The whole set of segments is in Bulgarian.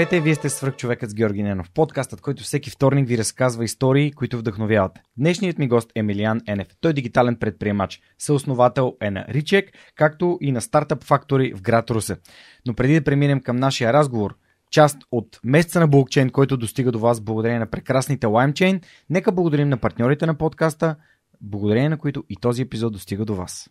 Здравейте, вие сте свръх човекът с Георги Ненов, подкастът, който всеки вторник ви разказва истории, които вдъхновяват. Днешният ми гост е Емилиан Енев. Той е дигитален предприемач, съосновател е на Ричек, както и на Стартъп Factory в град Русе. Но преди да преминем към нашия разговор, част от месеца на блокчейн, който достига до вас благодарение на прекрасните LimeChain, нека благодарим на партньорите на подкаста, благодарение на които и този епизод достига до вас.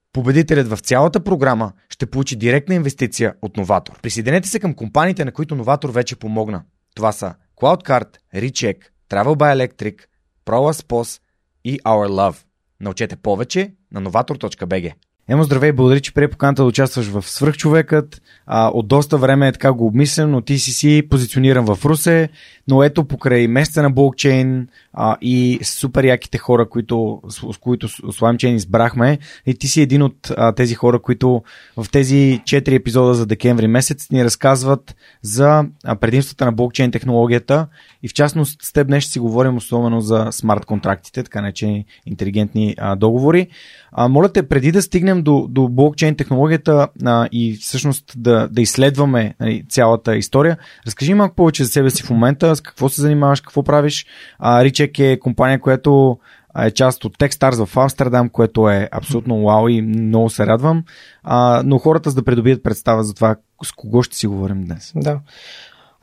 Победителят в цялата програма ще получи директна инвестиция от Новатор. Присъединете се към компаниите, на които Новатор вече помогна. Това са CloudCard, Recheck, Travel by Electric, ProLaspos и Our Love. Научете повече на novator.bg. Емо, здравей, благодаря, че прие поканата да участваш в Свръхчовекът. А, от доста време е така го обмислям, но ти си си позициониран в Русе, но ето покрай месеца на блокчейн а, и супер яките хора, които, с, с които с LimeChain избрахме, и ти си един от а, тези хора, които в тези 4 епизода за декември месец ни разказват за а, предимствата на блокчейн технологията и в частност с теб днес ще си говорим особено за смарт контрактите, така наречени интелигентни а, договори. А, моля те, преди да стигнем до, до блокчейн технологията а, и всъщност да, да изследваме нали, цялата история, разкажи малко повече за себе си в момента, с какво се занимаваш, какво правиш. А, Ричек е компания, която е част от Techstars в Амстердам, което е абсолютно вау и много се радвам. А, но хората за да придобият представа за това с кого ще си говорим днес. Да.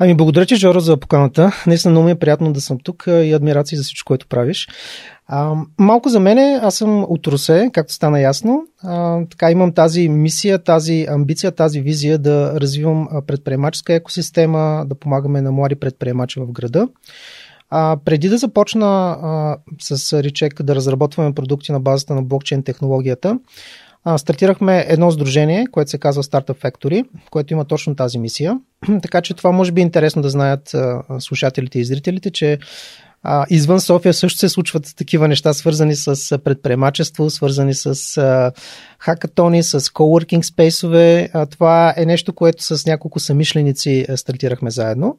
Ами благодаря ти, Жоро, за поканата. Наистина много ми е приятно да съм тук и адмирации за всичко, което правиш. А, малко за мене, аз съм от Русе, както стана ясно. А, така имам тази мисия, тази амбиция, тази визия да развивам предприемаческа екосистема, да помагаме на млади предприемачи в града. А, преди да започна а, с Ричек да разработваме продукти на базата на блокчейн технологията, стартирахме едно сдружение, което се казва Startup Factory, което има точно тази мисия. така че това може би е интересно да знаят а, слушателите и зрителите, че а, извън София също се случват такива неща, свързани с предприемачество, свързани с а, хакатони, с коуъркинг спейсове. А, това е нещо, което с няколко самишленици стартирахме заедно.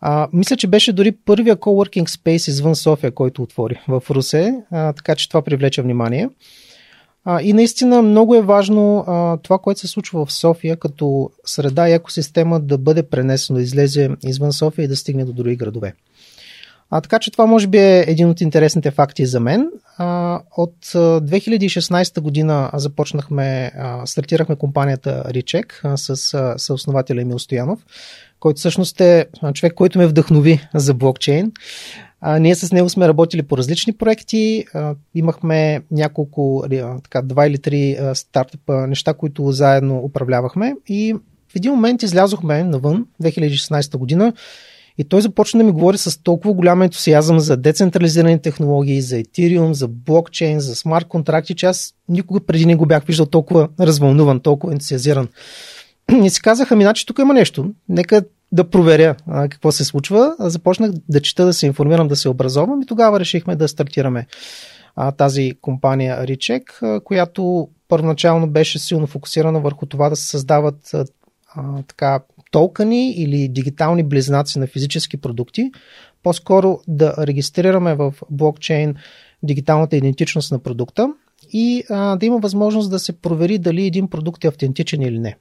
А, мисля, че беше дори първия coworking space извън София, който отвори в Русе, а, така че това привлече внимание. А, и наистина много е важно а, това, което се случва в София, като среда и екосистема да бъде пренесено, да излезе извън София и да стигне до други градове. А, така че това може би е един от интересните факти за мен. А, от 2016 година започнахме, а, стартирахме компанията Ричек с съоснователя Емил Стоянов, който всъщност е човек, който ме вдъхнови за блокчейн. А, ние с него сме работили по различни проекти. А, имахме няколко, така, два или три а, стартъпа, неща, които заедно управлявахме. И в един момент излязохме навън, 2016 година, и той започна да ми говори с толкова голям ентусиазъм за децентрализирани технологии, за Ethereum, за блокчейн, за смарт контракти, че аз никога преди не го бях виждал толкова развълнуван, толкова ентусиазиран. И си казах, ами значи тук има нещо. Нека да проверя а, какво се случва. Започнах да чета, да се информирам, да се образовам и тогава решихме да стартираме а, тази компания а, която първоначално беше силно фокусирана върху това да се създават а, така, токени или дигитални близнаци на физически продукти, по-скоро да регистрираме в блокчейн дигиталната идентичност на продукта и а, да има възможност да се провери дали един продукт е автентичен или не.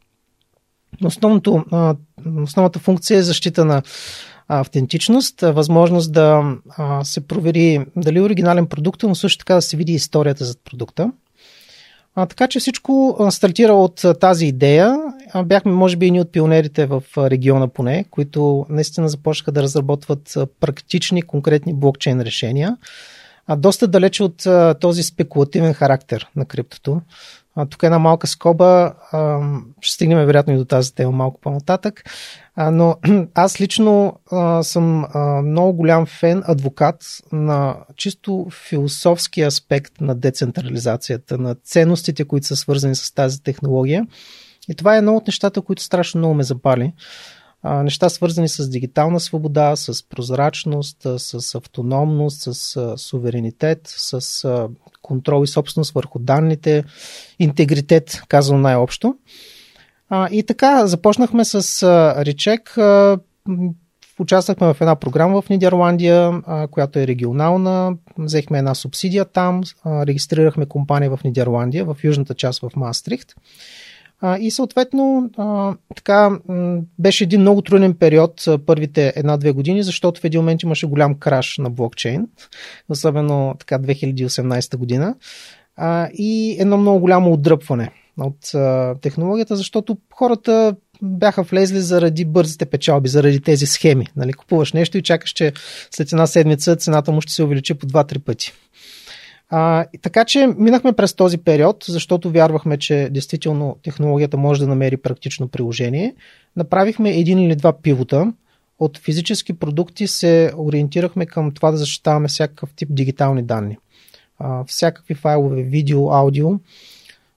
Основното, основната функция е защита на автентичност, възможност да се провери дали е оригинален продукт, но също така да се види историята за продукта. А, така че всичко стартира от тази идея. Бяхме, може би, и от пионерите в региона поне, които наистина започнаха да разработват практични, конкретни блокчейн решения. А, доста далече от този спекулативен характер на криптото. А, тук е една малка скоба. А, ще стигнем вероятно и до тази тема малко по-нататък. А, но аз лично а, съм а, много голям фен, адвокат на чисто философски аспект на децентрализацията, на ценностите, които са свързани с тази технология. И това е едно от нещата, които страшно много ме запали. Неща свързани с дигитална свобода, с прозрачност, с автономност, с суверенитет, с а, контрол и собственост върху данните, интегритет, казвам най-общо. И така, започнахме с а, Речек. Участвахме в една програма в Нидерландия, която е регионална. Взехме една субсидия там, регистрирахме компания в Нидерландия, в южната част в Мастрихт. А, и съответно, а, така, беше един много труден период първите една-две години, защото в един момент имаше голям краш на блокчейн, особено така 2018 година, а, и едно много голямо отдръпване от а, технологията, защото хората бяха влезли заради бързите печалби, заради тези схеми. Нали? Купуваш нещо и чакаш, че след една седмица цената му ще се увеличи по 2-3 пъти. А, така че минахме през този период, защото вярвахме, че действително технологията може да намери практично приложение. Направихме един или два пивота. От физически продукти се ориентирахме към това да защитаваме всякакъв тип дигитални данни. А, всякакви файлове, видео, аудио.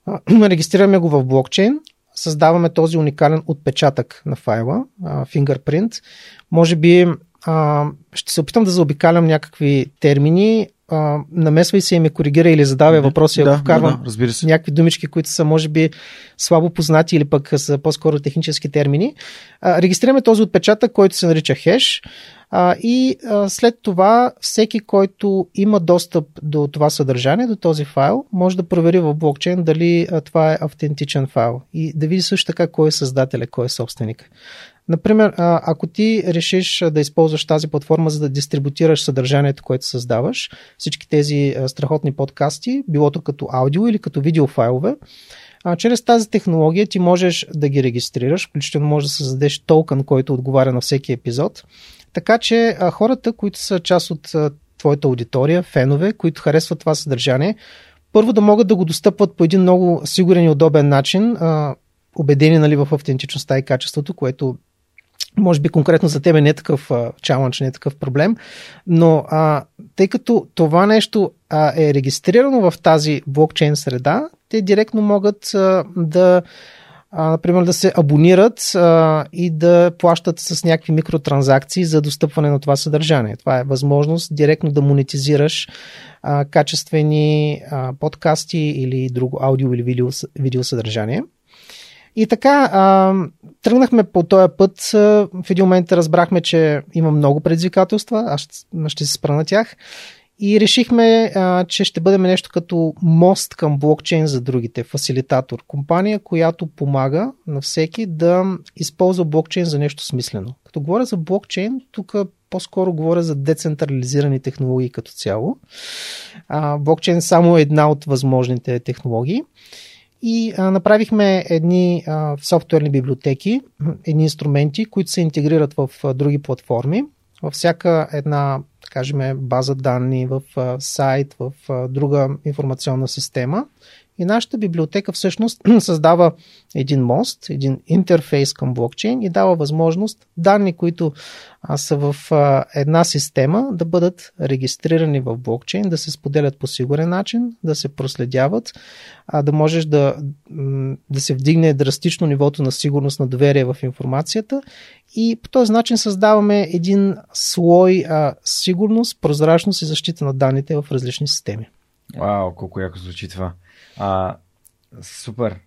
А, регистрираме го в блокчейн, създаваме този уникален отпечатък на файла, а, fingerprint. Може би а, ще се опитам да заобикалям някакви термини а, намесвай се и ме коригира или задавай въпроси, да, ако вкарвам да, да, разбира се. някакви думички, които са може би слабо познати или пък са по-скоро технически термини. А, регистрираме този отпечатък, който се нарича хеш а, и а, след това всеки, който има достъп до това съдържание, до този файл, може да провери в блокчейн дали а, това е автентичен файл и да види също така кой е създателя, кой е собственик. Например, ако ти решиш да използваш тази платформа, за да дистрибутираш съдържанието, което създаваш, всички тези страхотни подкасти, билото като аудио или като видеофайлове, чрез тази технология ти можеш да ги регистрираш, включително може да създадеш токен, който отговаря на всеки епизод. Така че хората, които са част от твоята аудитория, фенове, които харесват това съдържание, първо да могат да го достъпват по един много сигурен и удобен начин, а, убедени нали, в автентичността и качеството, което може би конкретно за тебе не е такъв чалънч, не е такъв проблем, но а, тъй като това нещо а, е регистрирано в тази блокчейн среда, те директно могат а, да а, например, да се абонират а, и да плащат с някакви микротранзакции за достъпване на това съдържание. Това е възможност директно да монетизираш а, качествени а, подкасти или друго аудио или видео, видео съдържание. И така, а, тръгнахме по този път. В един момент разбрахме, че има много предизвикателства. Аз ще, ще се спра на тях. И решихме, а, че ще бъдем нещо като мост към блокчейн за другите, фасилитатор, компания, която помага на всеки да използва блокчейн за нещо смислено. Като говоря за блокчейн, тук по-скоро говоря за децентрализирани технологии като цяло. А, блокчейн е само една от възможните технологии. И а, направихме едни а, софтуерни библиотеки, едни инструменти, които се интегрират в а, други платформи. Във всяка една, кажем, база данни, в а, сайт, в а, друга информационна система и нашата библиотека всъщност създава един мост, един интерфейс към блокчейн и дава възможност данни, които а, са в а, една система, да бъдат регистрирани в блокчейн, да се споделят по сигурен начин, да се проследяват, а, да можеш да, да се вдигне драстично нивото на сигурност на доверие в информацията и по този начин създаваме един слой а, сигурност, прозрачност и защита на данните в различни системи. Вау, колко яко звучи това. А, супер.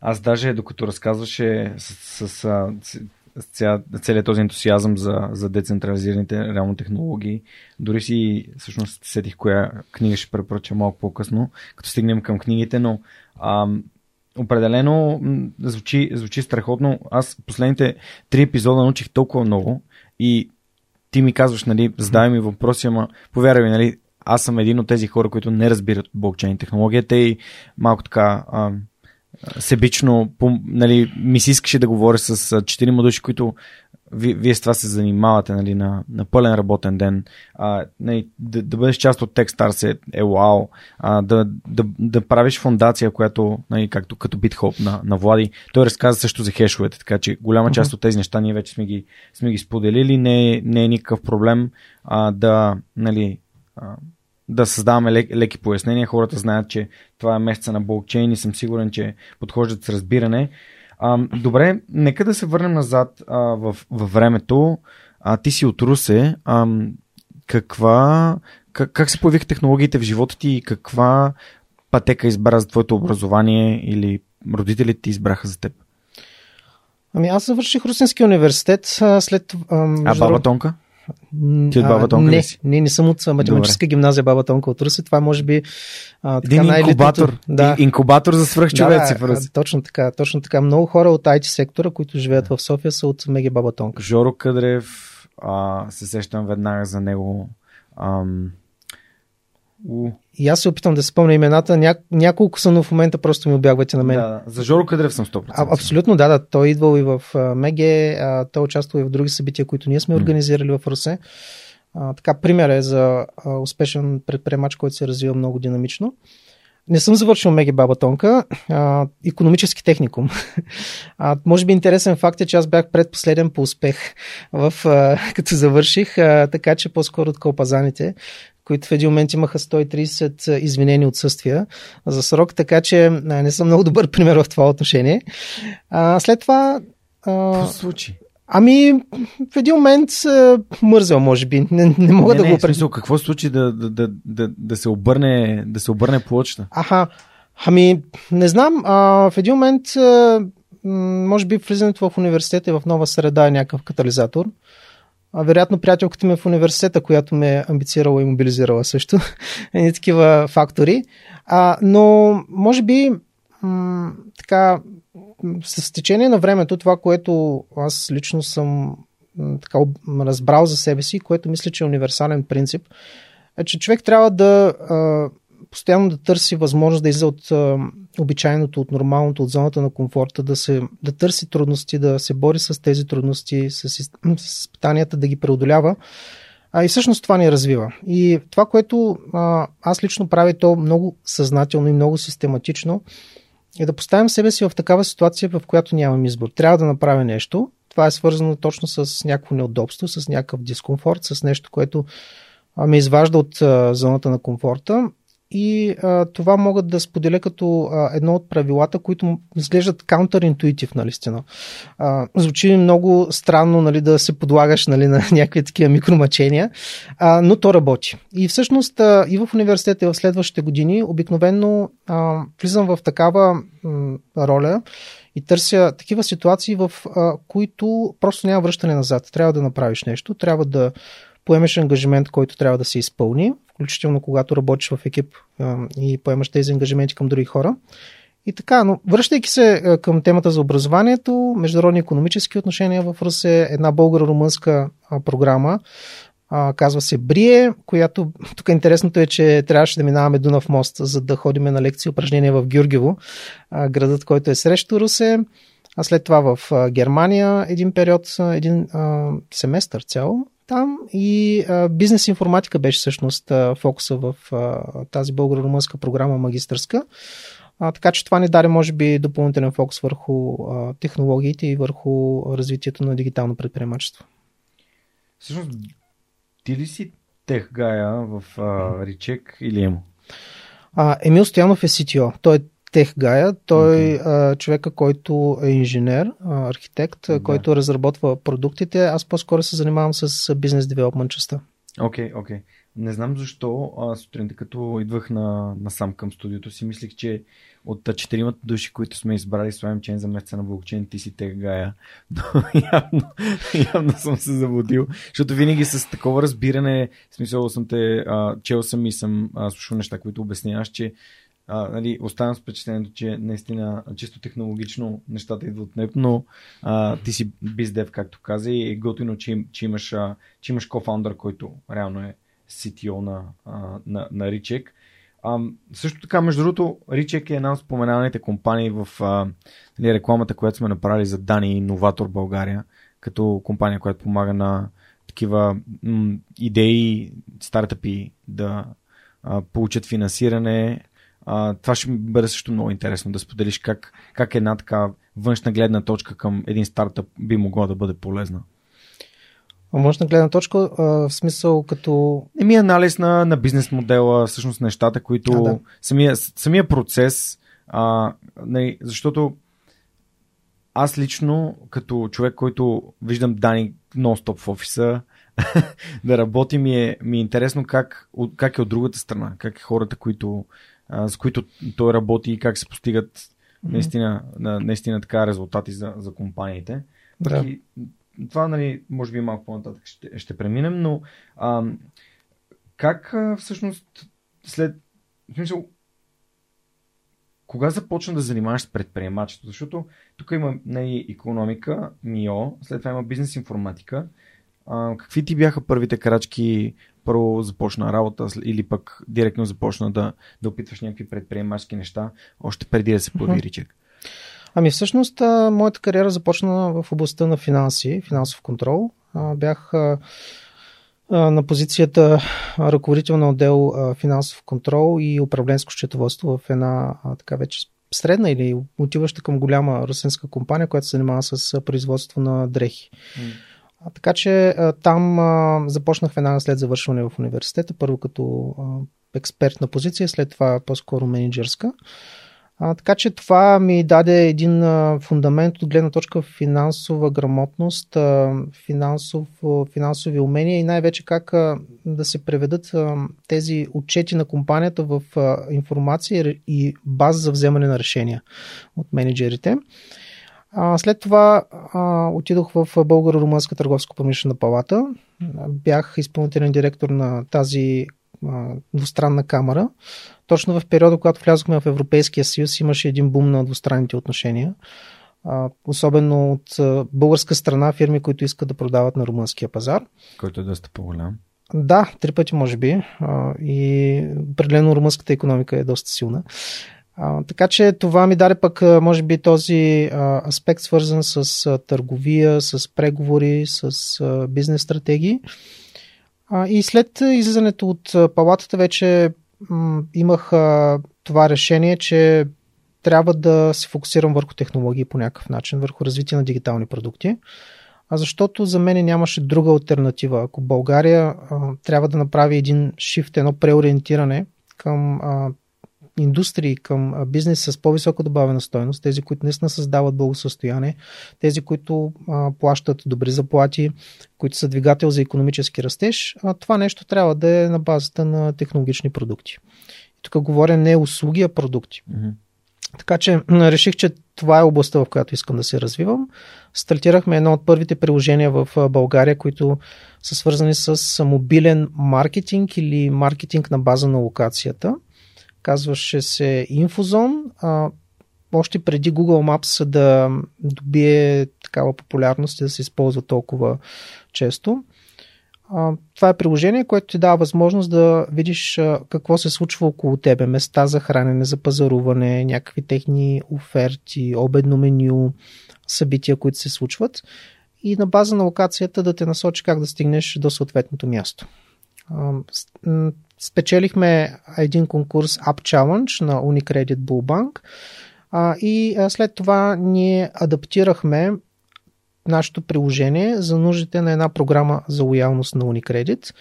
Аз даже докато разказваше с, с, с, с целият този ентусиазъм за, за децентрализираните реално технологии, дори си всъщност сетих коя книга ще препоръча малко по-късно, като стигнем към книгите, но а, определено звучи, звучи страхотно. Аз последните три епизода научих толкова много и ти ми казваш, нали, задай ми въпроси, ама повярвай нали, аз съм един от тези хора, които не разбират блокчейн технологията и малко така а, себично, по, нали, ми се искаше да говоря с четирима души, които ви, вие с това се занимавате нали, на, на пълен работен ден. А, нали, да, да бъдеш част от Techstars е, е вау. А, да, да, да правиш фундация, която, нали, както като BitHop на, на Влади, той разказа също за хешовете, така че голяма част от тези неща ние вече сме ги, сме ги споделили. Не, не е никакъв проблем а, да, нали, а, да създаваме лек, леки пояснения. Хората знаят, че това е месеца на блокчейн и съм сигурен, че подхождат с разбиране. А, добре, нека да се върнем назад а, в, във времето. А, ти си от Русе. А, каква, как, как се появиха технологиите в живота ти и каква пътека избра за твоето образование или родителите ти избраха за теб? Ами аз завърших Русински университет след... А, а баба Тонка? Ти от Баба Тонка не, си? Не, не съм от математическа Добре. гимназия Баба Тонка от Руси. Това може би а, така Един инкубатор. Да. Инкубатор за свръхчовеци да, в Руси. Точно така, точно така. Много хора от IT сектора, които живеят в София, са от Меги Баба Тонка. Жоро Къдрев, а, се сещам веднага за него. Ам, у. И аз се опитам да спомня имената. Ня... Няколко са, но в момента просто ми обягвате на мен. Да, за Жоро Кадрев съм 100%. А, абсолютно, да, да. Той е идвал и в а, той е участвал и в други събития, които ние сме организирали в Русе. А, така, пример е за а, успешен предприемач, който се развива много динамично. Не съм завършил Меги Баба Тонка, а, економически техникум. А, може би интересен факт е, че аз бях предпоследен по успех, в, а, като завърших, а, така че по-скоро от кълпазаните, които в един момент имаха 130 извинени отсъствия за срок, така че не съм много добър пример в това отношение. А, след това... Какво случи? Ами, в един момент мързел, може би. Не, не мога не, да не, го смисъл, какво случи да, да, да, да, да, се обърне, да се обърне плочата? Аха. Ами, не знам. А, в един момент, а, може би, влизането в университета и в нова среда е някакъв катализатор. А, вероятно, приятелката ми е в университета, която ме е амбицирала и мобилизирала също. Едни такива фактори. А, но, може би, м- така, с течение на времето, това, което аз лично съм така разбрал за себе си, което мисля, че е универсален принцип, е, че човек трябва да а, постоянно да търси възможност да излезе от обичайното, от нормалното, от зоната на комфорта, да, се, да търси трудности, да се бори с тези трудности, с, с изпитанията, да ги преодолява. А, и всъщност това ни развива. И това, което а, аз лично правя, то много съзнателно и много систематично, е да поставим себе си в такава ситуация, в която нямам избор. Трябва да направя нещо. Това е свързано точно с някакво неудобство, с някакъв дискомфорт, с нещо, което ме изважда от а, зоната на комфорта и а, това могат да споделя като а, едно от правилата, които изглеждат counter-intuitive, нали, стена. Звучи много странно нали, да се подлагаш нали, на някакви такива микромачения, а, но то работи. И всъщност а, и в университета и в следващите години обикновенно а, влизам в такава м, роля и търся такива ситуации, в а, които просто няма връщане назад. Трябва да направиш нещо, трябва да поемеш ангажимент, който трябва да се изпълни включително когато работиш в екип и поемаш тези ангажименти към други хора. И така, но връщайки се към темата за образованието, международни економически отношения в Русе, една българо-румънска програма, казва се Брие, която тук интересното е, че трябваше да минаваме Дунав мост, за да ходиме на лекции упражнения в Гюргево, градът, който е срещу Русе. А след това в Германия един период, един семестър цяло там и а, бизнес информатика беше всъщност а, фокуса в а, тази българо-румънска програма магистърска. А, така че това ни даде, може би, допълнителен фокус върху а, технологиите и върху развитието на дигитално предприемачество. Всъщност, ти ли си тех гая в а, Ричек или Емо? А, Емил Стоянов е CTO. Той е тех гая. Той е okay. човека, който е инженер, архитект, да. който разработва продуктите. Аз по-скоро се занимавам с бизнес девелопмент частта. Окей, okay, окей. Okay. Не знам защо а, сутринта, като идвах на, насам към студиото си, мислих, че от четиримата души, които сме избрали с чен за месеца на блокчейн, ти си тех гая. Но явно, явно съм се заблудил, защото винаги с такова разбиране, в смисъл съм те, а, чел съм и съм а, слушал неща, които обясняваш, че а, нали, оставам с впечатлението, че наистина чисто технологично нещата идват от теб, но а, ти си биздев, както каза, и е готино, че, че имаш, а, че имаш кофаундър, който реално е CTO на, а, на, на Ричек. А, също така, между другото, Ричек е една от споменаваните компании в а, нали, рекламата, която сме направили за Дани и Новатор България, като компания, която помага на такива м- идеи, стартъпи да а, получат финансиране. А, това ще ми бъде също много интересно да споделиш как, как една така външна гледна точка към един стартъп би могла да бъде полезна. Външна гледна точка, а, в смисъл като... Еми анализ на, на бизнес модела, всъщност нещата, които... А, да. самия, самия процес, а, не, защото аз лично, като човек, който виждам Дани нон-стоп в офиса, да работи ми е, ми е интересно как, как е от другата страна, как е хората, които, а, с които той работи и как се постигат наистина, наистина така резултати за, за компаниите. Да. И, това, нали, може би малко по-нататък ще, ще преминем, но а, как а, всъщност след. В смисъл, кога започна да занимаваш с предприемачество? Защото тук има не економика, МИО, след това има бизнес информатика. А, какви ти бяха първите крачки? Първо започна работа или пък директно започна да, да опитваш някакви предприемачески неща, още преди да се появи Ричек? Ами всъщност моята кариера започна в областта на финанси, финансов контрол. Бях на позицията ръководител на отдел финансов контрол и управленско счетоводство в една така вече средна или отиваща към голяма русинска компания, която се занимава с производство на дрехи. Mm. Така че там а, започнах веднага след завършване в университета, първо като експертна позиция, след това по-скоро менеджерска. А, така че това ми даде един а, фундамент от гледна точка финансова грамотност, а, финансов, финансови умения и най-вече как а, да се преведат а, тези отчети на компанията в а, информация и база за вземане на решения от менеджерите. А, след това а, отидох в Българо-Румънска търговско-промишлена палата. Бях изпълнителен директор на тази а, двустранна камера. Точно в периода, когато влязохме в Европейския съюз, имаше един бум на двустранните отношения. А, особено от а, българска страна фирми, които искат да продават на румънския пазар. Който е доста по-голям. Да, три пъти може би. И определено румънската економика е доста силна. А, така че това ми даде пък, може би, този а, аспект, свързан с а, търговия, с преговори, с а, бизнес стратегии. А, и след излизането от палатата вече м, имах а, това решение, че трябва да се фокусирам върху технологии по някакъв начин, върху развитие на дигитални продукти. А защото за мен нямаше друга альтернатива. Ако България а, трябва да направи един шифт, едно преориентиране към а, индустрии, към бизнес с по-висока добавена стоеност, тези, които наистина създават благосъстояние, тези, които а, плащат добри заплати, които са двигател за економически растеж, а това нещо трябва да е на базата на технологични продукти. И тук говоря не услуги, а продукти. Mm-hmm. Така че реших, че това е областта, в която искам да се развивам. Стартирахме едно от първите приложения в България, които са свързани с мобилен маркетинг или маркетинг на база на локацията. Казваше се Infozone. А, още преди Google Maps да добие такава популярност и да се използва толкова често. А, това е приложение, което ти дава възможност да видиш какво се случва около тебе. Места за хранене, за пазаруване, някакви техни оферти, обедно меню, събития, които се случват. И на база на локацията да те насочи как да стигнеш до съответното място. Спечелихме един конкурс App Challenge на Unicredit Bullbank и след това ние адаптирахме нашето приложение за нуждите на една програма за лоялност на Unicredit.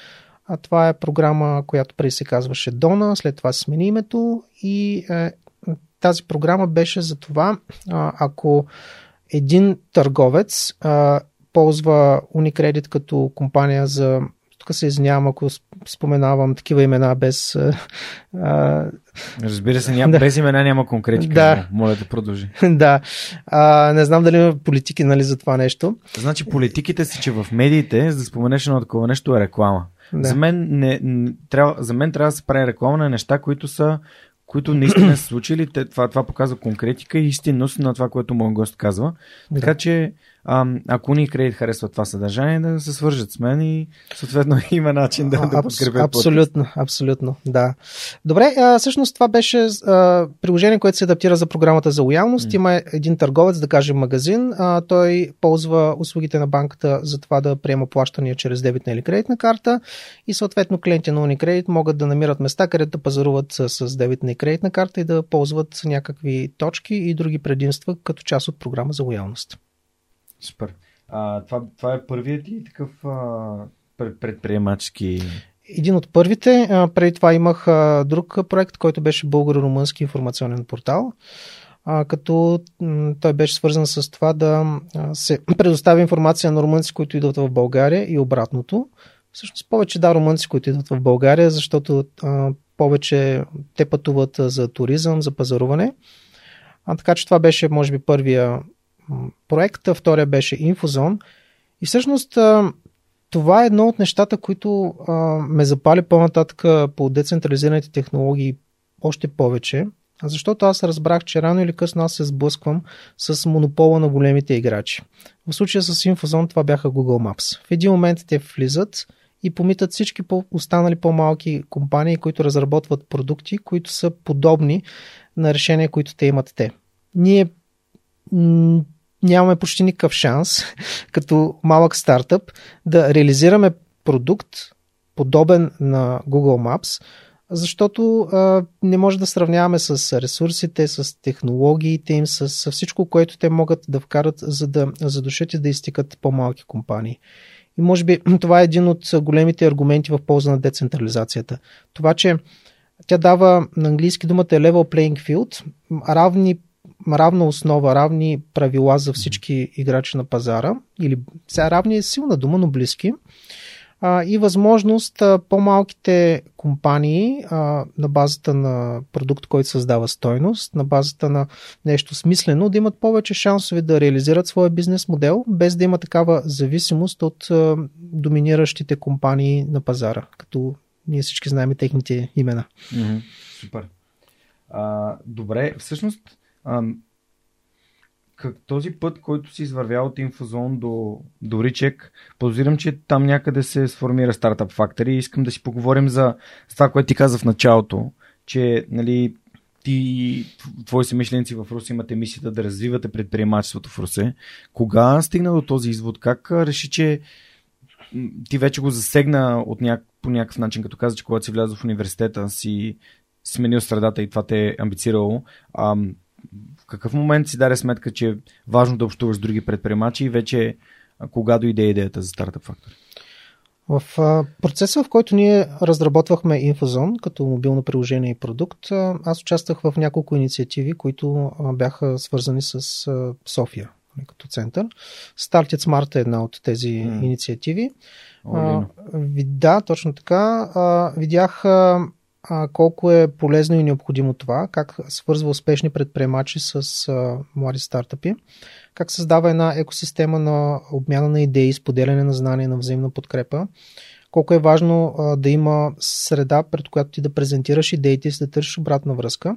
А това е програма, която преди се казваше Dona, след това смени името и е, тази програма беше за това, ако един търговец ползва Unicredit като компания за тук се извинявам, ако споменавам такива имена без... А... Разбира се, няма, да. без имена няма конкретика. Да. Моля да продължи. да. А, не знам дали има политики нали, за това нещо. Значи политиките си, че в медиите, за да споменеш едно такова нещо, е реклама. Да. За, мен не, не, трябва, за мен трябва да се прави реклама на неща, които са които наистина са случили. Това, това показва конкретика и истинност на това, което моят гост казва. Да. Така че а, ако ни кредит харесва това съдържание, да се свържат с мен и съответно има начин да, да подкрепят Абсолютно, подкаст. абсолютно, да. Добре, а, всъщност това беше а, приложение, което се адаптира за програмата за лоялност. Mm. Има един търговец, да кажем магазин, а, той ползва услугите на банката за това да приема плащания чрез дебитна или кредитна карта и съответно клиенти на Unicredit могат да намират места, където да пазаруват с, с дебитна и кредитна карта и да ползват някакви точки и други предимства като част от програма за лоялност. Супер. А, това, това е първият ти такъв а, предприемачески един от първите. Преди това имах друг проект, който беше българо-румънски информационен портал, като той беше свързан с това да се предоставя информация на румънци, които идват в България и обратното. Всъщност повече да, румънци, които идват в България, защото повече те пътуват за туризъм, за пазаруване. А, така че това беше, може би, първия проекта, втория беше Infozone. И всъщност това е едно от нещата, които ме запали по-нататък по децентрализираните технологии още повече, защото аз разбрах, че рано или късно аз се сблъсквам с монопола на големите играчи. В случая с Infozone това бяха Google Maps. В един момент те влизат и помитат всички останали по-малки компании, които разработват продукти, които са подобни на решения, които те имат те. Ние нямаме почти никакъв шанс, като малък стартъп, да реализираме продукт, подобен на Google Maps, защото а, не може да сравняваме с ресурсите, с технологиите им, с, с всичко, което те могат да вкарат, за да задушат и да изтикат по-малки компании. И може би това е един от големите аргументи в полза на децентрализацията. Това, че тя дава на английски думата level playing field, равни равна основа, равни правила за всички играчи на пазара, или сега равни е силна дума, но близки, а, и възможност а, по-малките компании а, на базата на продукт, който създава стойност, на базата на нещо смислено, да имат повече шансове да реализират своя бизнес модел, без да има такава зависимост от а, доминиращите компании на пазара, като ние всички знаем техните имена. Mm-hmm. Супер. А, добре, всъщност как този път, който си извървял от Инфозон до, до Ричек, подозирам, че там някъде се сформира стартап Factory и искам да си поговорим за това, което ти каза в началото, че нали, ти, твои семишленици в Руси имате мисията да развивате предприемачеството в Русе. Кога стигна до този извод? Как реши, че ти вече го засегна от няк... по някакъв начин, като каза, че когато си влязъл в университета си сменил средата и това те е амбицирало. В какъв момент си даде сметка, че е важно да общуваш с други предприемачи и вече кога дойде идеята за Startup Factory? В процеса, в който ние разработвахме Infozone като мобилно приложение и продукт, аз участвах в няколко инициативи, които бяха свързани с София нали, като център. Started Smart е една от тези mm. инициативи. А, да, точно така. А, видях а, колко е полезно и необходимо това, как свързва успешни предприемачи с а, млади стартъпи, как създава една екосистема на обмяна на идеи, споделяне на знания, на взаимна подкрепа, колко е важно а, да има среда, пред която ти да презентираш идеите си, да търсиш обратна връзка.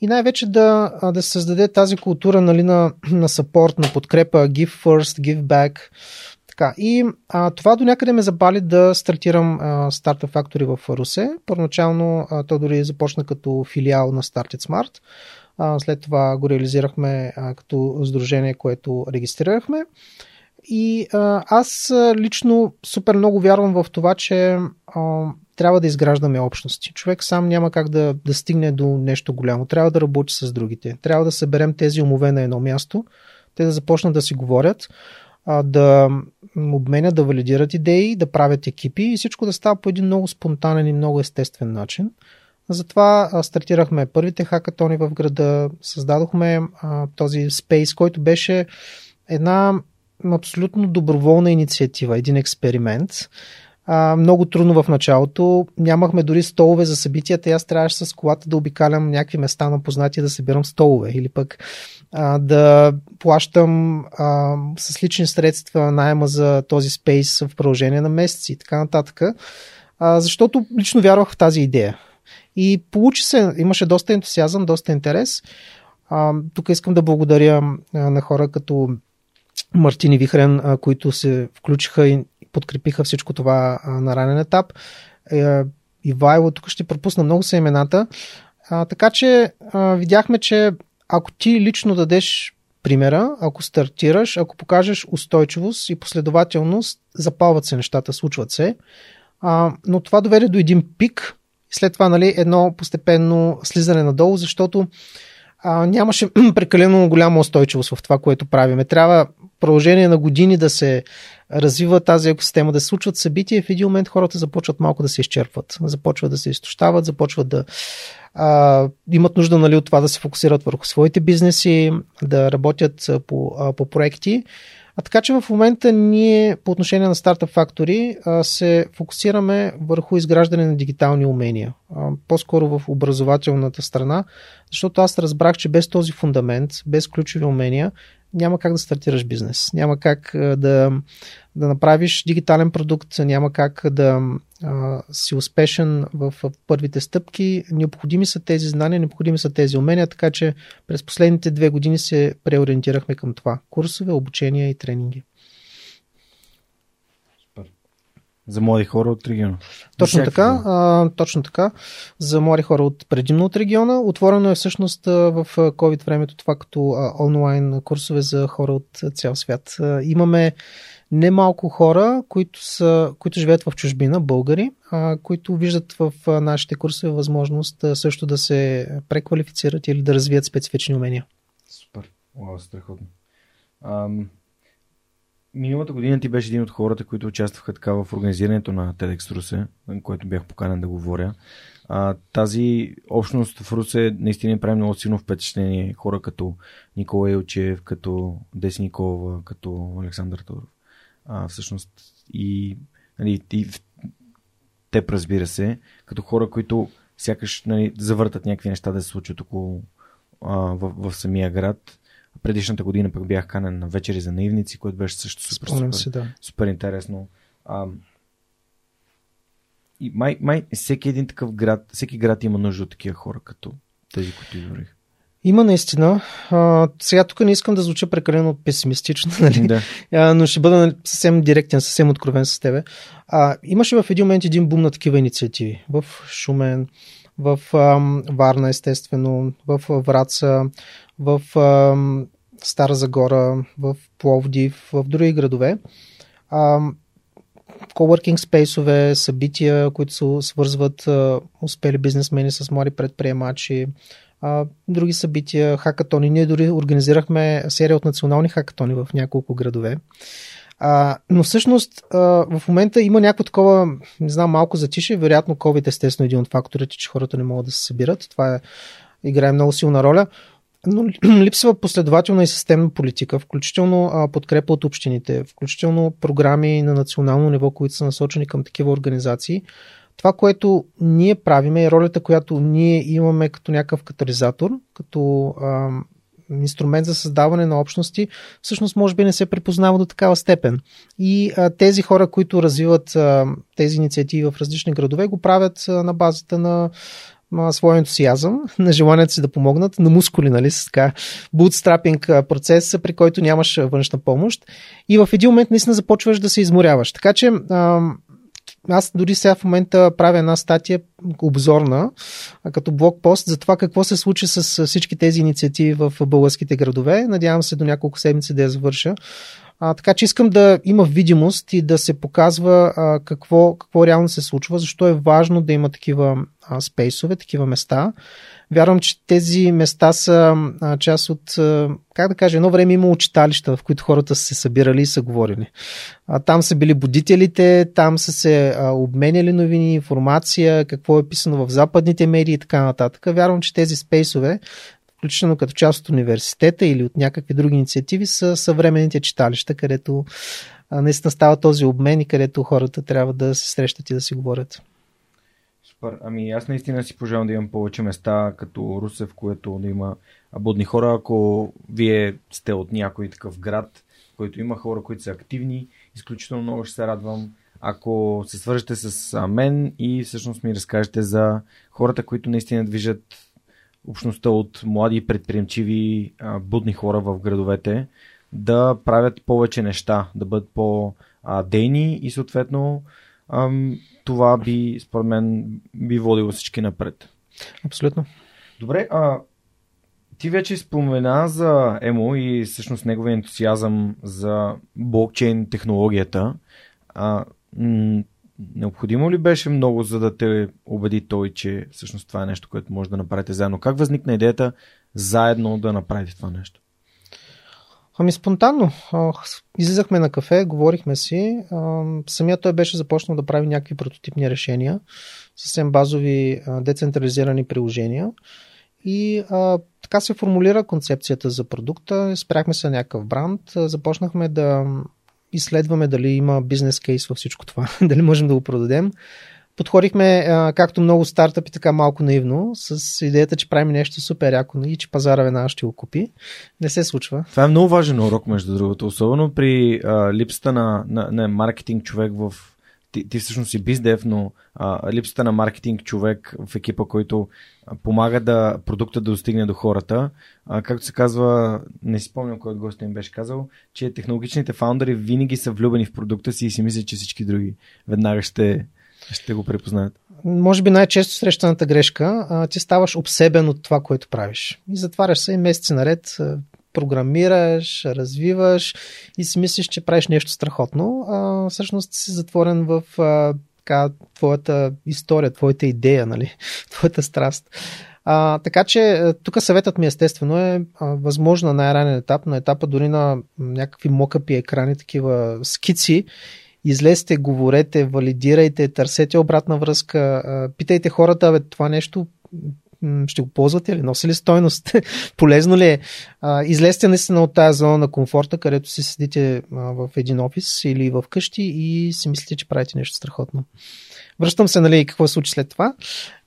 И най-вече да, да създаде тази култура нали, на, на support, на подкрепа, give first, give back, така, и а, това до някъде ме забали да стартирам а, Startup Factory в Русе. Първоначално а, то дори започна като филиал на Started Smart. А, след това го реализирахме а, като сдружение, което регистрирахме. И а, аз лично супер много вярвам в това, че а, трябва да изграждаме общности. Човек сам няма как да, да стигне до нещо голямо. Трябва да работи с другите. Трябва да съберем тези умове на едно място, те да започнат да си говорят а, да обменят, да валидират идеи, да правят екипи и всичко да става по един много спонтанен и много естествен начин. Затова стартирахме първите хакатони в града, създадохме а, този спейс, който беше една абсолютно доброволна инициатива, един експеримент. А, много трудно в началото. Нямахме дори столове за събитията аз трябваше с колата да обикалям някакви места на познати да събирам столове или пък а, да плащам а, с лични средства найема за този спейс в продължение на месеци и така нататък. А, защото лично вярвах в тази идея. И получи се, имаше доста ентусиазъм, доста интерес. А, тук искам да благодаря а, на хора като Мартин и Вихрен, а, които се включиха и подкрепиха всичко това а, на ранен етап. Е, Ивайло, тук ще пропусна много са имената. А, така че а, видяхме, че ако ти лично дадеш примера, ако стартираш, ако покажеш устойчивост и последователност, запалват се нещата, случват се. А, но това доведе до един пик, след това нали, едно постепенно слизане надолу, защото а, нямаше прекалено голяма устойчивост в това, което правиме. Трябва продължение на години да се развива тази екосистема, да се случват събития и в един момент хората започват малко да се изчерпват, започват да се изтощават, започват да а, имат нужда нали, от това да се фокусират върху своите бизнеси, да работят по, а, по проекти. А така че в момента ние по отношение на Factory а, се фокусираме върху изграждане на дигитални умения. По-скоро в образователната страна, защото аз разбрах, че без този фундамент, без ключови умения, няма как да стартираш бизнес. Няма как да, да направиш дигитален продукт, няма как да а, си успешен в, в първите стъпки. Необходими са тези знания, необходими са тези умения, така че през последните две години се преориентирахме към това. Курсове, обучения и тренинги. За млади хора от региона. Точно така, а, точно така. За млади хора от предимно от региона. Отворено е всъщност в COVID времето това като а, онлайн курсове за хора от цял свят. А, имаме немалко хора, които, са, които живеят в чужбина, българи, а, които виждат в нашите курсове възможност а, също да се преквалифицират или да развият специфични умения. Супер. Уау, страхотно. Ам, Миналата година ти беше един от хората, които участваха така в организирането на TEDx Русе, на което бях поканен да говоря. А, тази общност в Русе наистина прави много силно впечатление. Хора като Никола Илчев, като Деси Николова, като Александър Торов. А, всъщност и, нали, и теб, разбира се, като хора, които сякаш нали, завъртат някакви неща да се случат около а, в, в самия град Предишната година пък бях канен на вечери за наивници, което беше също супер, супер, си, да. супер интересно. А, и май, май всеки един такъв град, всеки град има нужда от такива хора, като тези, които изборих. Има наистина. А, сега тук не искам да звуча прекалено песимистично, нали? Да. А, но ще бъда нали, съвсем директен, съвсем откровен с тебе. А, имаше в един момент един бум на такива инициативи. В Шумен, в ам, Варна, естествено, в Враца, в ам, Стара Загора, в Пловдив, в други градове. Ам, coworking спейсове, събития, които се свързват а, успели бизнесмени с млади предприемачи, други събития, хакатони. Ние дори организирахме серия от национални хакатони в няколко градове. А, но всъщност а, в момента има някакво такова, не знам, малко затише. Вероятно COVID естествено е един от факторите, че хората не могат да се събират. Това е, играе много силна роля. Но липсва последователна и системна политика, включително а, подкрепа от общините, включително програми на национално ниво, които са насочени към такива организации. Това, което ние правиме е ролята, която ние имаме като някакъв катализатор, като а, инструмент за създаване на общности, всъщност може би не се препознава до такава степен. И а, тези хора, които развиват а, тези инициативи в различни градове, го правят а, на базата на своя ентусиазъм, на желанието си да помогнат, на мускули, нали, с така бутстрапинг процес, при който нямаш външна помощ. И в един момент наистина започваш да се изморяваш. Така че аз дори сега в момента правя една статия обзорна, като блокпост за това какво се случи с всички тези инициативи в българските градове. Надявам се до няколко седмици да я завърша. А, така че искам да има видимост и да се показва а, какво, какво реално се случва, защо е важно да има такива а, спейсове, такива места. Вярвам, че тези места са а, част от, а, как да кажа, едно време има читалища, в които хората са се събирали и са говорили. А, там са били будителите, там са се а, обменяли новини, информация, какво е писано в западните медии и така нататък. Вярвам, че тези спейсове включително като част от университета или от някакви други инициативи, са съвременните читалища, където наистина става този обмен и където хората трябва да се срещат и да си говорят. Супер. Ами аз наистина си пожелавам да имам повече места като Русе, в което да има будни хора. Ако вие сте от някой такъв град, който има хора, които са активни, изключително много ще се радвам. ако се свържете с мен и всъщност ми разкажете за хората, които наистина движат общността от млади предприемчиви будни хора в градовете да правят повече неща, да бъдат по-дейни и съответно това би, според мен, би водило всички напред. Абсолютно. Добре, а ти вече спомена за Емо и всъщност неговия ентусиазъм за блокчейн технологията. А, м- необходимо ли беше много, за да те убеди той, че всъщност това е нещо, което може да направите заедно? Как възникна идеята заедно да направите това нещо? Ами спонтанно. Излизахме на кафе, говорихме си. Самият той беше започнал да прави някакви прототипни решения, съвсем базови децентрализирани приложения. И а, така се формулира концепцията за продукта. Спряхме се на някакъв бранд. Започнахме да изследваме дали има бизнес кейс във всичко това, дали можем да го продадем. Подходихме, както много стартъпи, така малко наивно, с идеята, че правим нещо супер яко и че пазара веднага ще го купи. Не се случва. Това е много важен урок, между другото, особено при а, липсата на, на, на маркетинг човек в ти, ти всъщност си биздев, но а, липсата на маркетинг човек в екипа, който помага да продукта да достигне до хората. А, както се казва, не си спомням кой от гостите им беше казал, че технологичните фаундъри винаги са влюбени в продукта си и си мислят, че всички други веднага ще, ще го препознаят. Може би най-често срещаната грешка, а, ти ставаш обсебен от това, което правиш. И затваряш се и месеци наред, програмираш, развиваш и си мислиш, че правиш нещо страхотно, а всъщност си затворен в а, така, твоята история, твоята идея, нали? твоята страст. А, така че тук съветът ми естествено е а, възможно на най-ранен етап, на етапа дори на някакви мокъпи екрани, такива скици, излезте, говорете, валидирайте, търсете обратна връзка, питайте хората, бе, това нещо ще го ползвате ли? Носи ли стойност? Полезно ли е? Излезте наистина от тази зона на комфорта, където си седите в един офис или в къщи и си мислите, че правите нещо страхотно. Връщам се, нали, какво се случи след това.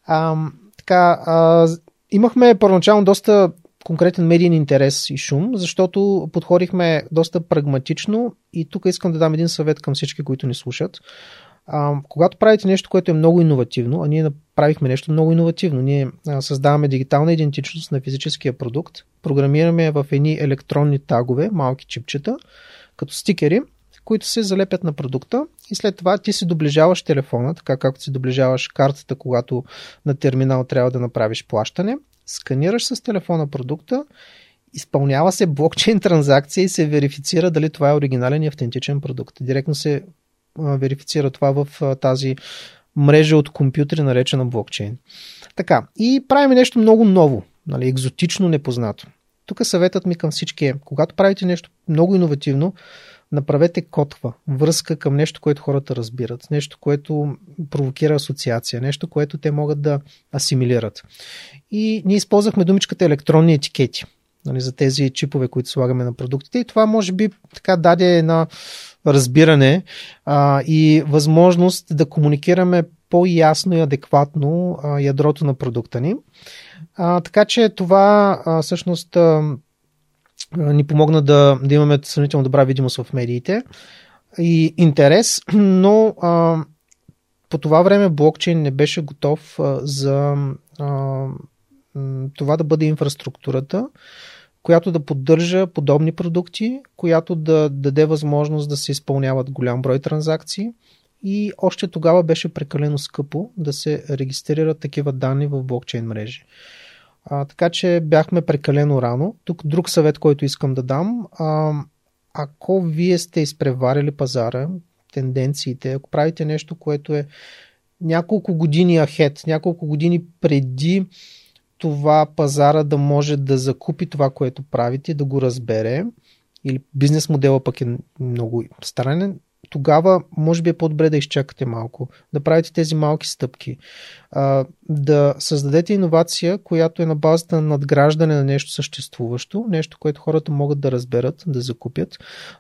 А, така, а, имахме първоначално доста конкретен медиен интерес и шум, защото подходихме доста прагматично и тук искам да дам един съвет към всички, които ни слушат. А, когато правите нещо, което е много иновативно, а ние направихме нещо много иновативно, ние създаваме дигитална идентичност на физическия продукт, програмираме в едни електронни тагове, малки чипчета, като стикери, които се залепят на продукта и след това ти си доближаваш телефона, така както си доближаваш картата, когато на терминал трябва да направиш плащане, сканираш с телефона продукта изпълнява се блокчейн транзакция и се верифицира дали това е оригинален и автентичен продукт. Директно се верифицира това в тази мрежа от компютри, наречена блокчейн. Така, и правим нещо много ново, нали, екзотично, непознато. Тук съветът ми към всички е, когато правите нещо много иновативно, направете котва, връзка към нещо, което хората разбират, нещо, което провокира асоциация, нещо, което те могат да асимилират. И ние използвахме думичката електронни етикети нали, за тези чипове, които слагаме на продуктите. И това може би така даде една разбиране а, и възможност да комуникираме по-ясно и адекватно а, ядрото на продукта ни. А, така че това а, всъщност а, ни помогна да, да имаме сравнително добра видимост в медиите и интерес, но а, по това време блокчейн не беше готов а, за а, това да бъде инфраструктурата, която да поддържа подобни продукти, която да даде възможност да се изпълняват голям брой транзакции и още тогава беше прекалено скъпо да се регистрират такива данни в блокчейн мрежи. А, така че бяхме прекалено рано. Тук друг съвет, който искам да дам. А, ако вие сте изпреварили пазара, тенденциите, ако правите нещо, което е няколко години ахет, няколко години преди това пазара да може да закупи това, което правите, да го разбере, или бизнес модела пък е много странен, тогава може би е по-добре да изчакате малко, да правите тези малки стъпки, да създадете иновация, която е на базата на надграждане на нещо съществуващо, нещо, което хората могат да разберат, да закупят,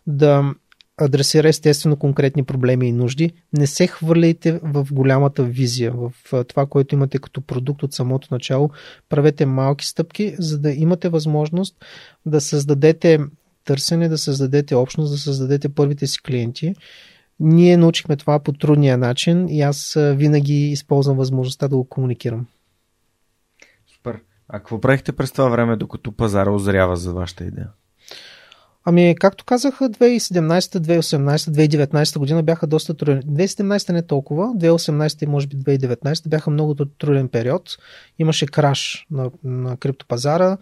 да адресира естествено конкретни проблеми и нужди. Не се хвърляйте в голямата визия, в това, което имате като продукт от самото начало. Правете малки стъпки, за да имате възможност да създадете търсене, да създадете общност, да създадете първите си клиенти ние научихме това по трудния начин и аз винаги използвам възможността да го комуникирам. Супер. А какво правихте през това време, докато пазара озрява за вашата идея? Ами, както казаха, 2017, 2018, 2019 година бяха доста трудни. 2017 не толкова, 2018 и може би 2019 бяха много труден период. Имаше краш на, на криптопазара,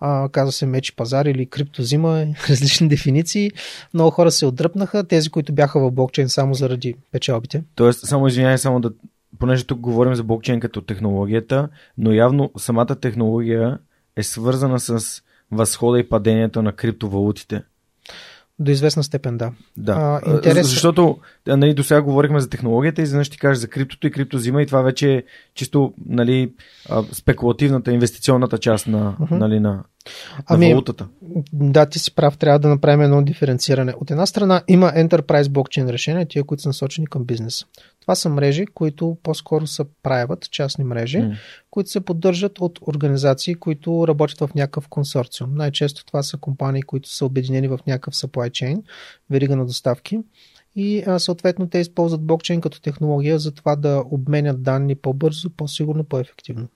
а, казва се мечи пазар или криптозима, различни дефиниции. Много хора се отдръпнаха, тези, които бяха в блокчейн само заради печалбите. Тоест, само извинявай, само да, понеже тук говорим за блокчейн като технологията, но явно самата технология е свързана с възхода и падението на криптовалутите. До известна степен, да. Да. А, интерес... Защото нали, до сега говорихме за технологията и изведнъж ти кажеш за криптото и криптозима и това вече е чисто нали, спекулативната, инвестиционната част на, uh-huh. нали, на, ами, валутата. Да, ти си прав, трябва да направим едно диференциране. От една страна има Enterprise блокчейн решения, тия, които са насочени към бизнес. Това са мрежи, които по-скоро са правят частни мрежи, mm. които се поддържат от организации, които работят в някакъв консорциум. Най-често това са компании, които са обединени в някакъв supply chain, верига на доставки. И а, съответно те използват блокчейн като технология за това да обменят данни по-бързо, по-сигурно, по-ефективно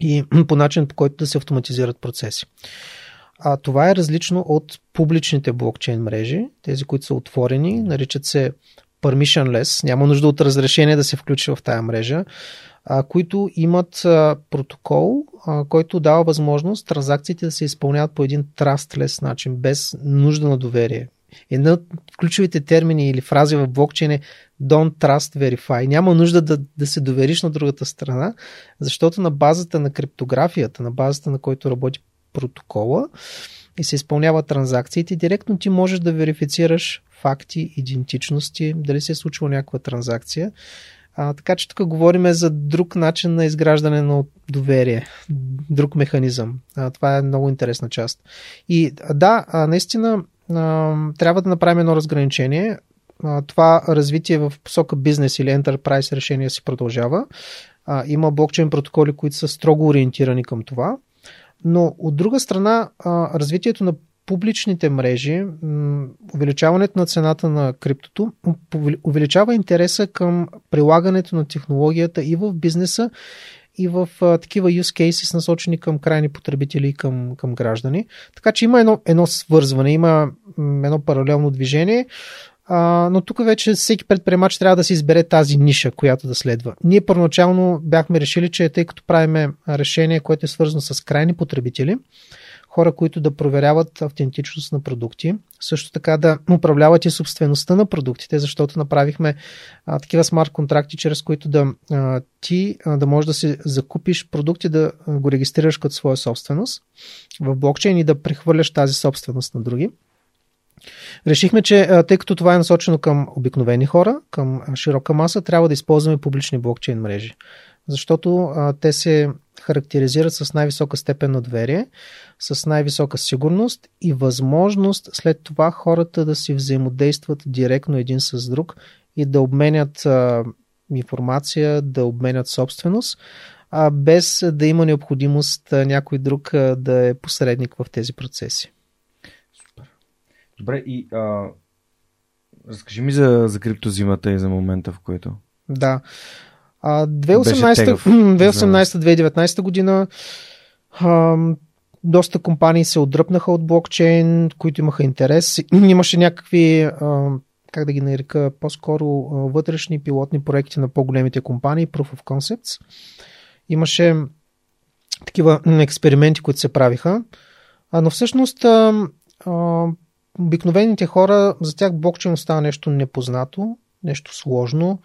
и по начин по който да се автоматизират процеси. А това е различно от публичните блокчейн мрежи, тези, които са отворени, наричат се permissionless, няма нужда от разрешение да се включи в тая мрежа, а, които имат а, протокол, а, който дава възможност транзакциите да се изпълняват по един trustless начин, без нужда на доверие. Една от ключовите термини или фрази в блокчейн е Don't Trust Verify. Няма нужда да, да се довериш на другата страна, защото на базата на криптографията, на базата на който работи протокола и се изпълняват транзакциите, директно ти можеш да верифицираш факти, идентичности, дали се е случила някаква транзакция. А, така че тук говорим за друг начин на изграждане на доверие, друг механизъм. А, това е много интересна част. И да, а, наистина трябва да направим едно разграничение. Това развитие в посока бизнес или enterprise решение си продължава. Има блокчейн протоколи, които са строго ориентирани към това. Но от друга страна, развитието на публичните мрежи, увеличаването на цената на криптото, увеличава интереса към прилагането на технологията и в бизнеса, и в а, такива use cases насочени към крайни потребители и към, към граждани. Така че има едно, едно свързване, има едно паралелно движение, а, но тук вече всеки предприемач трябва да си избере тази ниша, която да следва. Ние първоначално бяхме решили, че тъй като правиме решение, което е свързано с крайни потребители, хора, които да проверяват автентичност на продукти, също така да управляват и собствеността на продуктите, защото направихме а, такива смарт контракти, чрез които да а, ти а, да можеш да си закупиш продукти, да го регистрираш като своя собственост в блокчейн и да прехвърляш тази собственост на други. Решихме, че тъй като това е насочено към обикновени хора, към широка маса, трябва да използваме публични блокчейн мрежи. Защото а, те се характеризират с най-висока степен на доверие, с най-висока сигурност и възможност след това хората да си взаимодействат директно един с друг и да обменят а, информация, да обменят собственост, а без да има необходимост а, някой друг а, да е посредник в тези процеси. Супер. Добре, и а, разкажи ми за, за криптозимата и за момента, в който. Да. 2018-2019 година а, доста компании се отдръпнаха от блокчейн, които имаха интерес. Имаше някакви, а, как да ги нарека, по-скоро вътрешни пилотни проекти на по-големите компании, Proof of Concepts. Имаше такива експерименти, които се правиха. А, но всъщност а, а, обикновените хора, за тях блокчейн остава нещо непознато, нещо сложно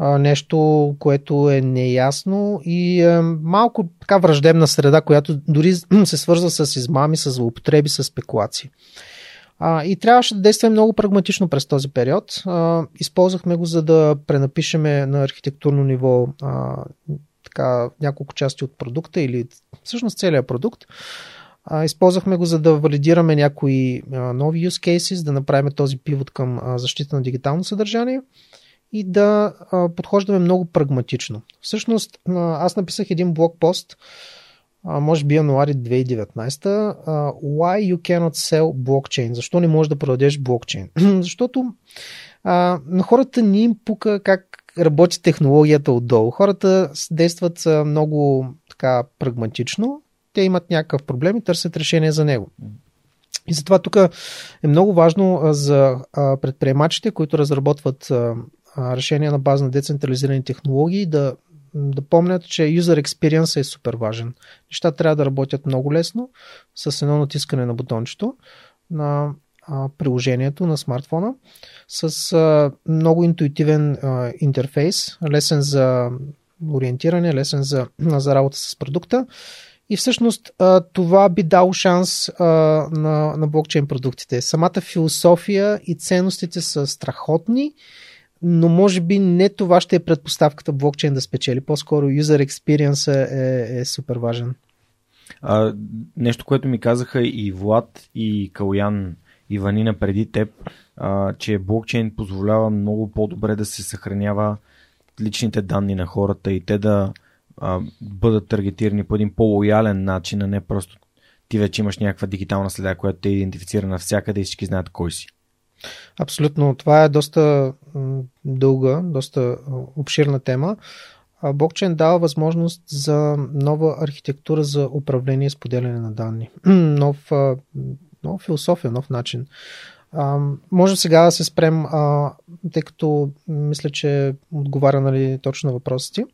нещо, което е неясно и е малко така враждебна среда, която дори се свързва с измами, с злоупотреби, с спекулации. А, и трябваше да действаме много прагматично през този период. А, използвахме го за да пренапишеме на архитектурно ниво а, така, няколко части от продукта или всъщност целият продукт. А, използвахме го за да валидираме някои а, нови use cases, да направим този пивот към а, защита на дигитално съдържание и да подхождаме много прагматично. Всъщност, аз написах един блог пост а, може би януари 2019, а, why you cannot sell blockchain? Защо не можеш да продадеш блокчейн? Защото а, на хората не им пука как работи технологията отдолу. Хората действат много така прагматично, те имат някакъв проблем и търсят решение за него. И затова тук е много важно за предприемачите, които разработват решения на база на децентрализирани технологии, да, да помнят, че user experience е супер важен. Нещата трябва да работят много лесно, с едно натискане на бутончето на приложението на смартфона, с много интуитивен интерфейс, лесен за ориентиране, лесен за, за работа с продукта и всъщност това би дало шанс на, на блокчейн продуктите. Самата философия и ценностите са страхотни, но може би не това ще е предпоставката блокчейн да спечели. По-скоро user experience е, е супер важен. А, нещо, което ми казаха и Влад, и Калуян, и Ванина преди теб, а, че блокчейн позволява много по-добре да се съхранява личните данни на хората и те да а, бъдат таргетирани по един по-лоялен начин, а не просто ти вече имаш някаква дигитална следа, която те идентифицира навсякъде и всички знаят кой си. Абсолютно. Това е доста дълга, доста обширна тема. Блокчейн дава възможност за нова архитектура за управление и споделяне на данни. Нов, нова философия, нов начин. А, може сега да се спрем, а, тъй като мисля, че отговаря нали, точно на въпросите.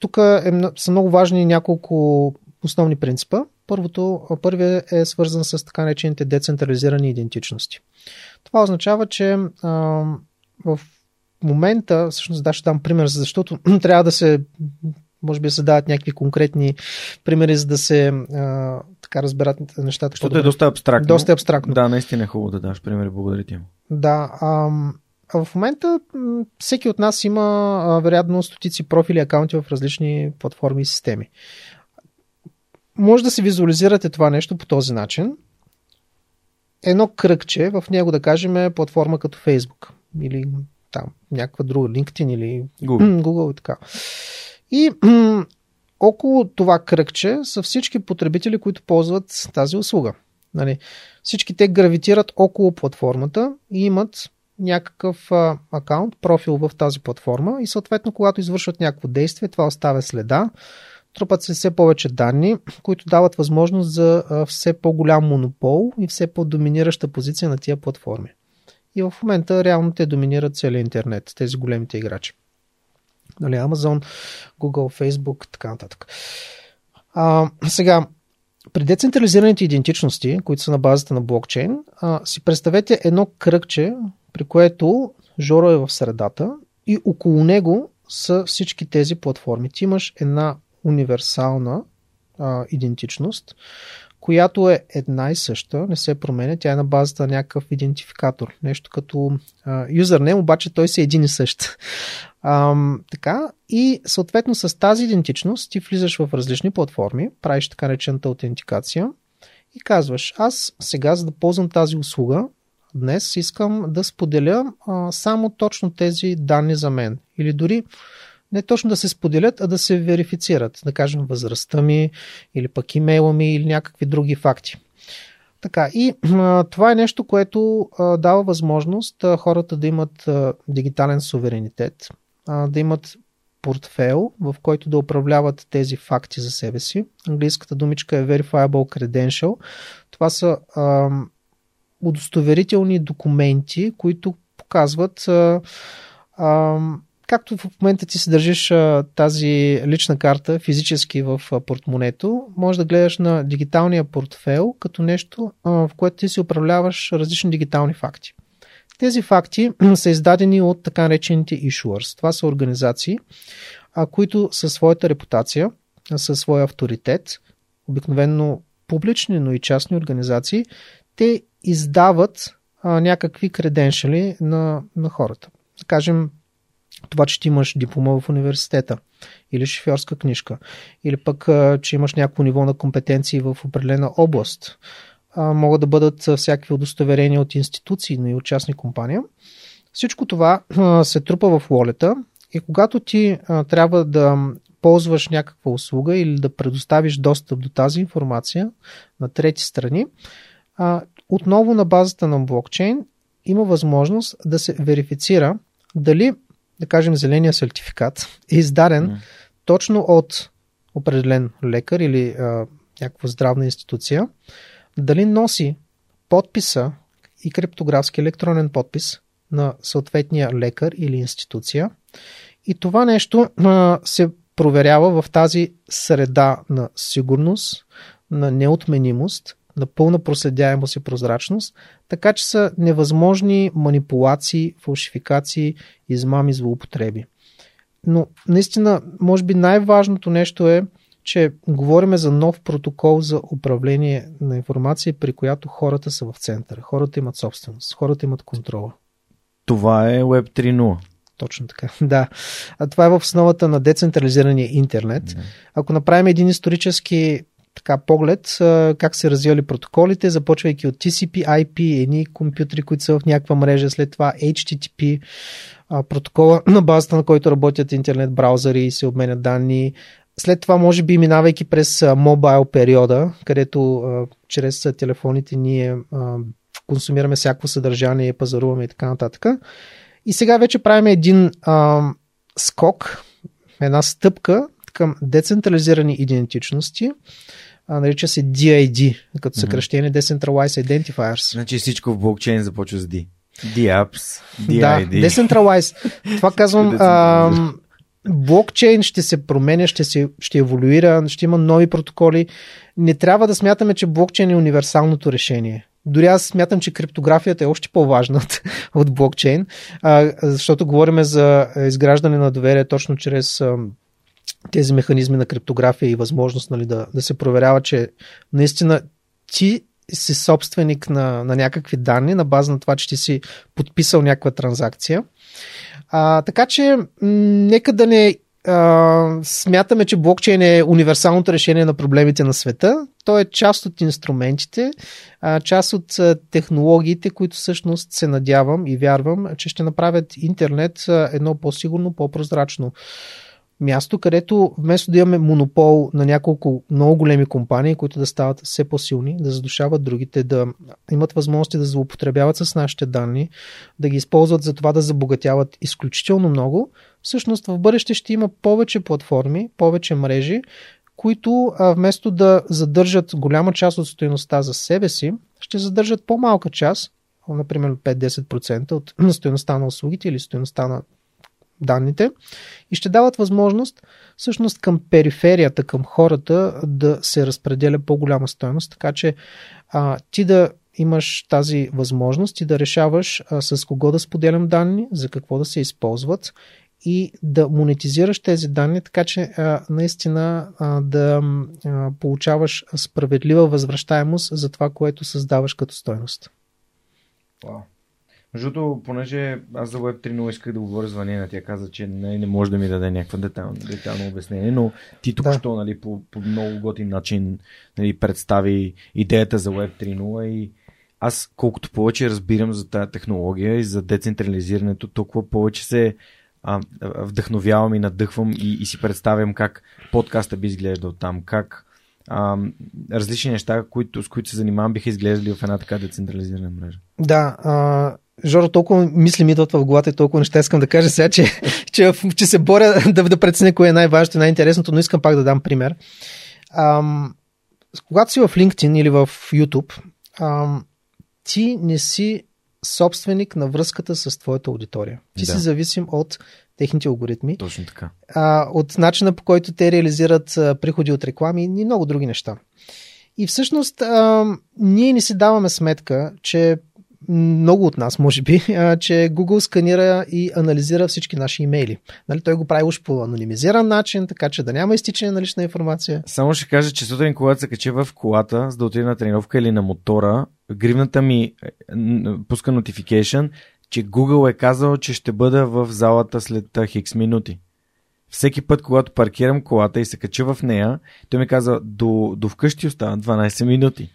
Тук е, са много важни няколко основни принципа. Първото, първият е свързан с така наречените децентрализирани идентичности. Това означава, че а, в момента, всъщност да, ще дам пример, защото трябва да се, може би се дават някакви конкретни примери, за да се а, така разберат нещата. Защото е доста абстрактно. Доста абстрактно. Да, наистина е хубаво да даш примери, благодаря ти. Да, ам, в момента всеки от нас има вероятно стотици профили, акаунти в различни платформи и системи. Може да се визуализирате това нещо по този начин. Едно кръгче, в него да кажем е платформа като Facebook или там някаква друга, LinkedIn или Google, Google и така. И около това кръгче са всички потребители, които ползват тази услуга. Нали, всички те гравитират около платформата и имат някакъв а, акаунт, профил в тази платформа и съответно, когато извършват някакво действие, това оставя следа. Трупат се все повече данни, които дават възможност за все по-голям монопол и все по-доминираща позиция на тия платформи. И в момента реално те доминират целият интернет, тези големите играчи. Нали, Amazon, Google, Facebook, така нататък. А, сега, при децентрализираните идентичности, които са на базата на блокчейн, а, си представете едно кръгче, при което Жоро е в средата и около него са всички тези платформи. Ти имаш една универсална а, идентичност, която е една и съща, не се променя, тя е на базата на някакъв идентификатор. Нещо като юзернем, обаче той си е един и същ. А, така, и съответно с тази идентичност ти влизаш в различни платформи, правиш така речената аутентикация и казваш, аз сега за да ползвам тази услуга, днес искам да споделя а, само точно тези данни за мен. Или дори не точно да се споделят, а да се верифицират. Да кажем възрастта ми, или пък имейла ми, или някакви други факти. Така, и това е нещо, което дава възможност хората да имат дигитален суверенитет, да имат портфел, в който да управляват тези факти за себе си. Английската думичка е Verifiable Credential. Това са удостоверителни документи, които показват а, а, както в момента ти се държиш тази лична карта физически в портмонето, може да гледаш на дигиталния портфел като нещо, в което ти си управляваш различни дигитални факти. Тези факти са издадени от така наречените issuers. Това са организации, които със своята репутация, със своя авторитет, обикновенно публични, но и частни организации, те издават а, някакви креденшали на, на хората. Да кажем, това, че ти имаш диплома в университета или шофьорска книжка, или пък, че имаш някакво ниво на компетенции в определена област, могат да бъдат всякакви удостоверения от институции, но и от частни компании. Всичко това се трупа в лолета и когато ти трябва да ползваш някаква услуга или да предоставиш достъп до тази информация на трети страни, отново на базата на блокчейн има възможност да се верифицира дали, да кажем, зеления сертификат е издаден mm. точно от определен лекар или а, някаква здравна институция, дали носи подписа и криптографски електронен подпис на съответния лекар или институция. И това нещо а, се проверява в тази среда на сигурност, на неотменимост, на пълна проследяемост и прозрачност, така че са невъзможни манипулации, фалшификации, измами, злоупотреби. Но наистина, може би най-важното нещо е, че говориме за нов протокол за управление на информация, при която хората са в центъра. Хората имат собственост, хората имат контрола. Това е Web 3.0. Точно така. Да. А това е в основата на децентрализирания интернет. Ако направим един исторически така поглед как се развивали протоколите, започвайки от TCP, IP, едни компютри, които са в някаква мрежа, след това HTTP, протокола на базата на който работят интернет браузъри и се обменят данни. След това, може би, минавайки през мобайл периода, където чрез телефоните ние консумираме всяко съдържание, пазаруваме и така нататък. И сега вече правим един а, скок, една стъпка към децентрализирани идентичности. А, нарича се DID, като съкръщение Decentralized Identifiers. Значи всичко в блокчейн започва с D. DApps, DID. Да, Decentralized. Това казвам, а, блокчейн ще се променя, ще, се, ще еволюира, ще има нови протоколи. Не трябва да смятаме, че блокчейн е универсалното решение. Дори аз смятам, че криптографията е още по-важна от, от блокчейн, а, защото говорим за изграждане на доверие точно чрез тези механизми на криптография и възможност нали, да, да се проверява, че наистина ти си собственик на, на някакви данни на база на това, че ти си подписал някаква транзакция. А, така че, нека да не а, смятаме, че блокчейн е универсалното решение на проблемите на света. То е част от инструментите, а, част от технологиите, които всъщност се надявам и вярвам, че ще направят интернет едно по-сигурно, по-прозрачно място, където вместо да имаме монопол на няколко много големи компании, които да стават все по-силни, да задушават другите, да имат възможности да злоупотребяват с нашите данни, да ги използват за това да забогатяват изключително много, всъщност в бъдеще ще има повече платформи, повече мрежи, които вместо да задържат голяма част от стоеността за себе си, ще задържат по-малка част, например 5-10% от стоеността на услугите или стоеността на данните и ще дават възможност всъщност към периферията, към хората да се разпределя по-голяма стоеност, така че а, ти да имаш тази възможност и да решаваш а, с кого да споделям данни, за какво да се използват и да монетизираш тези данни, така че а, наистина а, да а, получаваш справедлива възвръщаемост за това, което създаваш като стойност. Wow. Защото, понеже аз за Web 3.0 исках да говоря с Ванена, тя каза, че не, не може да ми даде някакво детално, детално обяснение, но ти тук да. що нали, по, по много готин начин нали, представи идеята за Web 3.0 и аз колкото повече разбирам за тази технология и за децентрализирането, толкова повече се а, вдъхновявам и надъхвам и, и си представям как подкаста би изглеждал там, как а, различни неща, които, с които се занимавам, биха изглеждали в една така децентрализирана мрежа. Да, а, Жоро, толкова мисли ми идват в главата и толкова неща искам да кажа сега, че, че, че се боря да, да преценя кое е най-важното и най-интересното, но искам пак да дам пример. Ам, когато си в LinkedIn или в YouTube, ам, ти не си собственик на връзката с твоята аудитория. Ти да. си зависим от техните алгоритми. Точно така. А, от начина по който те реализират а, приходи от реклами и много други неща. И всъщност а, ние не си даваме сметка, че много от нас, може би, че Google сканира и анализира всички наши имейли. Нали, той го прави уж по анонимизиран начин, така че да няма изтичане на лична информация. Само ще кажа, че сутрин, когато се кача в колата, за да отида на тренировка или на мотора, гривната ми е, пуска notification, че Google е казал, че ще бъда в залата след хикс минути. Всеки път, когато паркирам колата и се кача в нея, той ми казва, до, до вкъщи остава 12 минути.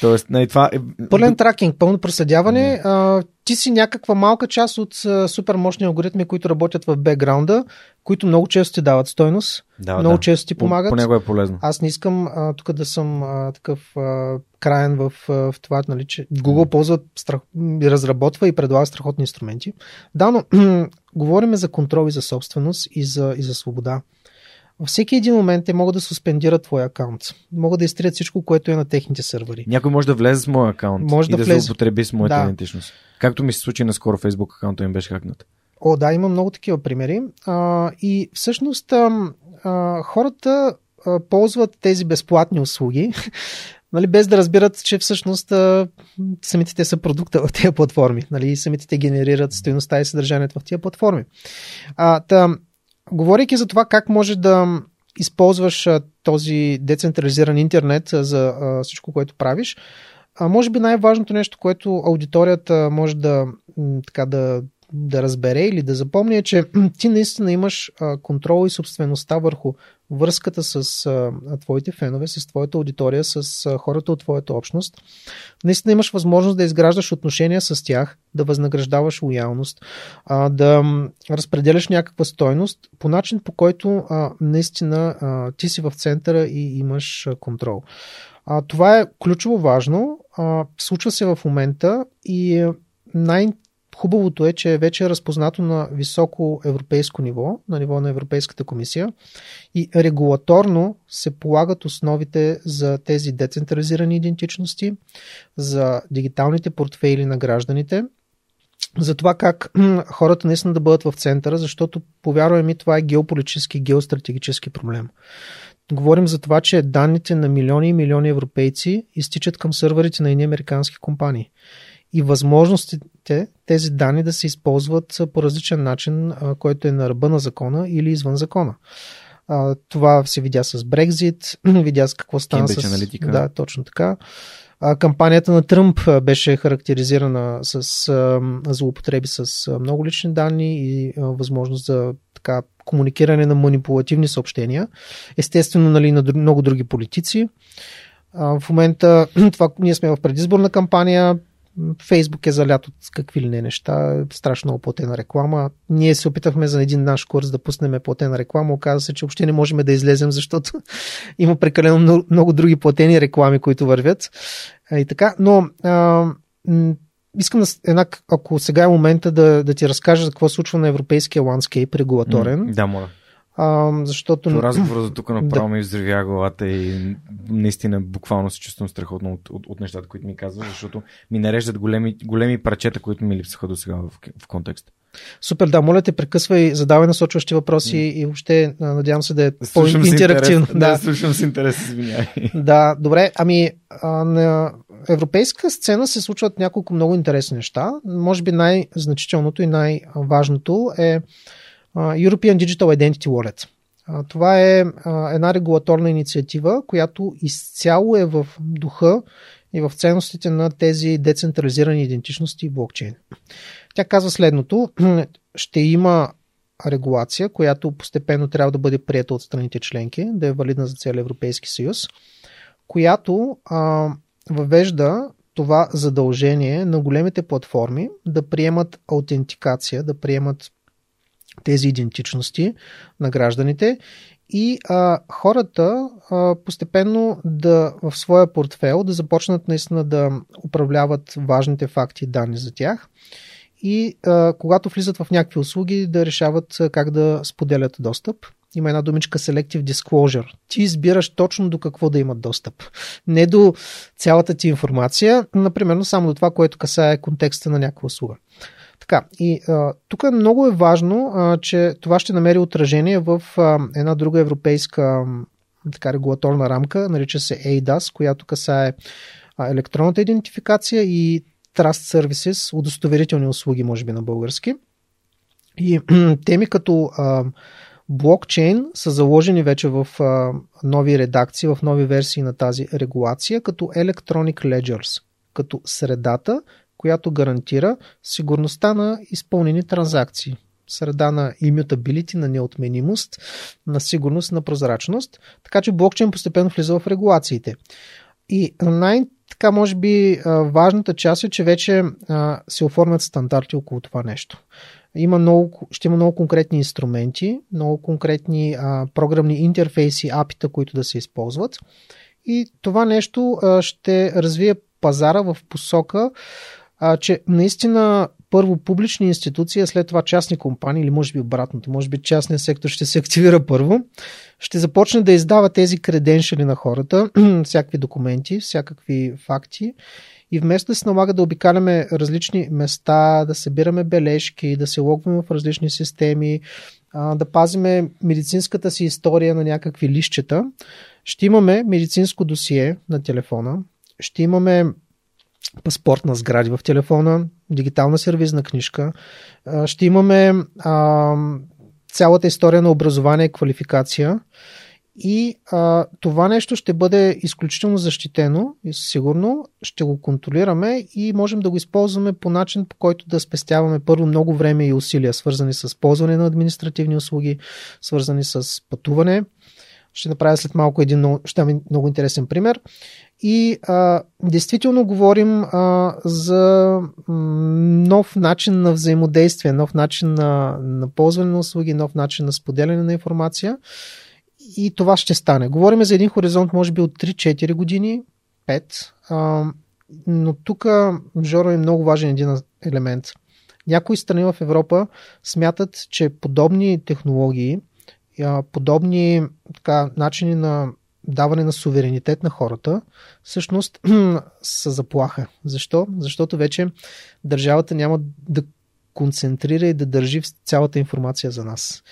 Тоест, не, това е... Пълен тракинг, пълно проследяване. А, ти си някаква малка част от а, супер мощни алгоритми, които работят в бекграунда, които много често ти дават стойност, Да, много да. често ти помагат. По него е полезно. Аз не искам а, тук да съм а, такъв а, краен в, а, в това, нали, че Google ползва, страх, и разработва и предлага страхотни инструменти. Да, но говорим за контрол и за собственост и за, и за свобода. Във всеки един момент те могат да суспендират твоя акаунт. Могат да изтрият всичко, което е на техните сървъри. Някой може да влезе с моя акаунт Може и да да, влезе. злоупотреби с моята Да. идентичност. Както ми се случи наскоро Facebook акаунта ми беше хакнат. О, да, има много такива примери. А, и всъщност а, а, хората а, ползват тези безплатни услуги, нали, без да разбират, че всъщност а, самите те са продукта в тези платформи. Нали, самите те генерират стоеността и съдържанието в тези платформи. А, та, говорейки за това как може да използваш този децентрализиран интернет за всичко, което правиш, може би най-важното нещо, което аудиторията може да, така, да, да разбере или да запомни е, че ти наистина имаш контрол и собствеността върху връзката с а, твоите фенове, с твоята аудитория, с а, хората от твоята общност. Наистина имаш възможност да изграждаш отношения с тях, да възнаграждаваш лоялност, а, да разпределяш някаква стойност по начин, по който а, наистина а, ти си в центъра и имаш а, контрол. А, това е ключово важно. А, случва се в момента и е, най-хубавото е, че вече е разпознато на високо европейско ниво, на ниво на Европейската комисия и регулаторно се полагат основите за тези децентрализирани идентичности, за дигиталните портфейли на гражданите, за това как хората наистина да бъдат в центъра, защото, повярвай ми, това е геополитически, геостратегически проблем. Говорим за това, че данните на милиони и милиони европейци изтичат към сървърите на едни американски компании. И възможностите тези данни да се използват по различен начин, който е на ръба на закона или извън закона. Това се видя с Брекзит, видя с какво стана Cambridge с... Analytica. Да, точно така. Кампанията на Тръмп беше характеризирана с злоупотреби с много лични данни и възможност за така, комуникиране на манипулативни съобщения. Естествено, нали, на много други политици. В момента това, ние сме в предизборна кампания. Фейсбук е залят от какви ли не неща, страшно много платена реклама. Ние се опитахме за един наш курс да пуснем платена реклама. Оказа се, че въобще не можем да излезем, защото има прекалено много, много други платени реклами, които вървят. И така, но а, искам да, една, ако сега е момента да, да ти разкажа какво случва на европейския ландскейп регулаторен, Да, моля. А, защото... То разговора за тук направо Да. ми взривя главата и наистина буквално се чувствам страхотно от, от, от нещата, които ми казваш, защото ми нареждат големи, големи парчета, които ми липсаха до сега в, в контекст. Супер, да, моля те, прекъсвай, задавай насочващи въпроси и въобще надявам се да е Слушам по-интерактивно. интерес. Да, слушам с интерес, извинявай. Да, добре. Ами, а, на европейска сцена се случват няколко много интересни неща. Може би най-значителното и най-важното е European Digital Identity Wallet. Това е една регулаторна инициатива, която изцяло е в духа и в ценностите на тези децентрализирани идентичности и блокчейн. Тя казва следното. Ще има регулация, която постепенно трябва да бъде приета от страните членки, да е валидна за целия Европейски съюз, която а, въвежда това задължение на големите платформи да приемат аутентикация, да приемат тези идентичности на гражданите и а, хората а, постепенно да в своя портфел да започнат наистина да управляват важните факти и данни за тях и а, когато влизат в някакви услуги да решават как да споделят достъп. Има една думичка Selective Disclosure. Ти избираш точно до какво да имат достъп. Не до цялата ти информация, например, само до това, което касае контекста на някаква услуга. Така, и а, тук много е важно, а, че това ще намери отражение в а, една друга европейска м, така, регулаторна рамка, нарича се ADAS, която касае а, електронната идентификация и Trust Services, удостоверителни услуги, може би на български. И теми като а, блокчейн са заложени вече в а, нови редакции, в нови версии на тази регулация, като Electronic Ledgers, като средата, която гарантира сигурността на изпълнени транзакции. Среда на immutability, на неотменимост, на сигурност, на прозрачност. Така че блокчейн постепенно влиза в регулациите. И най- така, може би, важната част е, че вече се оформят стандарти около това нещо. Има много, ще има много конкретни инструменти, много конкретни а, програмни интерфейси, апита, които да се използват. И това нещо а, ще развие пазара в посока, а, че наистина първо публични институции, а след това частни компании, или може би обратното, може би частният сектор ще се активира първо, ще започне да издава тези креденшали на хората, всякакви документи, всякакви факти. И вместо да се налага да обикаляме различни места, да събираме бележки, да се логваме в различни системи, да пазиме медицинската си история на някакви лищета, ще имаме медицинско досие на телефона, ще имаме паспорт на сгради в телефона, дигитална сервизна книжка. Ще имаме а, цялата история на образование и квалификация. И а, това нещо ще бъде изключително защитено и сигурно ще го контролираме и можем да го използваме по начин, по който да спестяваме първо много време и усилия, свързани с ползване на административни услуги, свързани с пътуване. Ще направя след малко един много, ще много интересен пример. И а, действително говорим а, за нов начин на взаимодействие, нов начин на, на ползване на услуги, нов начин на споделяне на информация. И това ще стане. Говорим за един хоризонт, може би от 3-4 години, 5. А, но тук, Жоро, е много важен един елемент. Някои страни в Европа смятат, че подобни технологии, подобни така, начини на даване на суверенитет на хората, всъщност са заплаха. Защо? Защото вече държавата няма да концентрира и да държи цялата информация за нас.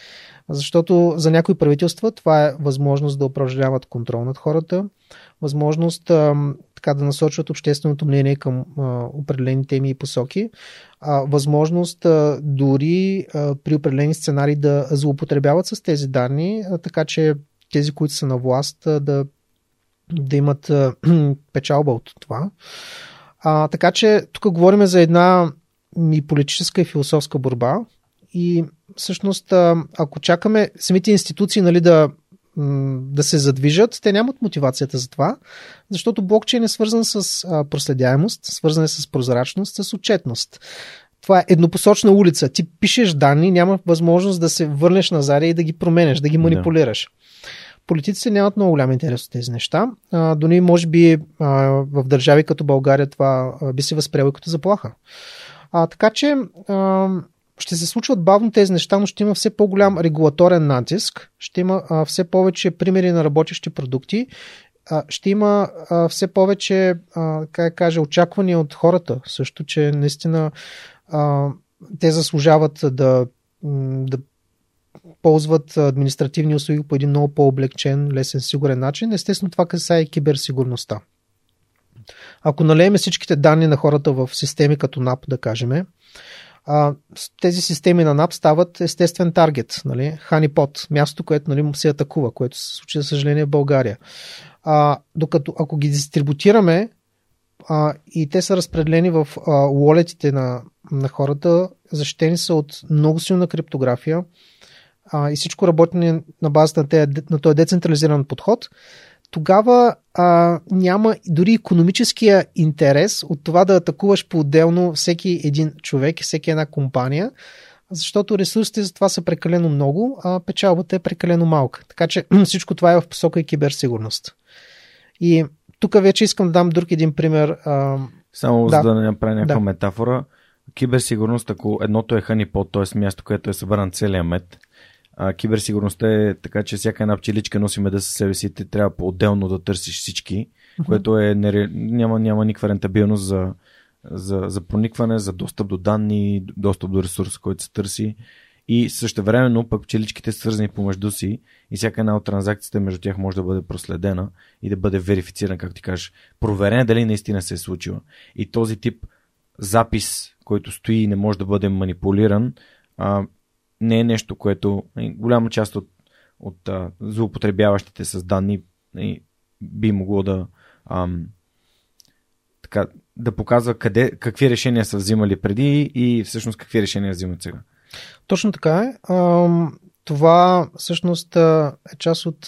Защото за някои правителства това е възможност да упражняват контрол над хората, възможност така да насочват общественото мнение към а, определени теми и посоки, а, възможност а, дори а, при определени сценарии да злоупотребяват с тези данни, а, така че тези, които са на власт, да, да имат печалба от това. А, така че тук говорим за една и политическа и философска борба и всъщност ако чакаме самите институции нали, да, да се задвижат, те нямат мотивацията за това, защото блокчейн е свързан с проследяемост, свързан е с прозрачност, с отчетност. Това е еднопосочна улица. Ти пишеш данни, няма възможност да се върнеш назад и да ги променеш, да ги манипулираш. Да политиците нямат много голям интерес от тези неща. А, дори може би а, в държави като България това а, би се възприело като заплаха. А, така че а, ще се случват бавно тези неща, но ще има все по-голям регулаторен натиск, ще има а, все повече примери на работещи продукти, а, ще има а, все повече, а, как кажа, очаквания от хората също, че наистина а, те заслужават да, да ползват административни услуги по един много по-облегчен, лесен, сигурен начин. Естествено, това касае и киберсигурността. Ако налееме всичките данни на хората в системи като NAP, да кажем, тези системи на NAP стават естествен таргет, нали? Honeypot, място, което нали, се атакува, което се случи, за съжаление, в България. А, докато ако ги дистрибутираме а, и те са разпределени в уолетите на, на хората, защитени са от много силна криптография, а, и всичко работи на базата на, тези, на този децентрализиран подход, тогава а, няма дори економическия интерес от това да атакуваш по-отделно всеки един човек и всеки една компания, защото ресурсите за това са прекалено много, а печалбата е прекалено малка. Така че всичко това е в посока и киберсигурност. И тук вече искам да дам друг един пример. А, Само да. за да не направя някаква да. метафора. Киберсигурност, ако едното е ханипот, т.е. място, където е събран целият мед, а, киберсигурността е така, че всяка една пчеличка носи меда със себе си и те трябва по-отделно да търсиш всички, uh-huh. което е нере... няма, няма никаква рентабилност за, за, за проникване, за достъп до данни, достъп до ресурса, който се търси. И също времено пък пчеличките са свързани помежду си и всяка една от транзакциите между тях може да бъде проследена и да бъде верифицирана, както ти кажеш, проверена дали наистина се е случила. И този тип запис, който стои и не може да бъде манипулиран, а, не е нещо, което нали, голяма част от, от а, злоупотребяващите с данни нали, би могло да ам, така, да показва къде, какви решения са взимали преди и всъщност какви решения взимат сега. Точно така е. Ам, това всъщност е част от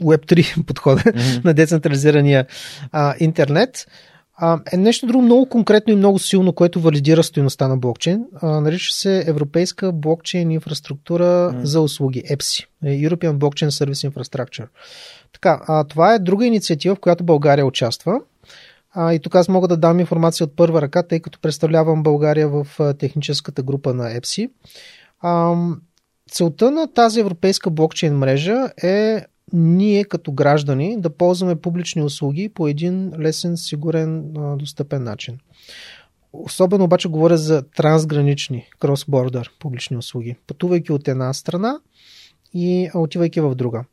Web3 подхода mm-hmm. на децентрализирания а, интернет. А, е нещо друго много конкретно и много силно, което валидира стоеността на блокчейн. А, нарича се Европейска блокчейн инфраструктура mm. за услуги, EPSI, European Blockchain Service Infrastructure. Така, а, това е друга инициатива, в която България участва. А, и тук аз мога да дам информация от първа ръка, тъй като представлявам България в техническата група на EPSI. А, целта на тази европейска блокчейн мрежа е ние като граждани да ползваме публични услуги по един лесен, сигурен, достъпен начин. Особено обаче говоря за трансгранични, крос-бордър публични услуги, пътувайки от една страна и отивайки в друга.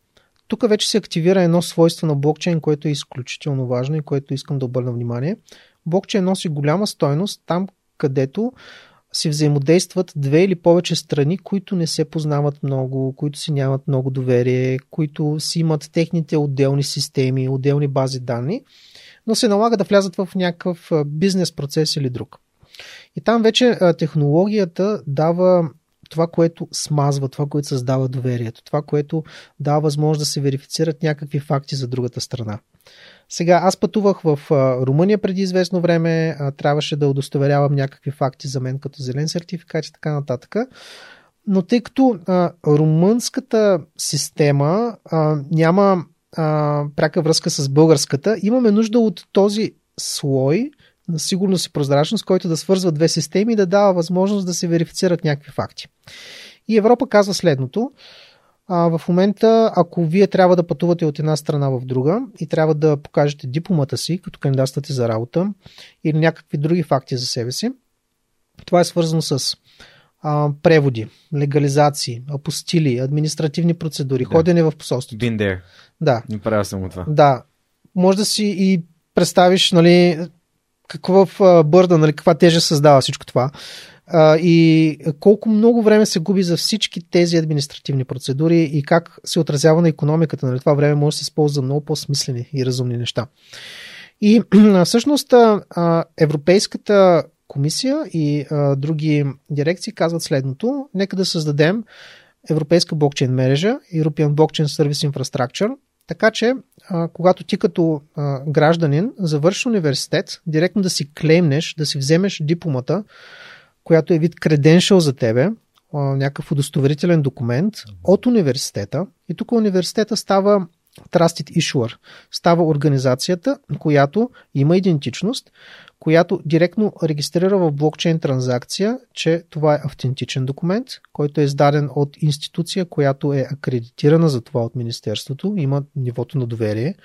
Тук вече се активира едно свойство на блокчейн, което е изключително важно и което искам да обърна внимание. Блокчейн носи голяма стойност там, където си взаимодействат две или повече страни, които не се познават много, които си нямат много доверие, които си имат техните отделни системи, отделни бази данни, но се налага да влязат в някакъв бизнес процес или друг. И там вече технологията дава това, което смазва, това, което създава доверието, това, което дава възможност да се верифицират някакви факти за другата страна. Сега, аз пътувах в Румъния преди известно време, трябваше да удостоверявам някакви факти за мен като зелен сертификат и така нататък. Но тъй като а, румънската система а, няма а, пряка връзка с българската, имаме нужда от този слой на сигурност и прозрачност, който да свързва две системи и да дава възможност да се верифицират някакви факти. И Европа казва следното. А, в момента, ако вие трябва да пътувате от една страна в друга и трябва да покажете дипломата си, като кандидатствате за работа или някакви други факти за себе си, това е свързано с а, преводи, легализации, апостили, административни процедури, да. ходене в посолството. Been there. Да. Не правя само това. Да. Може да си и представиш, нали, какво в бърда, нали, каква тежест създава всичко това а, и колко много време се губи за всички тези административни процедури и как се отразява на економиката. Нали? Това време може да се използва много по-смислени и разумни неща. И всъщност Европейската комисия и а, други дирекции казват следното. Нека да създадем европейска блокчейн мрежа, European Blockchain Service Infrastructure, така че, а, когато ти като а, гражданин завършиш университет, директно да си клеймнеш, да си вземеш дипломата, която е вид креденшъл за тебе, някакъв удостоверителен документ от университета. И тук университета става Trusted Issuer. Става организацията, която има идентичност, която директно регистрира в блокчейн транзакция, че това е автентичен документ, който е издаден от институция, която е акредитирана за това от Министерството, има нивото на доверие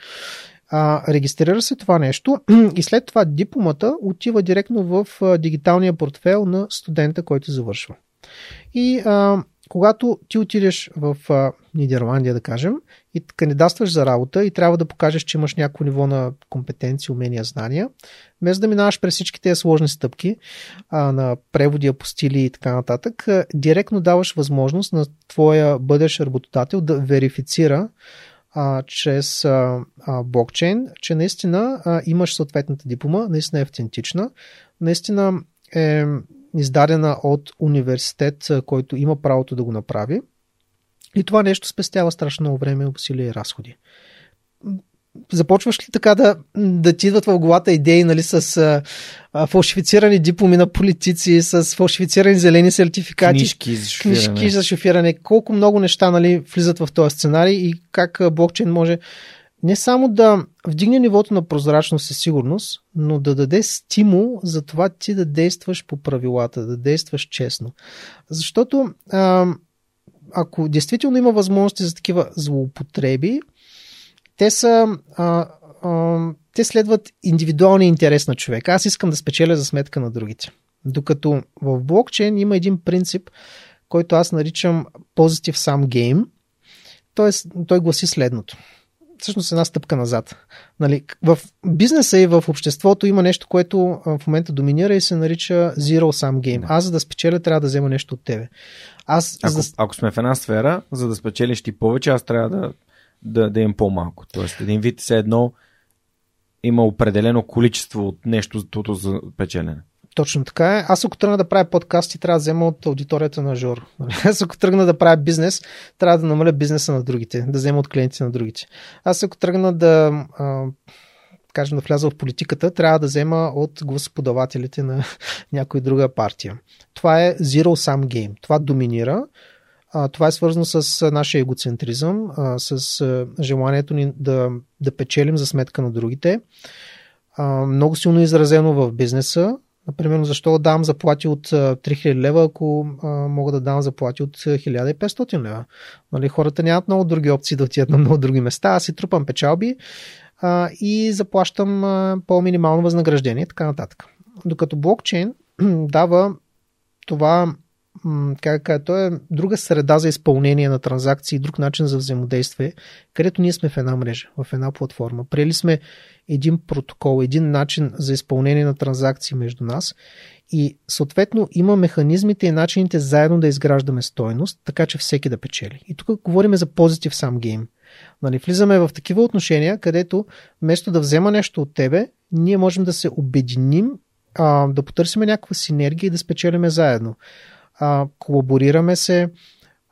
а, регистрира се това нещо и след това дипломата отива директно в дигиталния портфел на студента, който завършва. И а, когато ти отидеш в а, Нидерландия, да кажем, и кандидатстваш за работа и трябва да покажеш, че имаш някакво ниво на компетенции, умения, знания, без да минаваш през всички тези сложни стъпки а, на преводи, апостили и така нататък, а, директно даваш възможност на твоя бъдещ работодател да верифицира а, чрез а, а, блокчейн, че наистина а, имаш съответната диплома, наистина е автентична, наистина е издадена от университет, който има правото да го направи. И това нещо спестява страшно много време, усилия и разходи започваш ли така да, да ти идват в главата идеи нали, с а, фалшифицирани дипломи на политици, с фалшифицирани зелени сертификати, книжки за шофиране, книжки за шофиране колко много неща нали, влизат в този сценарий и как блокчейн може не само да вдигне нивото на прозрачност и сигурност, но да даде стимул за това ти да действаш по правилата, да действаш честно. Защото а, ако действително има възможности за такива злоупотреби, те са. А, а, те следват индивидуалния интерес на човека. Аз искам да спечеля за сметка на другите. Докато в блокчейн има един принцип, който аз наричам Positive Sum Game. Тоест, той гласи следното. Всъщност една стъпка назад. Нали, в бизнеса и в обществото има нещо, което в момента доминира и се нарича Zero Sum Game. Аз за да спечеля трябва да взема нещо от тебе. Аз, ако, за... ако сме в една сфера, за да спечелиш ти повече, аз трябва да да, да имам по-малко. Тоест, един вид все едно има определено количество от нещо за печелене. Точно така е. Аз ако тръгна да правя подкасти, трябва да взема от аудиторията на Жор. Аз ако тръгна да правя бизнес, трябва да намаля бизнеса на другите, да взема от клиентите на другите. Аз ако тръгна да а, кажем да вляза в политиката, трябва да взема от гласоподавателите на някоя друга партия. Това е zero sum game. Това доминира. А, това е свързано с нашия егоцентризъм, а, с желанието ни да, да печелим за сметка на другите. А, много силно изразено в бизнеса. Например, защо давам заплати от 3000 лева, ако а, мога да дам заплати от 1500 лева? Нали, хората нямат много други опции да отидат на много други места. Аз си трупам печалби а, и заплащам а, по-минимално възнаграждение и така нататък. Докато блокчейн дава това как то е друга среда за изпълнение на транзакции, друг начин за взаимодействие, където ние сме в една мрежа, в една платформа. Приели сме един протокол, един начин за изпълнение на транзакции между нас и съответно има механизмите и начините заедно да изграждаме стойност, така че всеки да печели. И тук говорим за позитив сам гейм. Нали, влизаме в такива отношения, където вместо да взема нещо от тебе, ние можем да се обединим, а, да потърсим някаква синергия и да спечелиме заедно а, колаборираме се,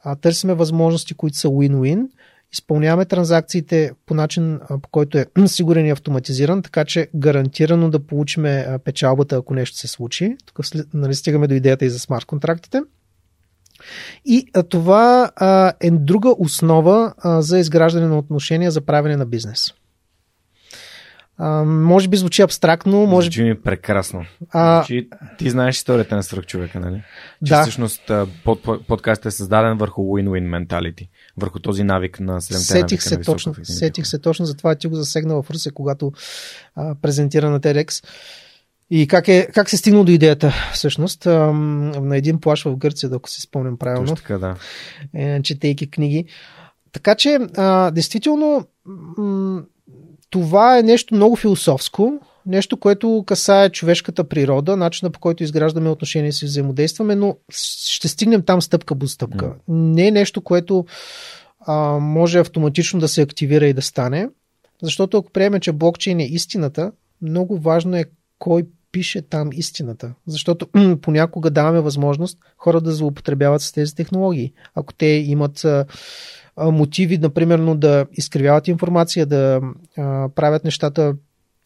а, търсиме възможности, които са win-win, изпълняваме транзакциите по начин, а, по който е сигурен и автоматизиран, така че гарантирано да получиме печалбата, ако нещо се случи. Тук нали, стигаме до идеята и за смарт контрактите. И а, това а, е друга основа а, за изграждане на отношения за правене на бизнес. А, може би звучи абстрактно. Може... Звучи ми прекрасно. А... Звучи... Ти знаеш историята на свръхчовека, нали? Че да. всъщност под, подкастът е създаден върху win-win менталити. Върху този навик на седемте сетих се, точно, сетих се точно, затова ти го засегна в Русе, когато а, презентира на TEDx. И как, е, как се стигнал до идеята, всъщност, а, на един плаш в Гърция, ако си спомням правилно. Точно така, да. Е, четейки книги. Така че, а, действително, м- това е нещо много философско, нещо, което касае човешката природа, начина по който изграждаме отношения си взаимодействаме, но ще стигнем там стъпка по стъпка. Mm. Не е нещо, което а, може автоматично да се активира и да стане, защото ако приемем, че блокчейн е истината, много важно е кой пише там истината. Защото понякога даваме възможност хора да злоупотребяват с тези технологии. Ако те имат мотиви, например, да изкривяват информация, да а, правят нещата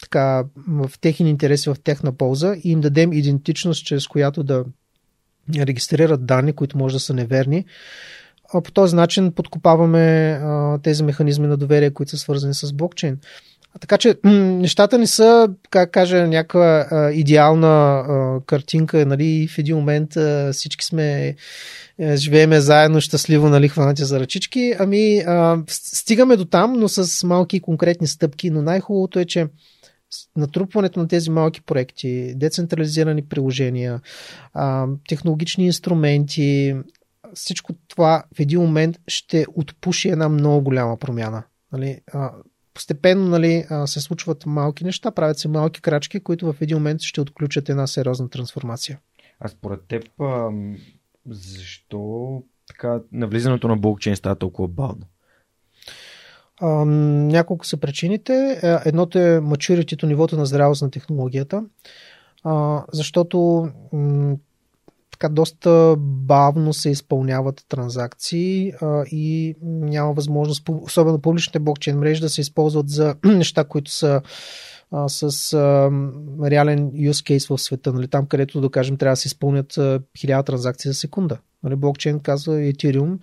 така в техни интереси, в техна полза и им дадем идентичност, чрез която да регистрират данни, които може да са неверни. А по този начин подкопаваме а, тези механизми на доверие, които са свързани с блокчейн. А така че нещата не са, как кажа, някаква а, идеална а, картинка, нали, в един момент а, всички сме живееме заедно щастливо, нали, хванати за ръчички. Ами, а, стигаме до там, но с малки конкретни стъпки, но най-хубавото е, че натрупването на тези малки проекти, децентрализирани приложения, а, технологични инструменти, всичко това в един момент ще отпуши една много голяма промяна. Нали? Постепенно нали, се случват малки неща, правят се малки крачки, които в един момент ще отключат една сериозна трансформация. А според теб, защо така навлизането на блокчейн става толкова бавно? А, няколко са причините. Е, едното е мачуритето, нивото на зрялост на технологията, а, защото м- така доста бавно се изпълняват транзакции а, и няма възможност, особено публичните блокчейн мрежи, да се използват за неща, които са а, с а, реален use case в света. Нали, там, където, да кажем, трябва да се изпълнят хиляда транзакции за секунда. Нали, блокчейн казва Ethereum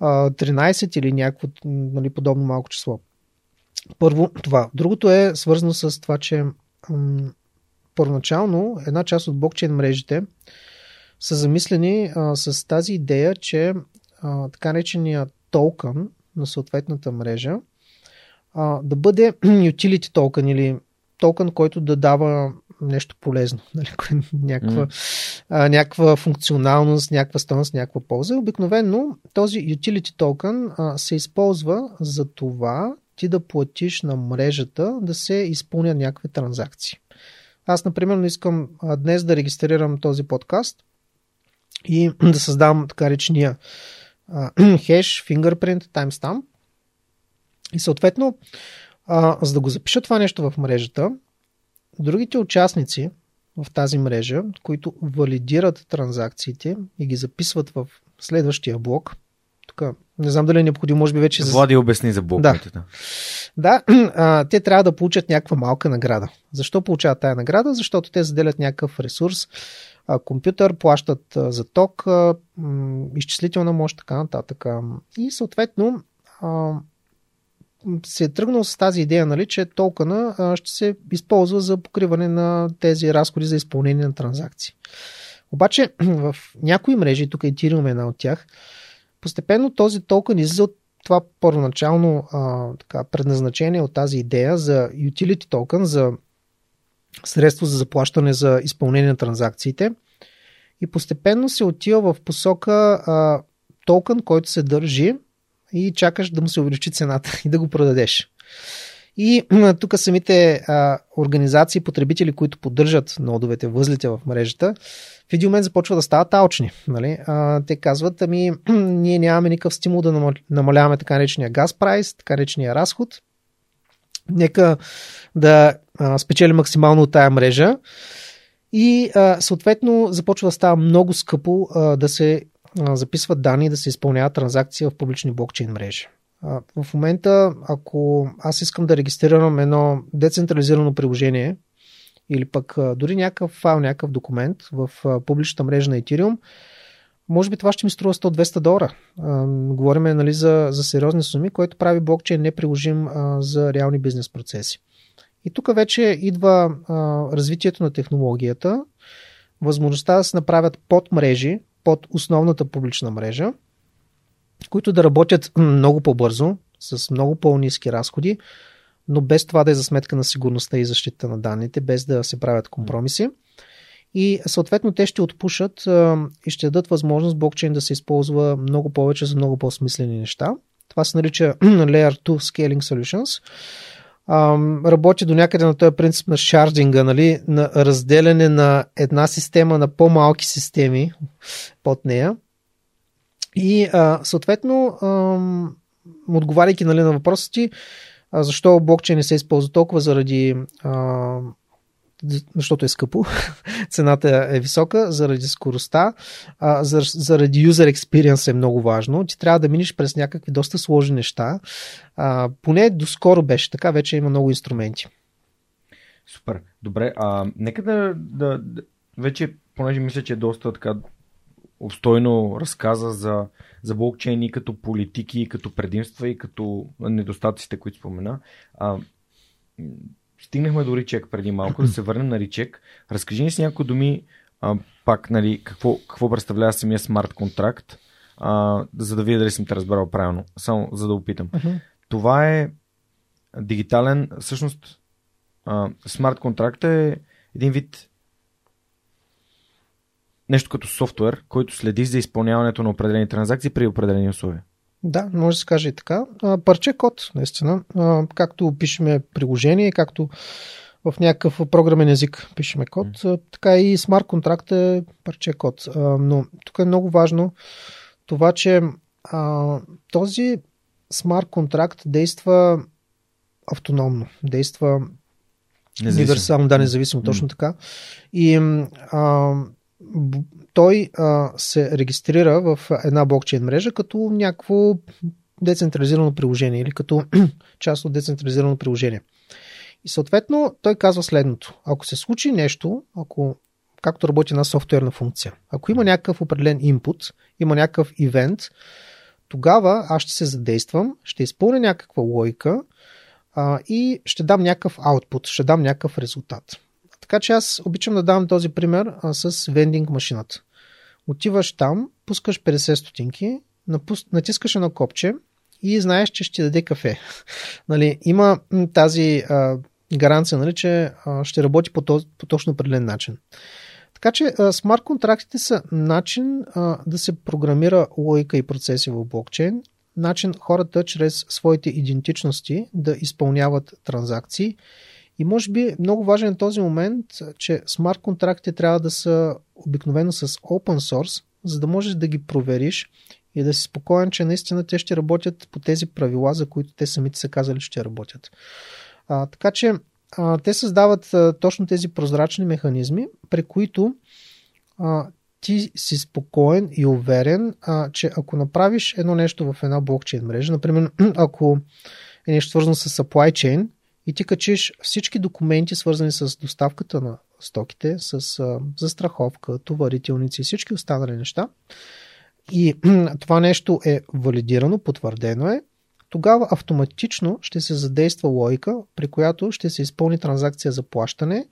а, 13 или някакво нали, подобно малко число. Първо това. Другото е свързано с това, че м- първоначално една част от блокчейн мрежите са замислени а, с тази идея, че а, така наречения токен на съответната мрежа а, да бъде utility токен или токен, който да дава нещо полезно, нали, някаква, mm. а, някаква функционалност, някаква стойност, някаква полза. Обикновено този utility токен а, се използва за това ти да платиш на мрежата да се изпълнят някакви транзакции. Аз, например, искам а, днес да регистрирам този подкаст и да създам така речния хеш, fingerprint, timestamp. И съответно, а, за да го запиша това нещо в мрежата, другите участници, в тази мрежа, които валидират транзакциите и ги записват в следващия блок. Тук не знам дали е необходимо, може би вече... Влади обясни за блоковете. Да, да а, те трябва да получат някаква малка награда. Защо получават тая награда? Защото те заделят някакъв ресурс, а, компютър, плащат а, за ток, а, м, изчислителна мощ, така нататък. И съответно а, се е тръгнал с тази идея, нали, че токена ще се използва за покриване на тези разходи за изпълнение на транзакции. Обаче в някои мрежи, тук Ethereum е една от тях, постепенно този токен излиза от това първоначално а, така, предназначение от тази идея за utility токен, за средство за заплащане за изпълнение на транзакциите и постепенно се отива в посока а, токен, който се държи и чакаш да му се увеличи цената и да го продадеш. И тук самите а, организации, потребители, които поддържат нодовете, възлите в мрежата, в един момент започват да стават алчни. Нали? Те казват, ами ние нямаме никакъв стимул да намаляваме така наречения газ прайс, така наречения разход. Нека да а, спечели максимално от тая мрежа. И а, съответно започва да става много скъпо а, да се записват данни, да се изпълняват транзакции в публични блокчейн мрежи. В момента, ако аз искам да регистрирам едно децентрализирано приложение или пък дори някакъв файл, някакъв документ в публичната мрежа на Ethereum, може би това ще ми струва 100-200 долара. Говориме нали, за, за сериозни суми, което прави блокчейн неприложим за реални бизнес процеси. И тук вече идва развитието на технологията, възможността да се направят под мрежи, под основната публична мрежа, които да работят много по-бързо, с много по-низки разходи, но без това да е за сметка на сигурността и защита на данните, без да се правят компромиси. И съответно те ще отпушат и ще дадат възможност блокчейн да се използва много повече за много по-смислени неща. Това се нарича Layer 2 Scaling Solutions. Работи до някъде на този принцип на шардинга, нали, на разделяне на една система на по-малки системи под нея. И съответно, отговаряйки нали, на въпроса ти, защо блокчейн не се използва толкова заради защото е скъпо, цената е висока, заради скоростта, а, заради user experience е много важно. Ти трябва да минеш през някакви доста сложни неща. А, поне доскоро беше така, вече има много инструменти. Супер. Добре, а, нека да, да, да вече, понеже мисля, че е доста така обстойно разказа за, за блокчейн и като политики, и като предимства, и като недостатъците, които спомена. А, стигнахме до Ричек преди малко, да се върнем на Ричек. Разкажи ни с някои думи а, пак, нали, какво, какво представлява самия смарт контракт, а, за да видя дали съм те разбрал правилно. Само за да опитам. Uh-huh. Това е дигитален, всъщност смарт контракт е един вид нещо като софтуер, който следи за изпълняването на определени транзакции при определени условия. Да, може да се каже и така. Парче код, наистина. Както пишеме приложение, както в някакъв програмен език пишеме код, mm. така и смарт контракт е парче код. Но тук е много важно това, че този смарт контракт действа автономно, действа универсално, да, независимо, точно така. И а, той а, се регистрира в една блокчейн мрежа като някакво децентрализирано приложение или като част от децентрализирано приложение. И съответно той казва следното. Ако се случи нещо, ако както работи една софтуерна функция, ако има някакъв определен input, има някакъв ивент, тогава аз ще се задействам, ще изпълня някаква логика а, и ще дам някакъв output, ще дам някакъв резултат. Така че аз обичам да давам този пример а, с вендинг машината. Отиваш там, пускаш 50 стотинки, натискаш едно копче и знаеш, че ще даде кафе. нали, има тази а, гаранция, нали, че а, ще работи по, то, по точно определен начин. Така че смарт контрактите са начин а, да се програмира логика и процеси в блокчейн, начин хората чрез своите идентичности да изпълняват транзакции и може би много важен е този момент, че смарт контрактите трябва да са обикновено с open source, за да можеш да ги провериш и да си спокоен, че наистина те ще работят по тези правила, за които те самите са казали, че ще работят. А, така че а, те създават а, точно тези прозрачни механизми, при които а, ти си спокоен и уверен, а, че ако направиш едно нещо в една блокчейн мрежа, например, ако е нещо свързано с supply chain и ти качиш всички документи, свързани с доставката на стоките, с а, застраховка, товарителници и всички останали неща, и това нещо е валидирано, потвърдено е, тогава автоматично ще се задейства логика, при която ще се изпълни транзакция за плащане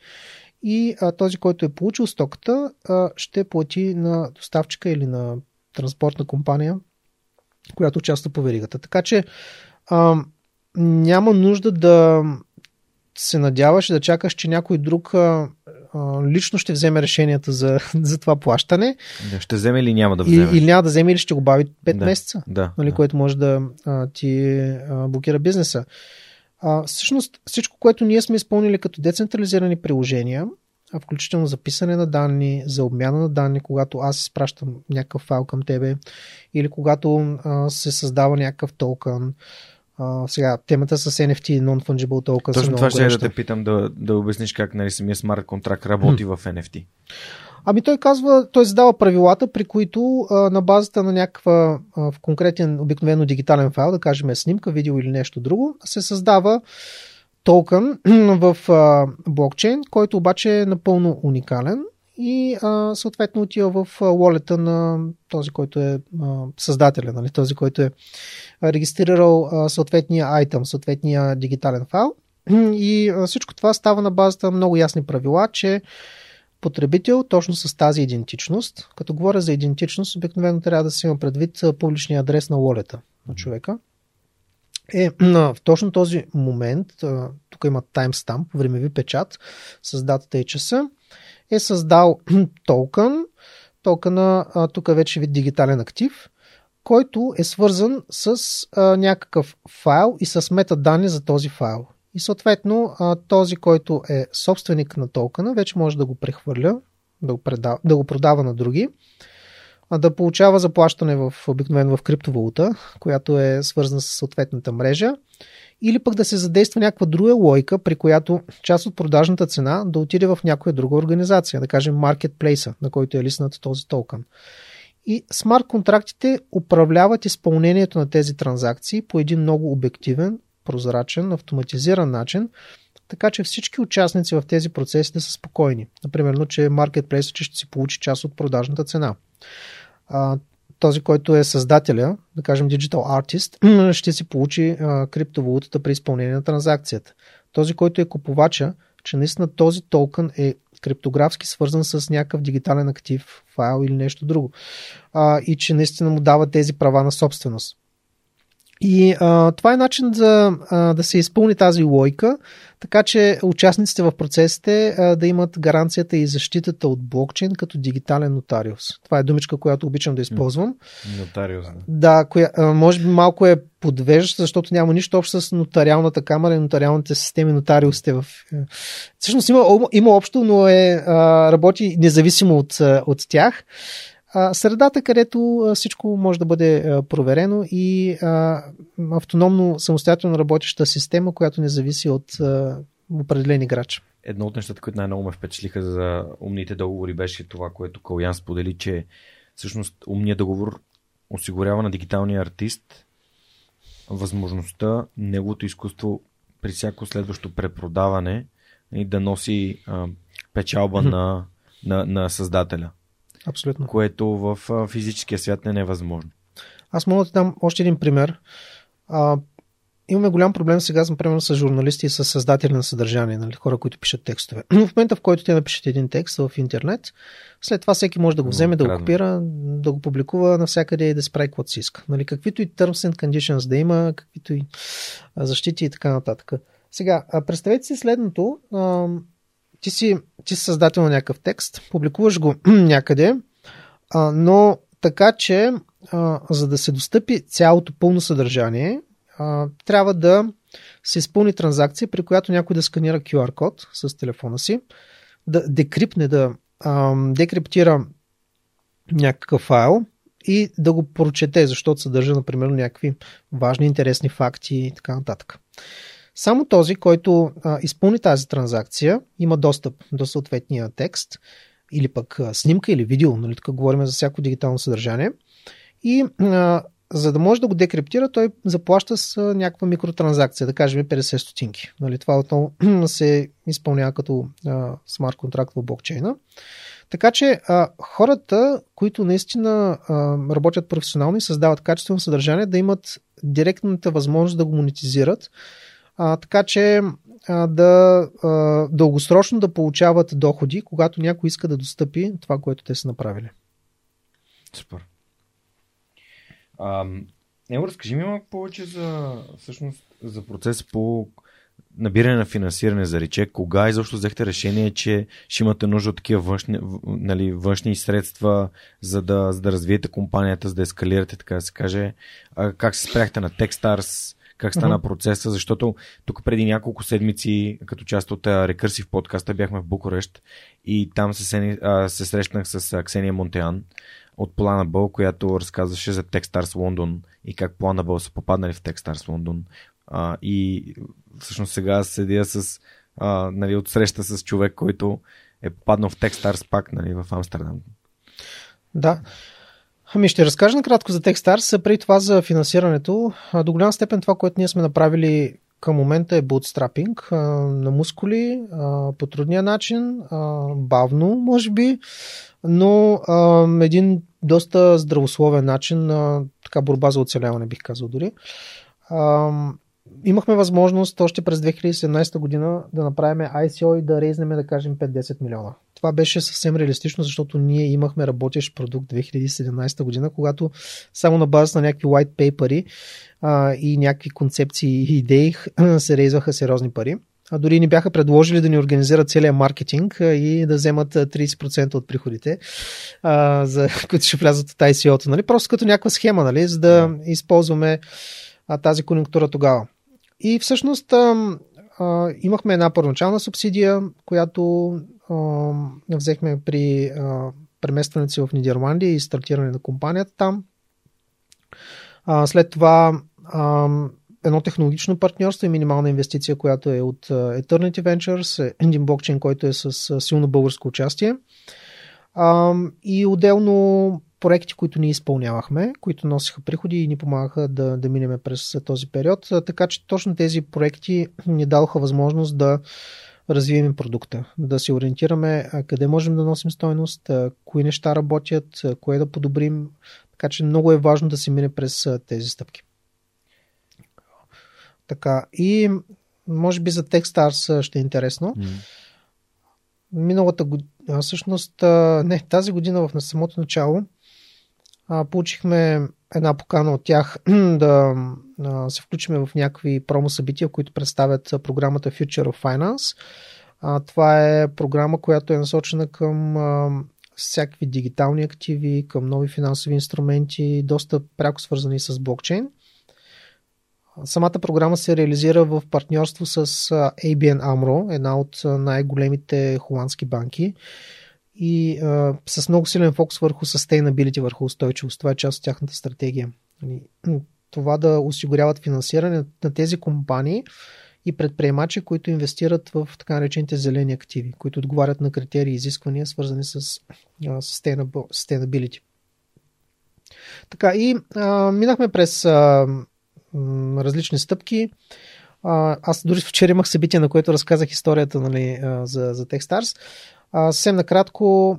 и а, този, който е получил стоката, а, ще плати на доставчика или на транспортна компания, която участва по веригата. Така че а, няма нужда да се надяваш да чакаш, че някой друг а, лично ще вземе решенията за, за това плащане. Да, ще вземе или няма да вземе? Или няма да вземе или ще го бави 5 да, месеца, да, нали, да. което може да а, ти а, блокира бизнеса. А, всъщност всичко, което ние сме изпълнили като децентрализирани приложения, включително за писане на данни, за обмяна на данни, когато аз изпращам някакъв файл към тебе или когато а, се създава някакъв токен, Uh, сега, темата с NFT, Non-Fungible Token. Точно това ще да те питам да, да обясниш как нали, самия смарт контракт работи hmm. в NFT. Ами той казва, той задава правилата, при които а, на базата на някаква а, в конкретен обикновено дигитален файл, да кажем снимка, видео или нещо друго, се създава токен в а, блокчейн, който обаче е напълно уникален и а, съответно отива в волета на този, който е а, създателя, нали? този, който е регистрирал а, съответния айтъм, съответния дигитален файл. И а, всичко това става на базата на много ясни правила, че потребител точно с тази идентичност, като говоря за идентичност, обикновено трябва да се има предвид публичния адрес на волета на човека, е в точно този момент, тук има таймстамп, времеви печат с датата и часа, е създал токен. Токена тук вече вид дигитален актив, който е свързан с а, някакъв файл и с метаданни за този файл. И съответно а, този, който е собственик на токена, вече може да го прехвърля, да го, предава, да го продава на други, а да получава заплащане в обикновено в криптовалута, която е свързана с съответната мрежа или пък да се задейства някаква друга лойка, при която част от продажната цена да отиде в някоя друга организация, да кажем маркетплейса, на който е лиснат този токен. И смарт контрактите управляват изпълнението на тези транзакции по един много обективен, прозрачен, автоматизиран начин, така че всички участници в тези процеси да са спокойни. Например, че маркетплейсът ще си получи част от продажната цена този, който е създателя, да кажем Digital Artist, ще си получи а, криптовалутата при изпълнение на транзакцията. Този, който е купувача, че наистина този токен е криптографски свързан с някакъв дигитален актив, файл или нещо друго. А, и че наистина му дава тези права на собственост. И а, това е начин за а, да се изпълни тази лойка, така че участниците в процесите а, да имат гаранцията и защитата от блокчейн като дигитален нотариус. Това е думичка, която обичам да използвам. Нотариус. Да, да коя, а, може би малко е подвеждаща, защото няма нищо общо с нотариалната камера и нотариалните системи, нотариусите в... Е, всъщност има, има общо, но е, а, работи независимо от, от тях средата, където всичко може да бъде проверено и автономно самостоятелно работеща система, която не зависи от определен играч. Едно от нещата, които най-много ме впечатлиха за умните договори, беше това, което Калян сподели, че всъщност умният договор осигурява на дигиталния артист възможността неговото изкуство при всяко следващо препродаване и да носи а, печалба на, на, на създателя. Абсолютно. Което в физическия свят не е невъзможно. Аз мога да дам още един пример. А, имаме голям проблем сега, например, с журналисти и с създатели на съдържание, нали, хора, които пишат текстове. Но в момента, в който те напишат един текст в интернет, след това всеки може да го вземе, да го копира, да го публикува навсякъде и да спре каквото си иска. Нали, каквито и terms and conditions да има, каквито и защити и така нататък. Сега, представете си следното ти си, ти си създател на някакъв текст, публикуваш го някъде, а, но така, че а, за да се достъпи цялото пълно съдържание, а, трябва да се изпълни транзакция, при която някой да сканира QR код с телефона си, да декрипне, да а, декриптира някакъв файл и да го прочете, защото съдържа, например, някакви важни, интересни факти и така нататък. Само този, който а, изпълни тази транзакция, има достъп до съответния текст или пък а, снимка или видео, нали, тук говорим за всяко дигитално съдържание. И а, за да може да го декриптира, той заплаща с а, някаква микротранзакция, да кажем 50 стотинки. Нали, това отново се изпълнява като смарт контракт в блокчейна. Така че а, хората, които наистина а, работят професионално и създават качествено съдържание, да имат директната възможност да го монетизират, а, така че а, да а, дългосрочно да получават доходи, когато някой иска да достъпи това, което те са направили. Супер. А, Ево, разкажи ми малко повече за, всъщност, за процес по набиране на финансиране за рече, кога изобщо взехте решение, че ще имате нужда от такива външни, нали, външни средства, за да, за да развиете компанията, за да ескалирате, така да се каже. А, как се спряхте на Techstars, как стана uh-huh. процеса, защото тук преди няколко седмици, като част от Рекърсив подкаста, бяхме в Букурещ и там се, се срещнах с Ксения Монтеан от Planable, която разказваше за Techstars Лондон и как Planable са попаднали в Techstars Лондон. А, и всъщност сега седя с, а, нали, от среща с човек, който е попаднал в Techstars пак нали, в Амстердам. Да. Ами ще разкажа накратко за Techstars. Преди това за финансирането. До голяма степен това, което ние сме направили към момента е bootstrapping на мускули по трудния начин, бавно, може би, но един доста здравословен начин на така борба за оцеляване, бих казал дори имахме възможност още през 2017 година да направим ICO и да рейзнем, да кажем, 5-10 милиона. Това беше съвсем реалистично, защото ние имахме работещ продукт 2017 година, когато само на база на някакви white paper и някакви концепции и идеи се рейзваха сериозни пари. А дори ни бяха предложили да ни организират целият маркетинг и да вземат 30% от приходите, а, за които ще влязат от ICO-то. Нали? Просто като някаква схема, нали? за да използваме а, тази конъюнктура тогава. И всъщност а, а, имахме една първоначална субсидия, която взехме при преместването си в Нидерландия и стартиране на компанията там. След това едно технологично партньорство и минимална инвестиция, която е от Eternity Ventures, един блокчейн, който е с силно българско участие. И отделно проекти, които ние изпълнявахме, които носиха приходи и ни помагаха да, да минеме през този период. Така че точно тези проекти ни дадоха възможност да развием продукта, да се ориентираме къде можем да носим стойност, кои неща работят, кое да подобрим. Така че много е важно да се мине през тези стъпки. Така, и може би за Techstars ще е интересно. Mm. Миналата година, всъщност, не, тази година в самото начало а, получихме една покана от тях да а, се включиме в някакви промо събития, които представят програмата Future of Finance. А, това е програма, която е насочена към а, всякакви дигитални активи, към нови финансови инструменти, доста пряко свързани с блокчейн. Самата програма се реализира в партньорство с ABN AMRO, една от най-големите холандски банки и а, с много силен фокус върху sustainability, върху устойчивост. Това е част от тяхната стратегия. Нали, това да осигуряват финансиране на тези компании и предприемачи, които инвестират в така наречените зелени активи, които отговарят на критерии и изисквания, свързани с sustainability. Така и а, минахме през а, различни стъпки. А, аз дори вчера имах събитие, на което разказах историята нали, за, за Techstars. А, съвсем накратко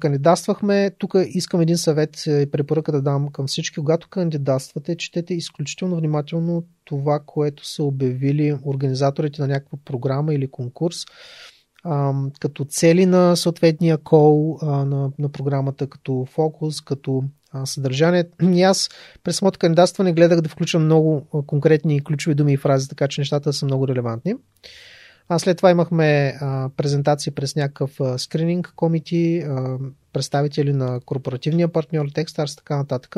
кандидатствахме. Тук искам един съвет и препоръка да дам към всички. Когато кандидатствате, четете изключително внимателно това, което са обявили организаторите на някаква програма или конкурс като цели на съответния кол на, на програмата, като фокус, като съдържание. И аз през самото кандидатстване гледах да включвам много конкретни ключови думи и фрази, така че нещата са много релевантни. А след това имахме а, презентации през някакъв скрининг комити, представители на корпоративния партньор, Techstars така нататък.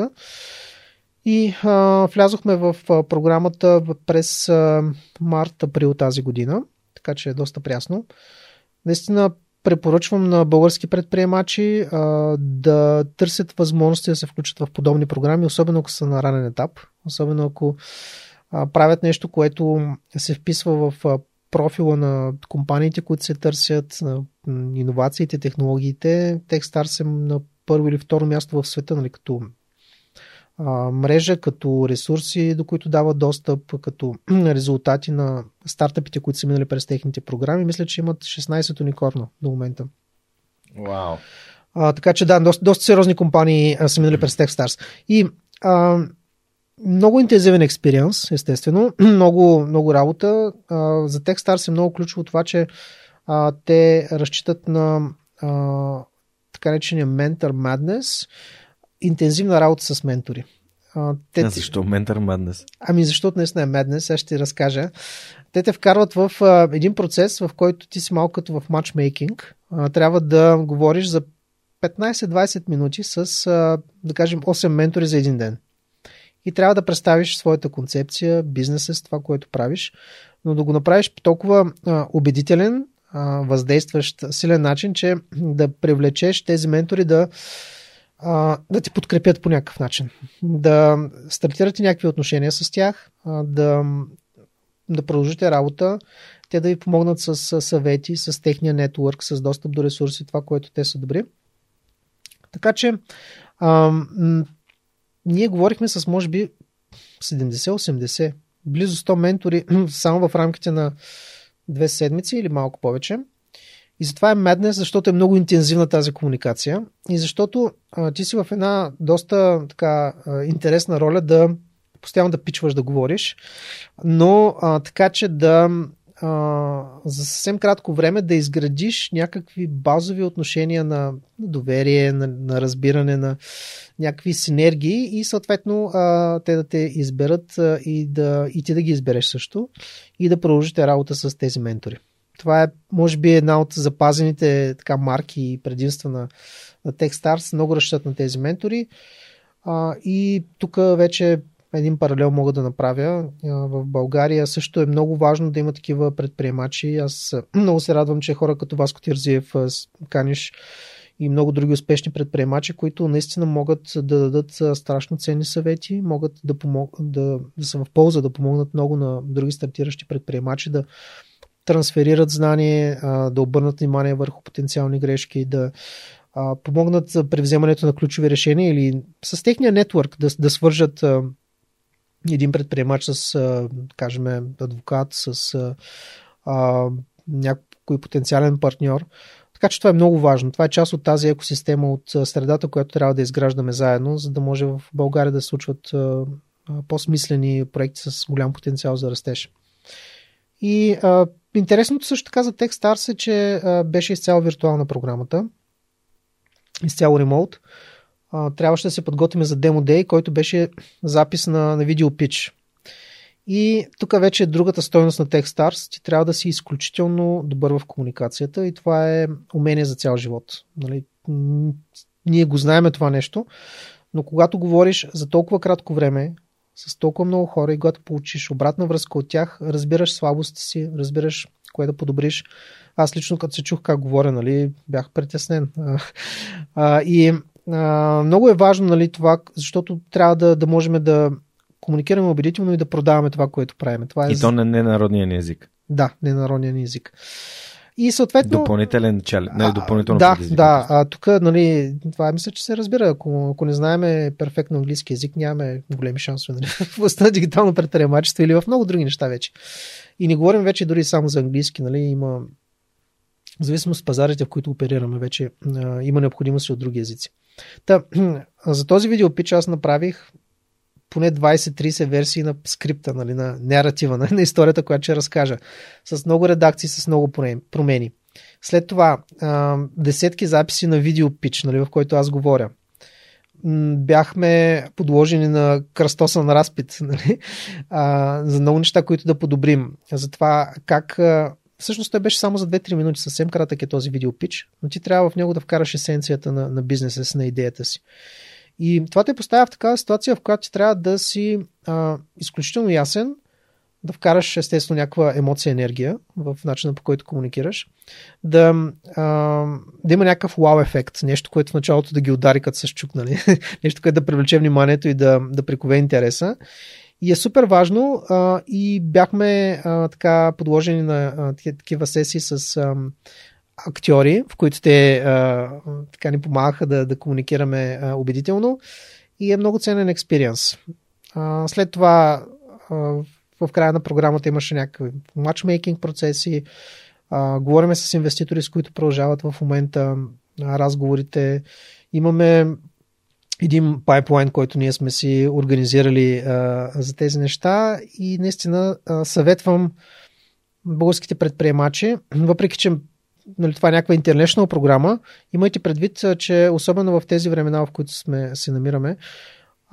И а, влязохме в а, програмата през март-април тази година, така че е доста прясно. Наистина препоръчвам на български предприемачи а, да търсят възможности да се включат в подобни програми, особено ако са на ранен етап, особено ако а, правят нещо, което се вписва в а, профила на компаниите, които се търсят, на иновациите, технологиите. Techstars е на първо или второ място в света, нали, като а, мрежа, като ресурси, до които дават достъп, като резултати на стартъпите, които са минали през техните програми. Мисля, че имат 16 уникорна до момента. Вау. А, така че да, доста, доста сериозни компании а, са минали през Techstars. И а, много интензивен експириенс, естествено, много, много работа. А, за Techstars е много ключово това, че а, те разчитат на а, така наречения Mentor Madness, интензивна работа с ментори. А, те, а защо Mentor Madness? Ами защото наистина е Madness, аз ще ти разкажа. Те те вкарват в а, един процес, в който ти си малко като в матчмейкинг. А, трябва да говориш за 15-20 минути с, а, да кажем, 8 ментори за един ден. И трябва да представиш своята концепция, бизнеса с това, което правиш, но да го направиш по толкова а, убедителен, а, въздействащ, силен начин, че да привлечеш тези ментори да, а, да ти подкрепят по някакъв начин. Да стартирате някакви отношения с тях, а, да, да продължите работа, те да ви помогнат с съвети, с техния нетворк, с достъп до ресурси, това, което те са добри. Така че а, ние говорихме с може би 70-80, близо 100 ментори само в рамките на две седмици или малко повече. И затова е медне, защото е много интензивна тази комуникация и защото а, ти си в една доста така а, интересна роля да постоянно да пичваш да говориш, но а, така, че да а, за съвсем кратко време да изградиш някакви базови отношения на, доверие, на, на разбиране, на някакви синергии и съответно а, те да те изберат а, и, да, и ти да ги избереш също и да продължите работа с тези ментори. Това е, може би, една от запазените така, марки и предимства на, на Techstars. Много разчитат на тези ментори. А, и тук вече един паралел мога да направя. В България също е много важно да има такива предприемачи. Аз много се радвам, че хора като Васко Тирзиев каниш и много други успешни предприемачи, които наистина могат да дадат страшно ценни съвети, могат да, помог... да, да са в полза, да помогнат много на други стартиращи предприемачи да трансферират знание, да обърнат внимание върху потенциални грешки, да помогнат при вземането на ключови решения или с техния нетворк да, да свържат един предприемач с, кажем, адвокат, с а, някой потенциален партньор. Така че това е много важно. Това е част от тази екосистема, от средата, която трябва да изграждаме заедно, за да може в България да се случват по-смислени проекти с голям потенциал за растеж. И а, интересното също така за Techstars е, че а, беше изцяло виртуална програмата, изцяло ремоут трябваше да се подготвим за Demo Day, който беше запис на, на видео пич. И тук вече е другата стойност на Techstars. Ти трябва да си изключително добър в комуникацията и това е умение за цял живот. Нали? Ние го знаеме това нещо, но когато говориш за толкова кратко време, с толкова много хора и когато получиш обратна връзка от тях, разбираш слабостите си, разбираш кое да подобриш. Аз лично като се чух как говоря, нали, бях притеснен. и а, много е важно нали, това, защото трябва да, да можем да комуникираме убедително и да продаваме това, което правим. Това е и то не, не народния ни език. Да, не народния ни език. И съответно. Допълнителен чал. Не, допълнително Да, да. А тук, нали, това мисля, че се разбира. Ако, ако не знаем перфектно английски язик, нямаме големи шансове нали, в областта на дигитално предприемачество или в много други неща вече. И не говорим вече дори само за английски. Нали, има в зависимост от пазарите, в които оперираме вече, има необходимост от други езици. Та, за този видеопич аз направих поне 20-30 версии на скрипта, нали, на наратива, на, на историята, която ще разкажа. С много редакции, с много промени. След това а, десетки записи на видеопич, нали, в който аз говоря. Бяхме подложени на кръстосан разпит нали, а, за много неща, които да подобрим. За това как Всъщност той беше само за 2-3 минути, съвсем кратък е този видеопич, но ти трябва в него да вкараш есенцията на, на бизнеса си, на идеята си. И това те поставя в такава ситуация, в която ти трябва да си а, изключително ясен, да вкараш естествено някаква емоция, енергия в начина по който комуникираш, да, а, да има някакъв вау ефект, нещо, което в началото да ги удари като с чук, нали? нещо, което да привлече вниманието и да, да прикове интереса И е супер важно а, и бяхме а, така подложени на а, такива сесии с а, актьори, в които те а, така ни помагаха да, да комуникираме а, убедително и е много ценен експириенс. След това а, в края на програмата имаше някакви матчмейкинг процеси, а, говориме с инвеститори, с които продължават в момента а, разговорите. Имаме един пайплайн, който ние сме си организирали а, за тези неща и наистина а, съветвам българските предприемачи, въпреки че нали, това е някаква интернешнал програма, имайте предвид, че особено в тези времена, в които сме, се намираме,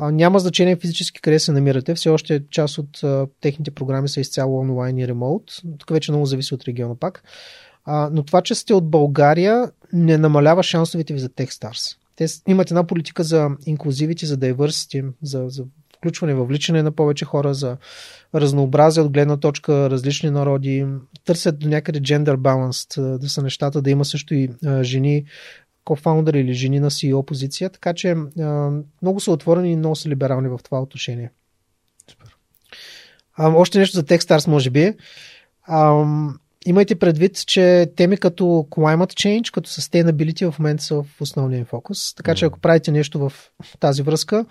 няма значение физически къде се намирате. Все още част от техните програми са изцяло онлайн и ремоут. Тук вече много зависи от региона пак. А, но това, че сте от България, не намалява шансовете ви за Techstars. Те имат една политика за инклюзивити, за diversity, за, за включване, въвличане на повече хора, за разнообразие от гледна точка различни народи. Търсят до някъде gender balanced, да са нещата, да има също и жени кофаундър или жени на CEO позиция, така че много са отворени и много са либерални в това отношение. Супер. А, още нещо за Techstars, може би. А, имайте предвид, че теми като climate change, като sustainability в момента са в основния фокус. Така че ако правите нещо в тази връзка,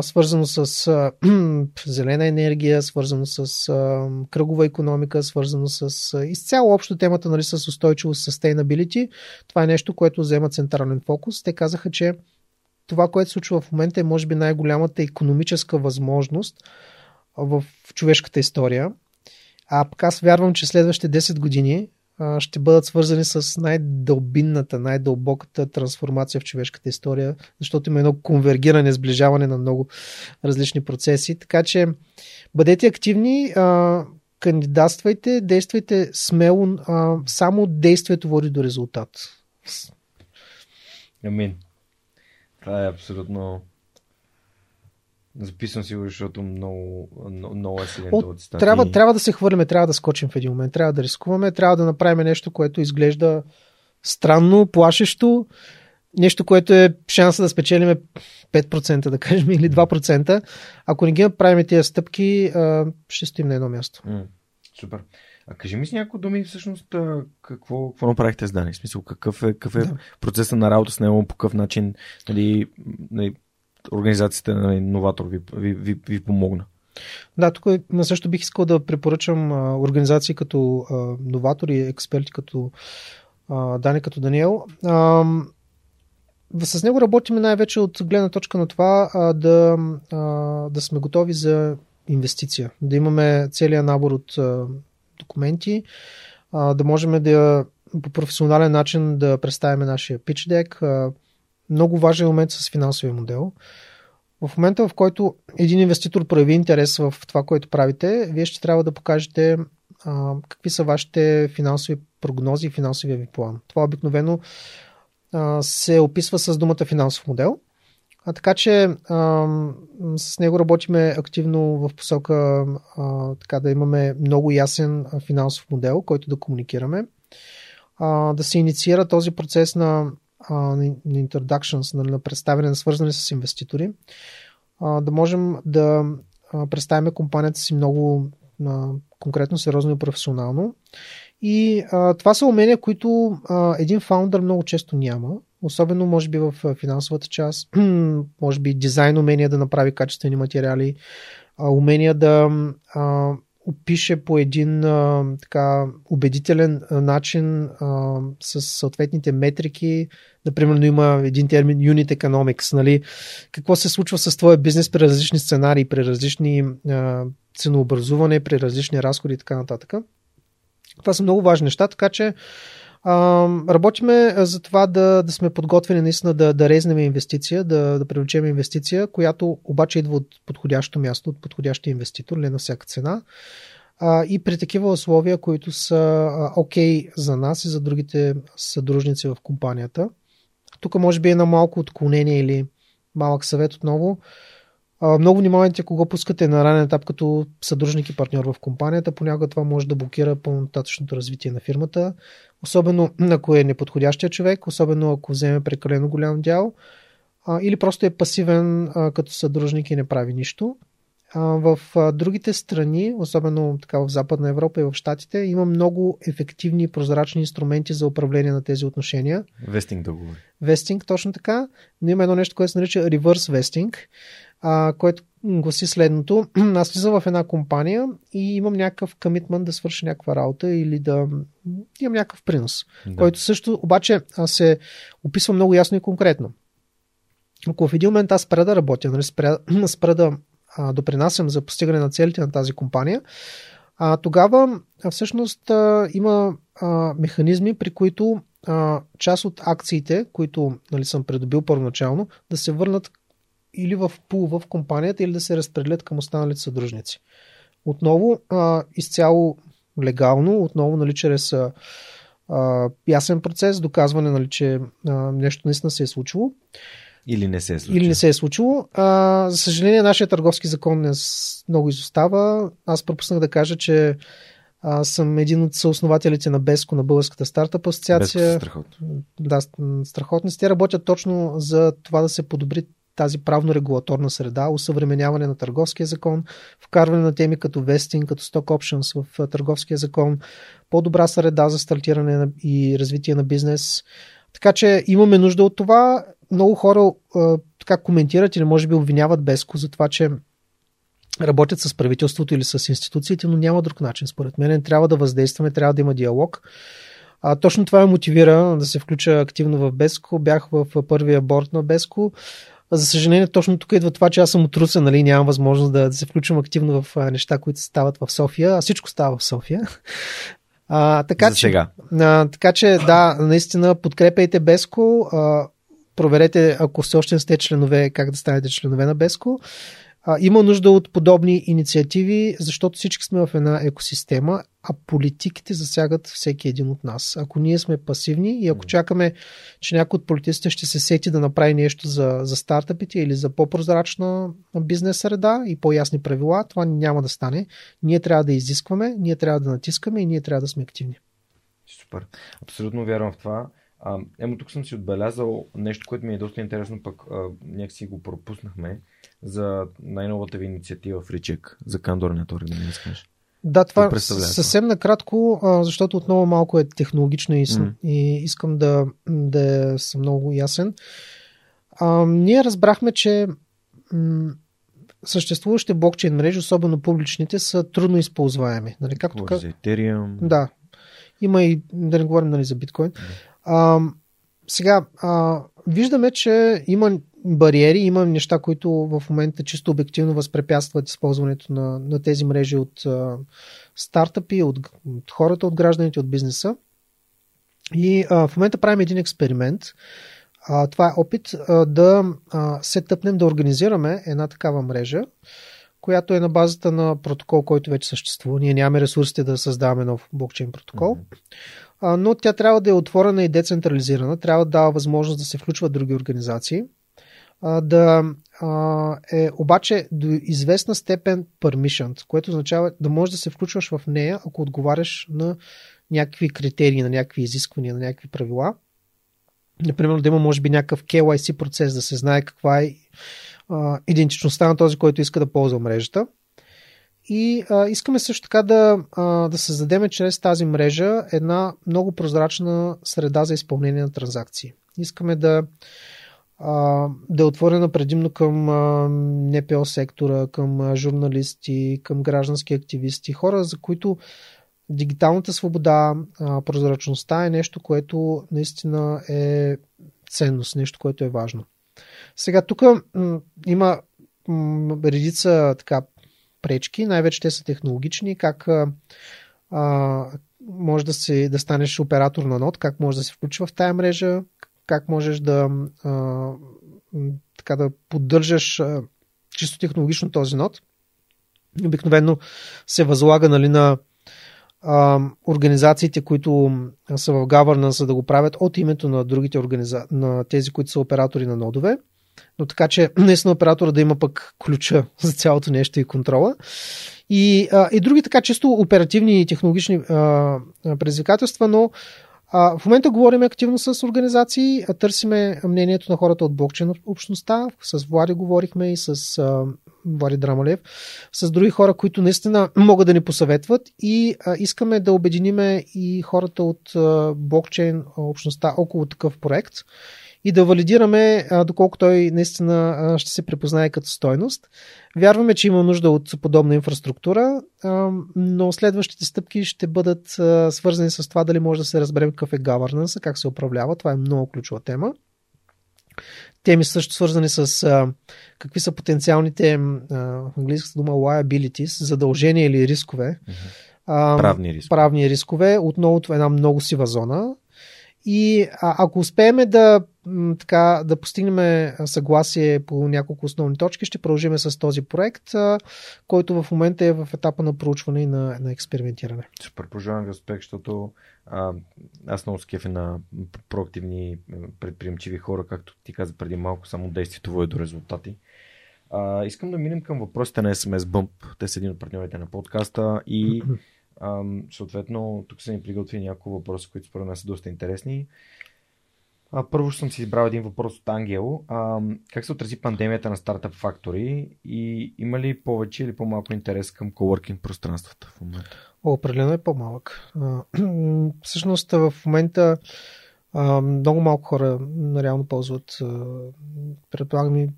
свързано с а, зелена енергия, свързано с а, кръгова економика, свързано с а, изцяло общо темата нали, с устойчивост, sustainability. Това е нещо, което взема централен фокус. Те казаха, че това, което се случва в момента е може би най-голямата економическа възможност в човешката история. А пък аз вярвам, че следващите 10 години ще бъдат свързани с най-дълбинната, най-дълбоката трансформация в човешката история, защото има едно конвергиране, сближаване на много различни процеси. Така че бъдете активни, кандидатствайте, действайте смело, само действието води до резултат. Амин. Това е абсолютно Записвам си го, защото много, много, много е силен този цитат. Трябва, трябва да се хвърляме, трябва да скочим в един момент, трябва да рискуваме, трябва да направим нещо, което изглежда странно, плашещо, нещо, което е шанса да спечелиме 5%, да кажем, или 2%. Ако не ги направим тези стъпки, ще стоим на едно място. М, супер. А кажи ми с някои думи всъщност какво, какво направихте с Дани? В смисъл, какъв е, какъв е да. процесът на работа с него, по какъв начин нали, нали, организацията на Новатор ви, ви, ви, ви помогна? Да, тук също бих искал да препоръчам организации като а, Новатор и експерти като а, Дани, като Даниел. А, с него работим най-вече от гледна точка на това а, да, а, да сме готови за инвестиция. Да имаме целият набор от а, документи, а, да можем да по професионален начин да представим нашия pitch deck, а, много важен момент с финансовия модел. В момента, в който един инвеститор прояви интерес в това, което правите, вие ще трябва да покажете а, какви са вашите финансови прогнози и финансовия ви план. Това обикновено а, се описва с думата финансов модел. А, така че а, с него работиме активно в посока а, така да имаме много ясен финансов модел, който да комуникираме. А, да се инициира този процес на на introductions, нали, на представяне свързани с инвеститори, да можем да представим компанията си много конкретно, сериозно и професионално. И а, това са умения, които а, един фаундър много често няма. Особено, може би, в финансовата част. може би дизайн умения да направи качествени материали. А, умения да а, опише по един а, така убедителен начин а, с съответните метрики. Например, има един термин Unit Economics. Нали? Какво се случва с твоя бизнес при различни сценарии, при различни а, ценообразуване, при различни разходи и така нататък. Това са много важни неща, така че работиме за това да, да сме подготвени наистина да, да резнем инвестиция, да, да привлечем инвестиция, която обаче идва от подходящо място, от подходящия инвеститор, не на всяка цена. А, и при такива условия, които са окей okay за нас и за другите съдружници в компанията. Тук може би е на малко отклонение или малък съвет отново. Много внимавайте кого пускате на ранен етап като съдружник и партньор в компанията. Понякога това може да блокира пълнотатъчното развитие на фирмата. Особено ако е неподходящия човек, особено ако вземе прекалено голям дял. А, или просто е пасивен а, като съдружник и не прави нищо. в другите страни, особено така в Западна Европа и в Штатите, има много ефективни и прозрачни инструменти за управление на тези отношения. Вестинг договори. Вестинг, точно така. Но има едно нещо, което се нарича reverse вестинг, което гласи следното. Аз влизам в една компания и имам някакъв комитмент да свърша някаква работа или да имам някакъв принос, да. който също обаче се описва много ясно и конкретно. Ако в един момент аз спра да работя, нали, спра, спра да а, допринасям за постигане на целите на тази компания, а, тогава а, всъщност а, има а, механизми, при които а, част от акциите, които нали, съм придобил първоначално, да се върнат или в пул в компанията, или да се разпределят към останалите съдружници. Отново, а, изцяло легално, отново нали, чрез а, ясен процес, доказване, нали, че а, нещо наистина се е случило. Или не се е случило. Или не се е случило. А, за съжаление, нашия търговски закон не много изостава. Аз пропуснах да кажа, че аз съм един от съоснователите на Беско, на Българската стартъп асоциация. Беско страхотно. Да, страхотни. Те работят точно за това да се подобри тази правно-регулаторна среда, усъвременяване на търговския закон, вкарване на теми като вестинг, като stock options в търговския закон, по-добра среда за стартиране и развитие на бизнес. Така че имаме нужда от това много хора така коментират или може би обвиняват Беско за това, че работят с правителството или с институциите, но няма друг начин. Според мен трябва да въздействаме, трябва да има диалог. А, точно това ме мотивира да се включа активно в Беско. Бях в първия борт на Беско. За съжаление, точно тук идва това, че аз съм от Русе, нали, нямам възможност да, да се включвам активно в а, неща, които стават в София, а всичко става в София. А, така, За сега. Че, а, така че, да, наистина подкрепяйте Беско. А, проверете, ако все още не сте членове, как да станете членове на Беско. А, има нужда от подобни инициативи, защото всички сме в една екосистема, а политиките засягат всеки един от нас. Ако ние сме пасивни и ако чакаме, че някой от политиците ще се сети да направи нещо за, за стартъпите или за по-прозрачна бизнес среда и по-ясни правила, това няма да стане. Ние трябва да изискваме, ние трябва да натискаме и ние трябва да сме активни. Супер. Абсолютно вярвам в това. Емо тук съм си отбелязал нещо, което ми е доста интересно, пък а, някакси го пропуснахме за най-новата ви инициатива в Ричек, за кандорната да не искаш. Да, това съвсем накратко, защото отново малко е технологично и, mm. и искам да, да съм много ясен. А, ние разбрахме, че м- съществуващите блокчейн мрежи, особено публичните, са трудно използваеми. Нали, както как... за Ethereum. Да. Има и, да не говорим нали, за биткоин. Mm. А, сега, а, виждаме, че има бариери, има неща, които в момента чисто обективно възпрепятстват използването на, на тези мрежи от а, стартъпи, от, от хората, от гражданите, от бизнеса. И а, в момента правим един експеримент. А, това е опит а, да а, се тъпнем да организираме една такава мрежа, която е на базата на протокол, който вече съществува. Ние нямаме ресурсите да създаваме нов блокчейн протокол. Mm-hmm. Но тя трябва да е отворена и децентрализирана, трябва да дава възможност да се включват други организации да е обаче до известна степен permission, което означава да можеш да се включваш в нея, ако отговаряш на някакви критерии, на някакви изисквания, на някакви правила. Например, да има може би някакъв KYC процес, да се знае каква е идентичността на този, който иска да ползва мрежата. И а, искаме също така да, а, да създадем чрез тази мрежа една много прозрачна среда за изпълнение на транзакции. Искаме да а, да е отворена предимно към а, НПО сектора, към а, журналисти, към граждански активисти, хора, за които дигиталната свобода, а, прозрачността е нещо, което наистина е ценност, нещо, което е важно. Сега тук м- има м- редица така пречки, най-вече те са технологични, как а, може да, си, да станеш оператор на нод, как може да се включва в тая мрежа, как можеш да, а, така да поддържаш а, чисто технологично този нод. Обикновено се възлага нали, на а, организациите, които са в Governance, за да го правят от името на другите организации, на тези, които са оператори на нодове. Но така, че наистина оператора да има пък ключа за цялото нещо и контрола. И, а, и други така чисто оперативни и технологични а, предизвикателства, но а, в момента говорим активно с организации, а търсиме мнението на хората от блокчейн общността. С Влади говорихме и с а, Влади Драмалев, с други хора, които наистина могат да ни посъветват и а, искаме да обединиме и хората от а, блокчейн общността около такъв проект и да валидираме а, доколко той наистина а, ще се препознае като стойност. Вярваме, че има нужда от подобна инфраструктура, а, но следващите стъпки ще бъдат а, свързани с това дали може да се разберем какъв е governance, как се управлява. Това е много ключова тема. Теми също свързани с а, какви са потенциалните, а, английската дума liabilities, задължения или рискове. А, правни рискове. Правни рискове. Отново това е една много сива зона. И а, ако успеем да, така, да постигнем съгласие по няколко основни точки, ще продължим с този проект, който в момента е в етапа на проучване и на, на експериментиране. Супер, пожелавам ви успех, защото а, аз много скефи на проактивни, предприемчиви хора, както ти каза преди малко, само действието води до резултати. А, искам да минем към въпросите на SMS Bump. Те са един от партньорите на подкаста и Ам, съответно, тук са ни приготвили няколко въпроса, които според мен са доста интересни. А, първо ще съм си избрал един въпрос от Ангел. А, как се отрази пандемията на стартъп фактори и има ли повече или по-малко интерес към коворкинг пространствата в момента? Определено е по-малък. Всъщност в момента много малко хора реално ползват, предполагам и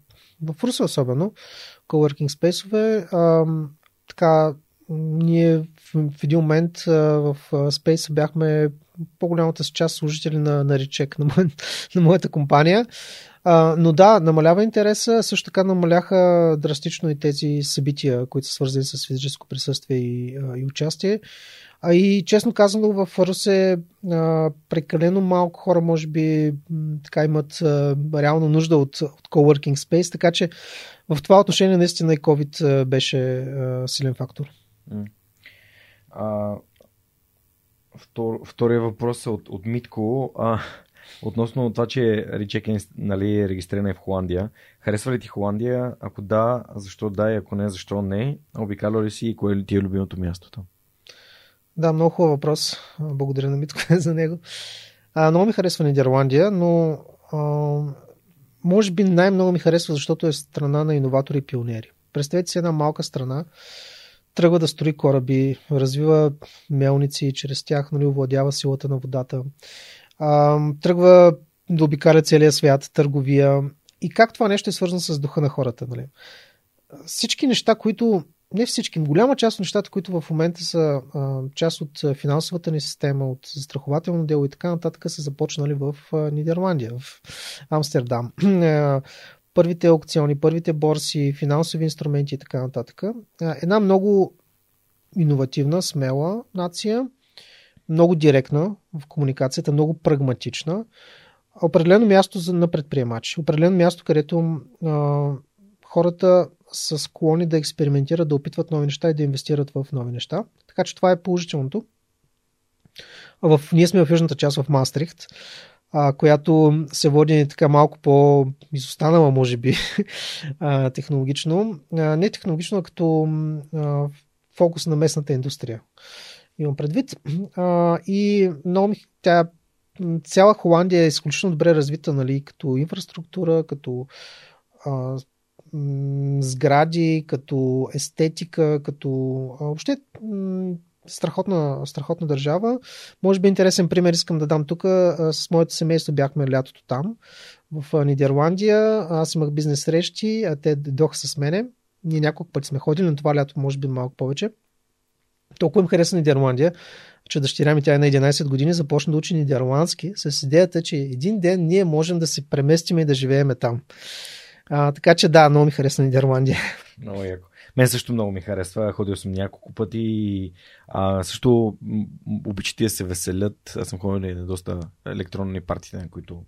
в Руса особено, коворкинг спейсове. Така, ние в, в един момент в Space бяхме по-голямата си част служители на, на Речек, на, мо, на моята компания. А, но да, намалява интереса, също така намаляха драстично и тези събития, които са свързани с физическо присъствие и, и участие. А и честно казано, в Русе а, прекалено малко хора, може би, така имат а, реално нужда от, от coworking space, така че в това отношение наистина и COVID беше а, силен фактор. А, втор, втория въпрос е от, от Митко. А, относно това, че Ричек е нали, регистрирана в Холандия. Харесва ли ти Холандия? Ако да, защо да и ако не, защо не? Обикаля ли си и кое ли ти е любимото място там? Да, много хубав въпрос. Благодаря на Митко за него. А, много ми харесва Нидерландия, но а, може би най-много ми харесва, защото е страна на иноватори и пионери. Представете си една малка страна, тръгва да строи кораби, развива мелници и чрез тях нали, овладява силата на водата. А, тръгва да обикаля целия свят, търговия. И как това нещо е свързано с духа на хората. Нали? Всички неща, които не всички, голяма част от нещата, които в момента са а, част от финансовата ни система, от застрахователно дело и така нататък, са започнали в а, Нидерландия, в Амстердам първите аукциони, първите борси, финансови инструменти и така нататък. Една много иновативна, смела нация, много директна в комуникацията, много прагматична. Определено място на предприемачи. Определено място, където а, хората са склонни да експериментират, да опитват нови неща и да инвестират в нови неща. Така че това е положителното. В, ние сме в южната част в Мастрихт а, която се води така малко по-изостанала, може би, а, технологично. А, не технологично, а като а, фокус на местната индустрия. Имам предвид. А, и много тя, цяла Холандия е изключително добре развита, нали, като инфраструктура, като а, сгради, като естетика, като въобще страхотна, страхотна държава. Може би интересен пример искам да дам тук. С моето семейство бяхме лятото там, в Нидерландия. Аз имах бизнес срещи, а те дойдоха с мене. Ние няколко пъти сме ходили, но това лято може би малко повече. Толкова им хареса Нидерландия, че дъщеря ми, тя е на 11 години, започна да учи нидерландски с идеята, че един ден ние можем да се преместим и да живееме там. А, така че да, много ми хареса Нидерландия. Много яко. Мен също много ми харесва. Ходил съм няколко пъти и а, също обичате да се веселят. Аз съм ходил на доста електронни партии, на които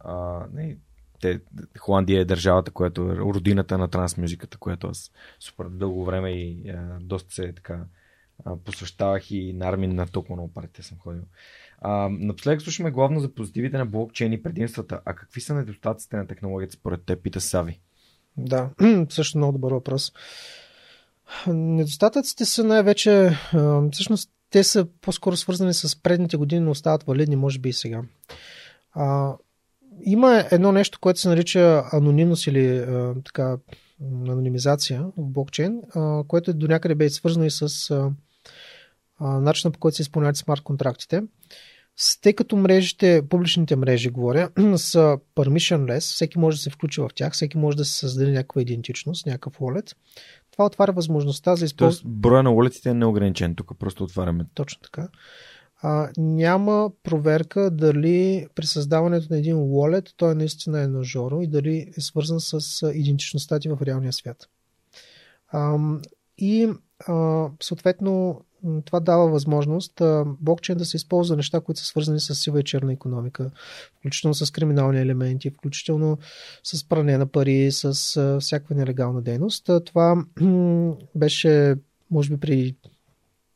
а, не, те, Холандия е държавата, която е родината на трансмюзиката, която аз супер дълго време и а, доста се така а, посвещавах и на Армин на толкова много партии съм ходил. А, напоследък слушаме главно за позитивите на блокчейн и предимствата. А какви са недостатъците на технологията според теб, пита Сави? Да, също много добър въпрос. Недостатъците са най-вече, всъщност те са по-скоро свързани с предните години, но остават валидни, може би и сега. А, има едно нещо, което се нарича анонимност или а, така, анонимизация в блокчейн, а, което до някъде бе свързано и с а, а, начина по който се изпълняват смарт контрактите. Тъй като мрежите, публичните мрежи, говоря, са permissionless, всеки може да се включи в тях, всеки може да се създаде някаква идентичност, някакъв wallet. Това отваря възможността за използване. Тоест, броя на walletите е неограничен, тук просто отваряме. Точно така. А, няма проверка дали при създаването на един wallet той наистина е на Жоро и дали е свързан с идентичността ти в реалния свят. А, и а, съответно това дава възможност блокчейн да се използва неща, които са свързани с сива и черна економика, включително с криминални елементи, включително с пране на пари, с всякаква нелегална дейност. Това беше, може би, при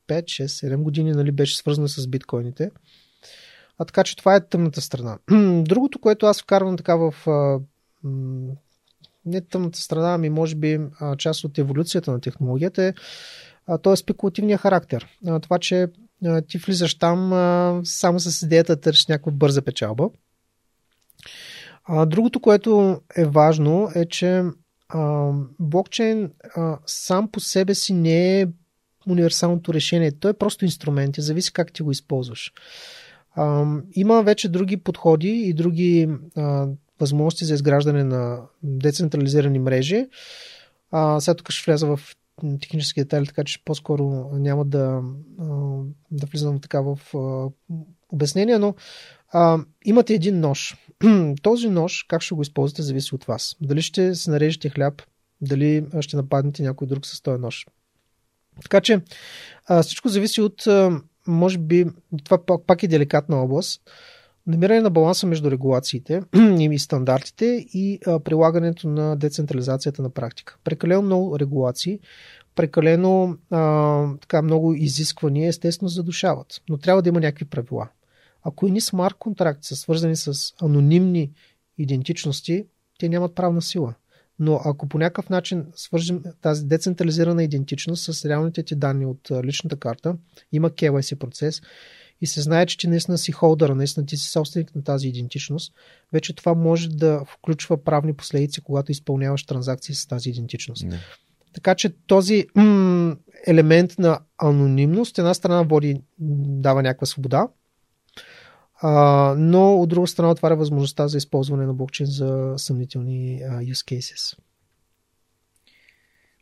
5, 6, 7 години нали, беше свързано с биткоините. А така че това е тъмната страна. Другото, което аз вкарвам така в не тъмната страна, ами може би част от еволюцията на технологията е а, то е спекулативния характер. Това, че ти влизаш там само с идеята да търсиш някаква бърза печалба. Другото, което е важно е, че блокчейн сам по себе си не е универсалното решение. Той е просто инструмент и зависи как ти го използваш. Има вече други подходи и други възможности за изграждане на децентрализирани мрежи. А, сега тук ще вляза в технически детайли, така че по-скоро няма да, да влизам така в обяснение, но а, имате един нож. Този нож, как ще го използвате, зависи от вас. Дали ще се нарежете хляб, дали ще нападнете някой друг с този нож. Така че а, всичко зависи от, може би, това пак е деликатна област, намиране на баланса между регулациите и стандартите и прилагането на децентрализацията на практика. Прекалено много регулации, прекалено а, така много изисквания, естествено задушават. Но трябва да има някакви правила. Ако едни смарт контракти са свързани с анонимни идентичности, те нямат правна сила. Но ако по някакъв начин свържем тази децентрализирана идентичност с реалните ти данни от личната карта, има KYC процес и се знае, че ти наистина си холдъра, наистина ти си собственик на тази идентичност, вече това може да включва правни последици, когато изпълняваш транзакции с тази идентичност. Не. Така че този м- елемент на анонимност, една страна води, дава някаква свобода, а, но от друга страна отваря възможността за използване на блокчейн за съмнителни а, use cases.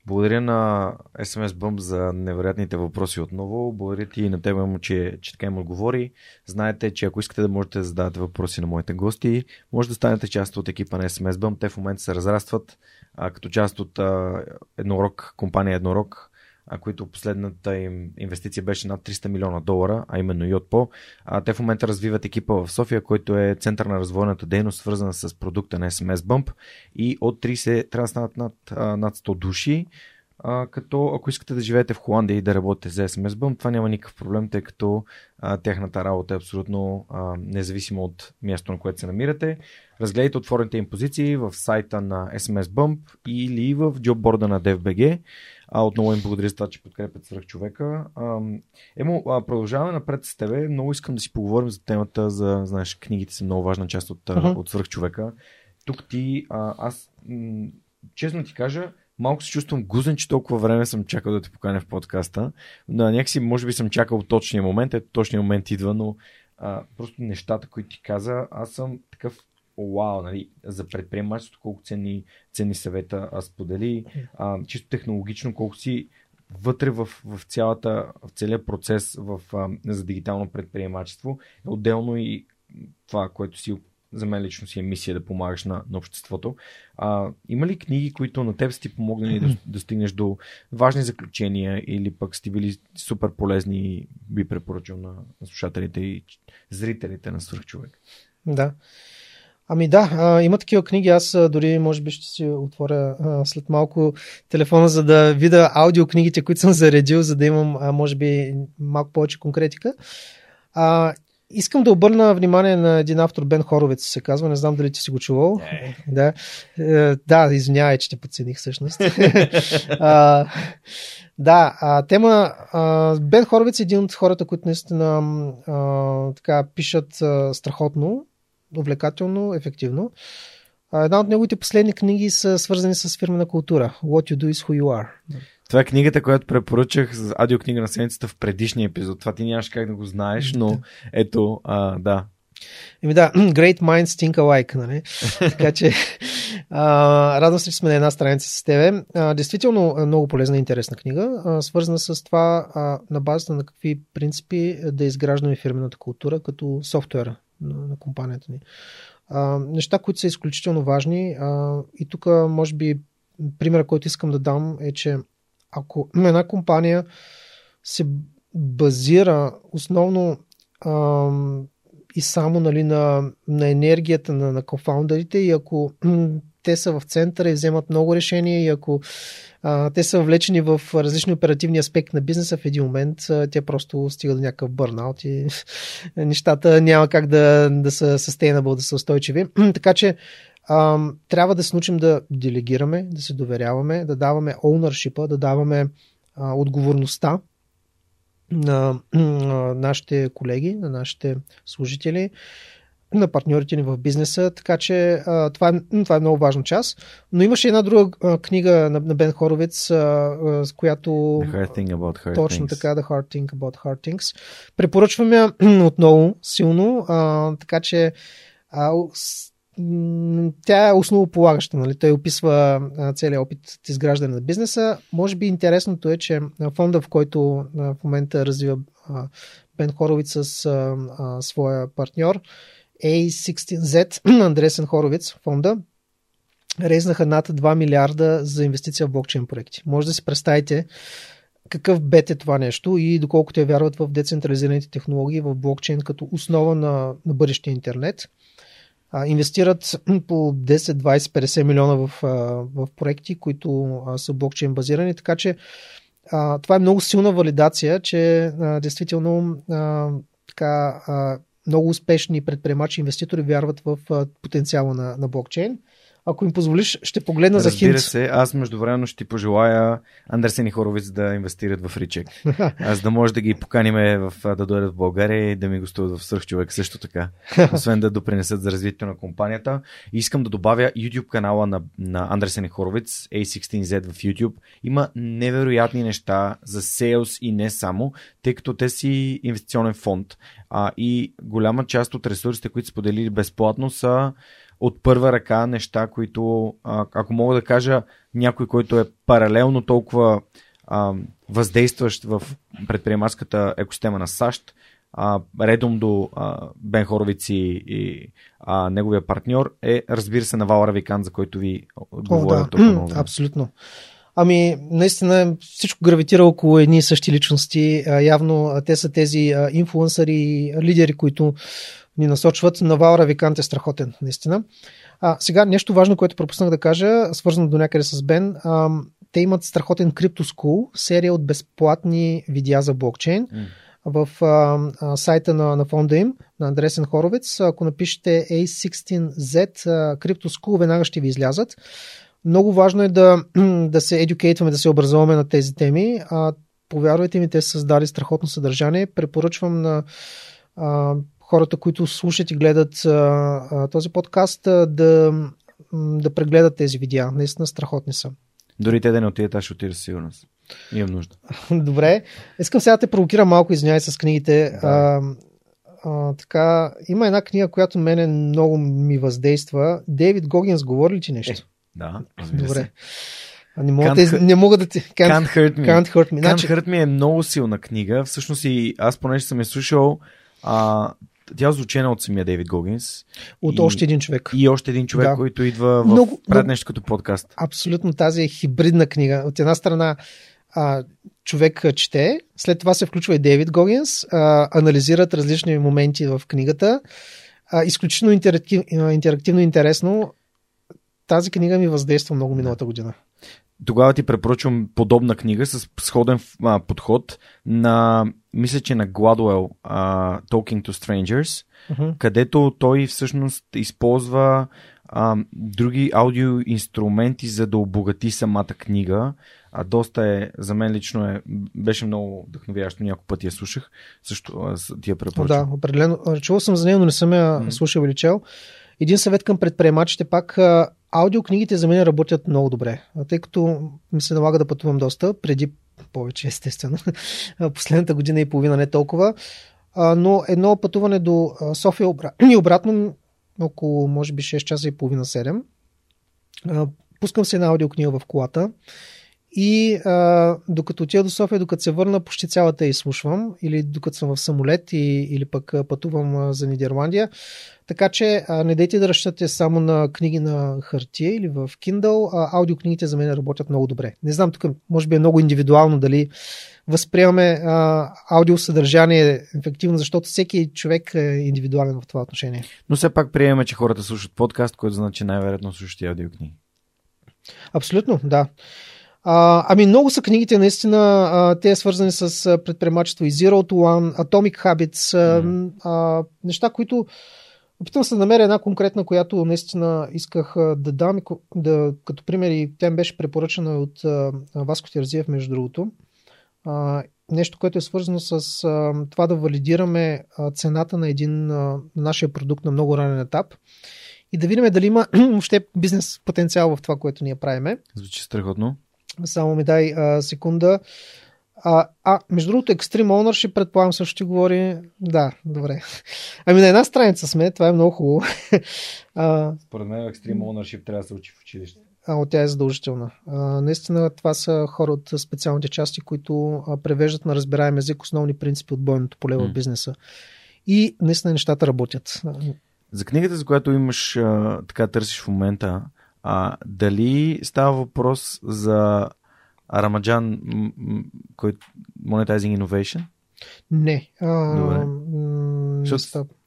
Благодаря на SMS Bump за невероятните въпроси отново. Благодаря ти и на теб, че, че така им отговори. Знаете, че ако искате да можете да задавате въпроси на моите гости, може да станете част от екипа на SMS Bump. Те в момента се разрастват а, като част от а, Еднорог, компания Еднорог а, които последната им инвестиция беше над 300 милиона долара, а именно Yotpo. А, те в момента развиват екипа в София, който е център на развойната дейност, свързана с продукта на SMS Bump и от 30 трябва да станат над, над 100 души. А, като ако искате да живеете в Холандия и да работите за SMS Bump, това няма никакъв проблем, тъй като а, тяхната работа е абсолютно а, независимо от мястото, на което се намирате. Разгледайте отворените им позиции в сайта на SMS Bump или в джобборда на DFBG. А, отново им благодаря за това, че подкрепят свръх човека. Емо, а, продължаваме напред с тебе. Много искам да си поговорим за темата за, знаеш, книгите са много важна част от, uh-huh. от свръх човека. Тук ти, а, аз, м- честно ти кажа, малко се чувствам гузен, че толкова време съм чакал да те поканя в подкаста. Но някакси, може би съм чакал точния момент, ето точния момент идва, но а, просто нещата, които ти каза, аз съм такъв вау, нали, за предприемачеството, колко ценни, ценни съвета а, сподели, а, чисто технологично, колко си вътре в, в, цялата, в целият процес в, а, за дигитално предприемачество. Отделно и това, което си за мен лично си е мисия да помагаш на, на обществото. А, има ли книги, които на теб са ти помогнали да, да стигнеш до важни заключения или пък сте били супер полезни и би препоръчал на, на слушателите и зрителите на Свърхчовек? Да. Ами да, а, има такива книги. Аз а, дори може би ще си отворя а, след малко телефона, за да видя аудиокнигите, които съм заредил, за да имам, а, може би, малко повече конкретика. А, искам да обърна внимание на един автор, Бен Хоровец се казва. Не знам дали ти си го чувал. Не. Да, е, да извинявай, че те подцених всъщност. а, да, а, тема. А, Бен Хоровец е един от хората, които наистина а, така, пишат а, страхотно увлекателно, ефективно. една от неговите последни книги са свързани с фирмена култура. What you do is who you are. Това е книгата, която препоръчах за аудиокнига на седмицата в предишния епизод. Това ти нямаш как да го знаеш, но ето, а, да. Еми да, Great Minds Think Alike, нали? така че а, радвам се, че сме на една страница с тебе. А, действително е много полезна и интересна книга, а, свързана с това а, на базата на какви принципи да изграждаме фирмената култура като софтуера на, на компанията ни. А, неща, които са изключително важни а, и тук може би примера, който искам да дам е, че ако една компания се базира основно а, и само нали, на, на енергията на, на кофаундерите и ако те са в центъра и вземат много решения и ако а, те са влечени в различни оперативни аспекти на бизнеса, в един момент а, те просто стигат до някакъв бърнаут и нещата няма как да, да са sustainable, да са устойчиви. така че а, трябва да се научим да делегираме, да се доверяваме, да даваме ownership, да даваме а, отговорността на, на нашите колеги, на нашите служители, на партньорите ни в бизнеса, така че а, това, е, това е много важна част. Но имаше една друга а, книга на, на Бен Хоровиц, а, а, с която... The hard thing about hard точно things. така, The Hard Thing About Hard Things. Препоръчвам я отново силно, а, така че а, с, тя е основополагаща. Нали? Той описва целият опит от изграждане на бизнеса. Може би интересното е, че фонда, в който в момента развива Бен Хоровиц с а, а, своя партньор, A16Z, Андресен Хоровиц, фонда, резнаха над 2 милиарда за инвестиция в блокчейн проекти. Може да си представите какъв бет е това нещо и доколко те вярват в децентрализираните технологии, в блокчейн като основа на, на бъдещия интернет а, инвестират по 10, 20, 50 милиона в, в проекти, които са блокчейн базирани, така че а, това е много силна валидация, че а, действително а, така, а, много успешни предприемачи инвеститори вярват в потенциала на, на блокчейн. Ако им позволиш, ще погледна Разбира за хинт. се, аз междувременно ще ти пожелая Андерсен и Хоровиц да инвестират в Ричек. Аз да може да ги поканиме в, да дойдат в България и да ми гостуват в Сръх човек също така. Освен да допринесат за развитието на компанията. И искам да добавя YouTube канала на, на Андерсен и Хоровиц, A16Z в YouTube. Има невероятни неща за сейлс и не само, тъй като те си инвестиционен фонд. А, и голяма част от ресурсите, които споделили безплатно са от първа ръка неща, които, ако мога да кажа, някой, който е паралелно толкова а, въздействащ в предприемаческата екосистема на САЩ, а, редом до а, Бен Хоровиц и, и а, неговия партньор е, разбира се, Навал Равикан, за който ви говоря да. тук много. Абсолютно. Ами, наистина всичко гравитира около едни и същи личности. Явно те са тези инфлуенсъри, лидери, които ни насочват. Навал Равикант е страхотен, наистина. А, сега нещо важно, което пропуснах да кажа, свързано до някъде с Бен. А, те имат страхотен CryptoSchool, серия от безплатни видеа за блокчейн. М. В а, а, сайта на, на фонда им, на Андресен Хоровец, ако напишете A16Z а, CryptoSchool, веднага ще ви излязат. Много важно е да, да се едюкейтваме, да се образуваме на тези теми. А, повярвайте ми, те са създали страхотно съдържание. Препоръчвам на а, хората, които слушат и гледат а, а, този подкаст, а, да, да прегледат тези видеа. Наистина страхотни са. Дори те да не отидат, аз ще отида със сигурност. Имам нужда. Добре. Искам сега да те провокирам малко, извиняй с книгите. Да. А, а, така, има една книга, която мене много ми въздейства. Дейвид Гогинс говори ли ти нещо? Да, разбира Добре. се. Не, мога Can't да, не мога да ти... Can't, Can't Hurt Me. can't hurt me. Can't Значи, Hurt Me е много силна книга. Всъщност и аз понеже съм я слушал, а, тя озвучена от самия Дейвид Гогинс. от и, още един човек. И още един човек, Да. който идва в Много- много- нещо като подкаст. Абсолютно тази е хибридна книга. От една страна а, човек чете, след това се включва и Дейвид Гогинс, а, анализират различни моменти в книгата. А, изключително интерактив, интерактивно интересно. Тази книга ми въздейства много миналата година. Тогава ти препоръчвам подобна книга с сходен а, подход на, мисля, че на а, Talking to Strangers, Мгм. където той всъщност използва а, други аудио инструменти, за да обогати самата книга. А доста е, за мен лично е, беше много вдъхновяващо, няколко пъти я слушах, също ти я препоръчвам. да, определено. Чувал съм за нея, но не съм я Мгм. слушал или чел. един съвет към предприемачите пак. Аудиокнигите за мен работят много добре, тъй като ми се налага да пътувам доста, преди повече естествено, последната година и половина не толкова, но едно пътуване до София и обратно около може би 6 часа и половина 7. Пускам се на аудиокнига в колата и а, докато отида до София, докато се върна, почти цялата я изслушвам, или докато съм в самолет, и, или пък пътувам а, за Нидерландия. Така че а, не дайте да разчитате само на книги на хартия или в Kindle. А, аудиокнигите за мен работят много добре. Не знам, тук може би е много индивидуално дали възприемаме а, аудиосъдържание ефективно, защото всеки човек е индивидуален в това отношение. Но все пак приемаме, че хората слушат подкаст, който значи най-вероятно слушат и аудиокниги. Абсолютно, да. А, ами много са книгите, наистина, а, те е свързани с предприемачество и Zero to One, Atomic Habits, mm. а, неща, които опитвам се да намеря една конкретна, която наистина исках да дам, да, като пример и тя беше препоръчена от а, Васко Терзиев, между другото. А, нещо, което е свързано с а, това да валидираме а, цената на един а, нашия продукт на много ранен етап и да видим дали има въобще бизнес потенциал в това, което ние правиме. Звучи страхотно. Само ми дай а, секунда. А, а, между другото, Extreme Ownership, предполагам, също ще говори. Да, добре. Ами на една страница сме, това е много хубаво. а, Според мен Extreme Ownership трябва да се учи в училище. А, от тя е задължителна. А, наистина, това са хора от специалните части, които а, превеждат на разбираем език основни принципи от бойното поле в бизнеса. И наистина нещата работят. За книгата, за която имаш, а, така търсиш в момента, а, дали става въпрос за Рамаджан, който Monetizing Innovation? Не. А, Добре. М-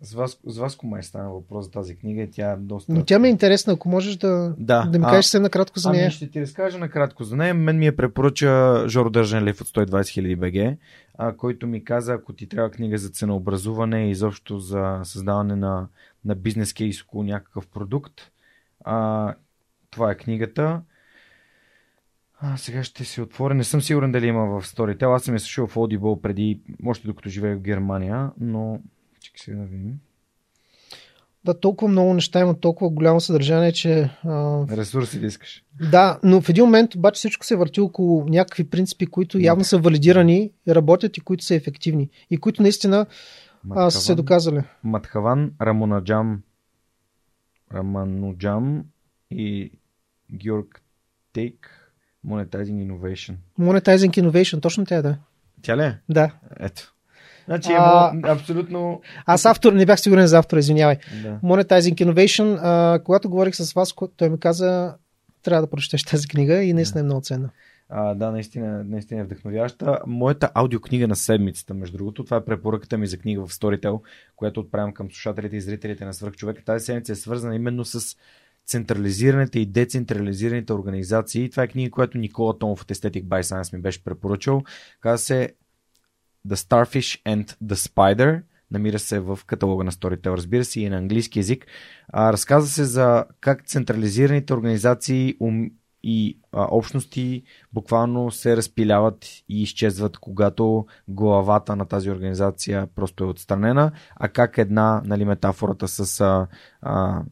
с, вас, с вас май стана въпрос за тази книга и тя е доста... Но тя ми е интересна, ако можеш да, да. да ми кажеш се накратко за нея. Ами ще ти разкажа накратко за нея. Мен ми е препоръча Жоро Държан Лев от 120 000 БГ, а, който ми каза, ако ти трябва книга за ценообразуване и изобщо за създаване на, на бизнес кейс около някакъв продукт, а, това е книгата. А, сега ще се отворя. Не съм сигурен дали има в Storytel. Аз съм я слушал в Audible преди, още докато живея в Германия, но чекай сега да видим. Да, толкова много неща има, толкова голямо съдържание, че... А... Ресурси да искаш. Да, но в един момент обаче всичко се върти около някакви принципи, които явно са валидирани, работят и които са ефективни. И които наистина а, са се доказали. Матхаван Рамонаджам Рамануджам и Георг Тейк, Monetizing Innovation. Monetizing Innovation, точно тя да. Тя ли е? Да. Ето. Значи а, е абсолютно... Аз автор, не бях сигурен за автора, извинявай. Да. Monetizing Innovation, а, когато говорих с вас, той ми каза, трябва да прочетеш тази книга и наистина да. е много ценна. А, да, наистина, наистина е вдъхновяща. Моята аудиокнига на седмицата, между другото, това е препоръката ми за книга в Storytel, която отправям към слушателите и зрителите на Свърхчовека. Тази седмица е свързана именно с централизираните и децентрализираните организации. Това е книга, която Никола Томов от Aesthetic by Science ми беше препоръчал. Казва се The Starfish and the Spider. Намира се в каталога на Storytel, разбира се, и на английски язик. А, разказва се за как централизираните организации и а, общности буквално се разпиляват и изчезват, когато главата на тази организация просто е отстранена, а как една, нали, метафората с а, а,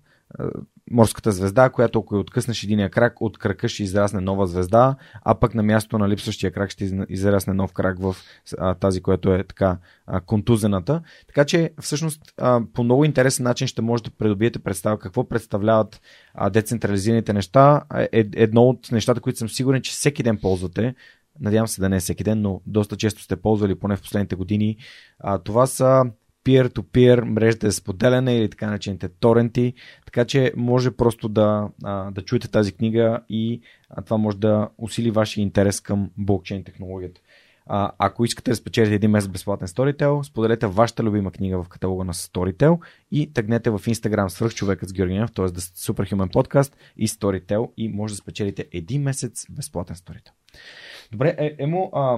морската звезда, която ако откъснеш единия крак, от крака ще израсне нова звезда, а пък на място на липсващия крак ще израсне нов крак в а, тази, която е така а, контузената. Така че всъщност а, по много интересен начин ще можете да придобиете представа какво представляват а, децентрализираните неща. Е, едно от нещата, които съм сигурен, че всеки ден ползвате, надявам се да не е всеки ден, но доста често сте ползвали, поне в последните години, а, това са peer-to-peer мрежата е споделяне или така начините торенти, така че може просто да, да чуете тази книга и това може да усили вашия интерес към блокчейн технологията. А, ако искате да спечелите един месец безплатен Storytel, споделете вашата любима книга в каталога на Storytel и тъгнете в Instagram свърхчовекът с Георгиев, т.е. да Superhuman Podcast и Storytel и може да спечелите един месец безплатен Storytel. Добре, е, Емо, а,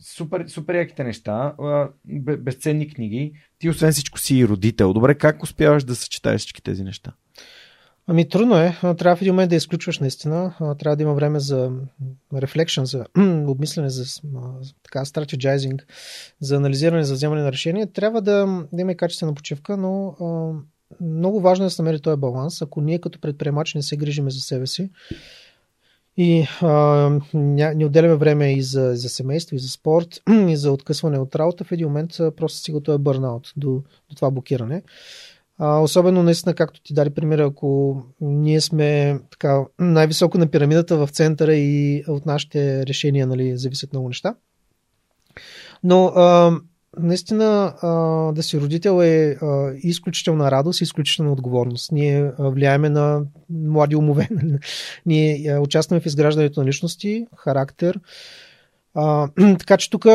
супер, супер яките неща, а, безценни книги. Ти освен всичко си и родител. Добре, как успяваш да съчетаеш всички тези неща? Ами трудно е. Трябва в един момент да изключваш наистина. Трябва да има време за рефлекшн, за обмислене, за така стратегизинг, за анализиране, за вземане на решение. Трябва да, да има качествена почивка, но много важно е да се намери този баланс. Ако ние като предприемачи не се грижиме за себе си и а, не отделяме време и за, за семейство, и за спорт, и за откъсване от работа, в един момент просто стига този бърнаут до, до това блокиране. А, особено наистина, както ти дали пример, ако ние сме така, най-високо на пирамидата в центъра и от нашите решения нали, зависят много неща. Но а, наистина а, да си родител е а, изключителна радост изключителна отговорност. Ние а, влияеме на млади умове. Ние а, участваме в изграждането на личности, характер. А, така че тук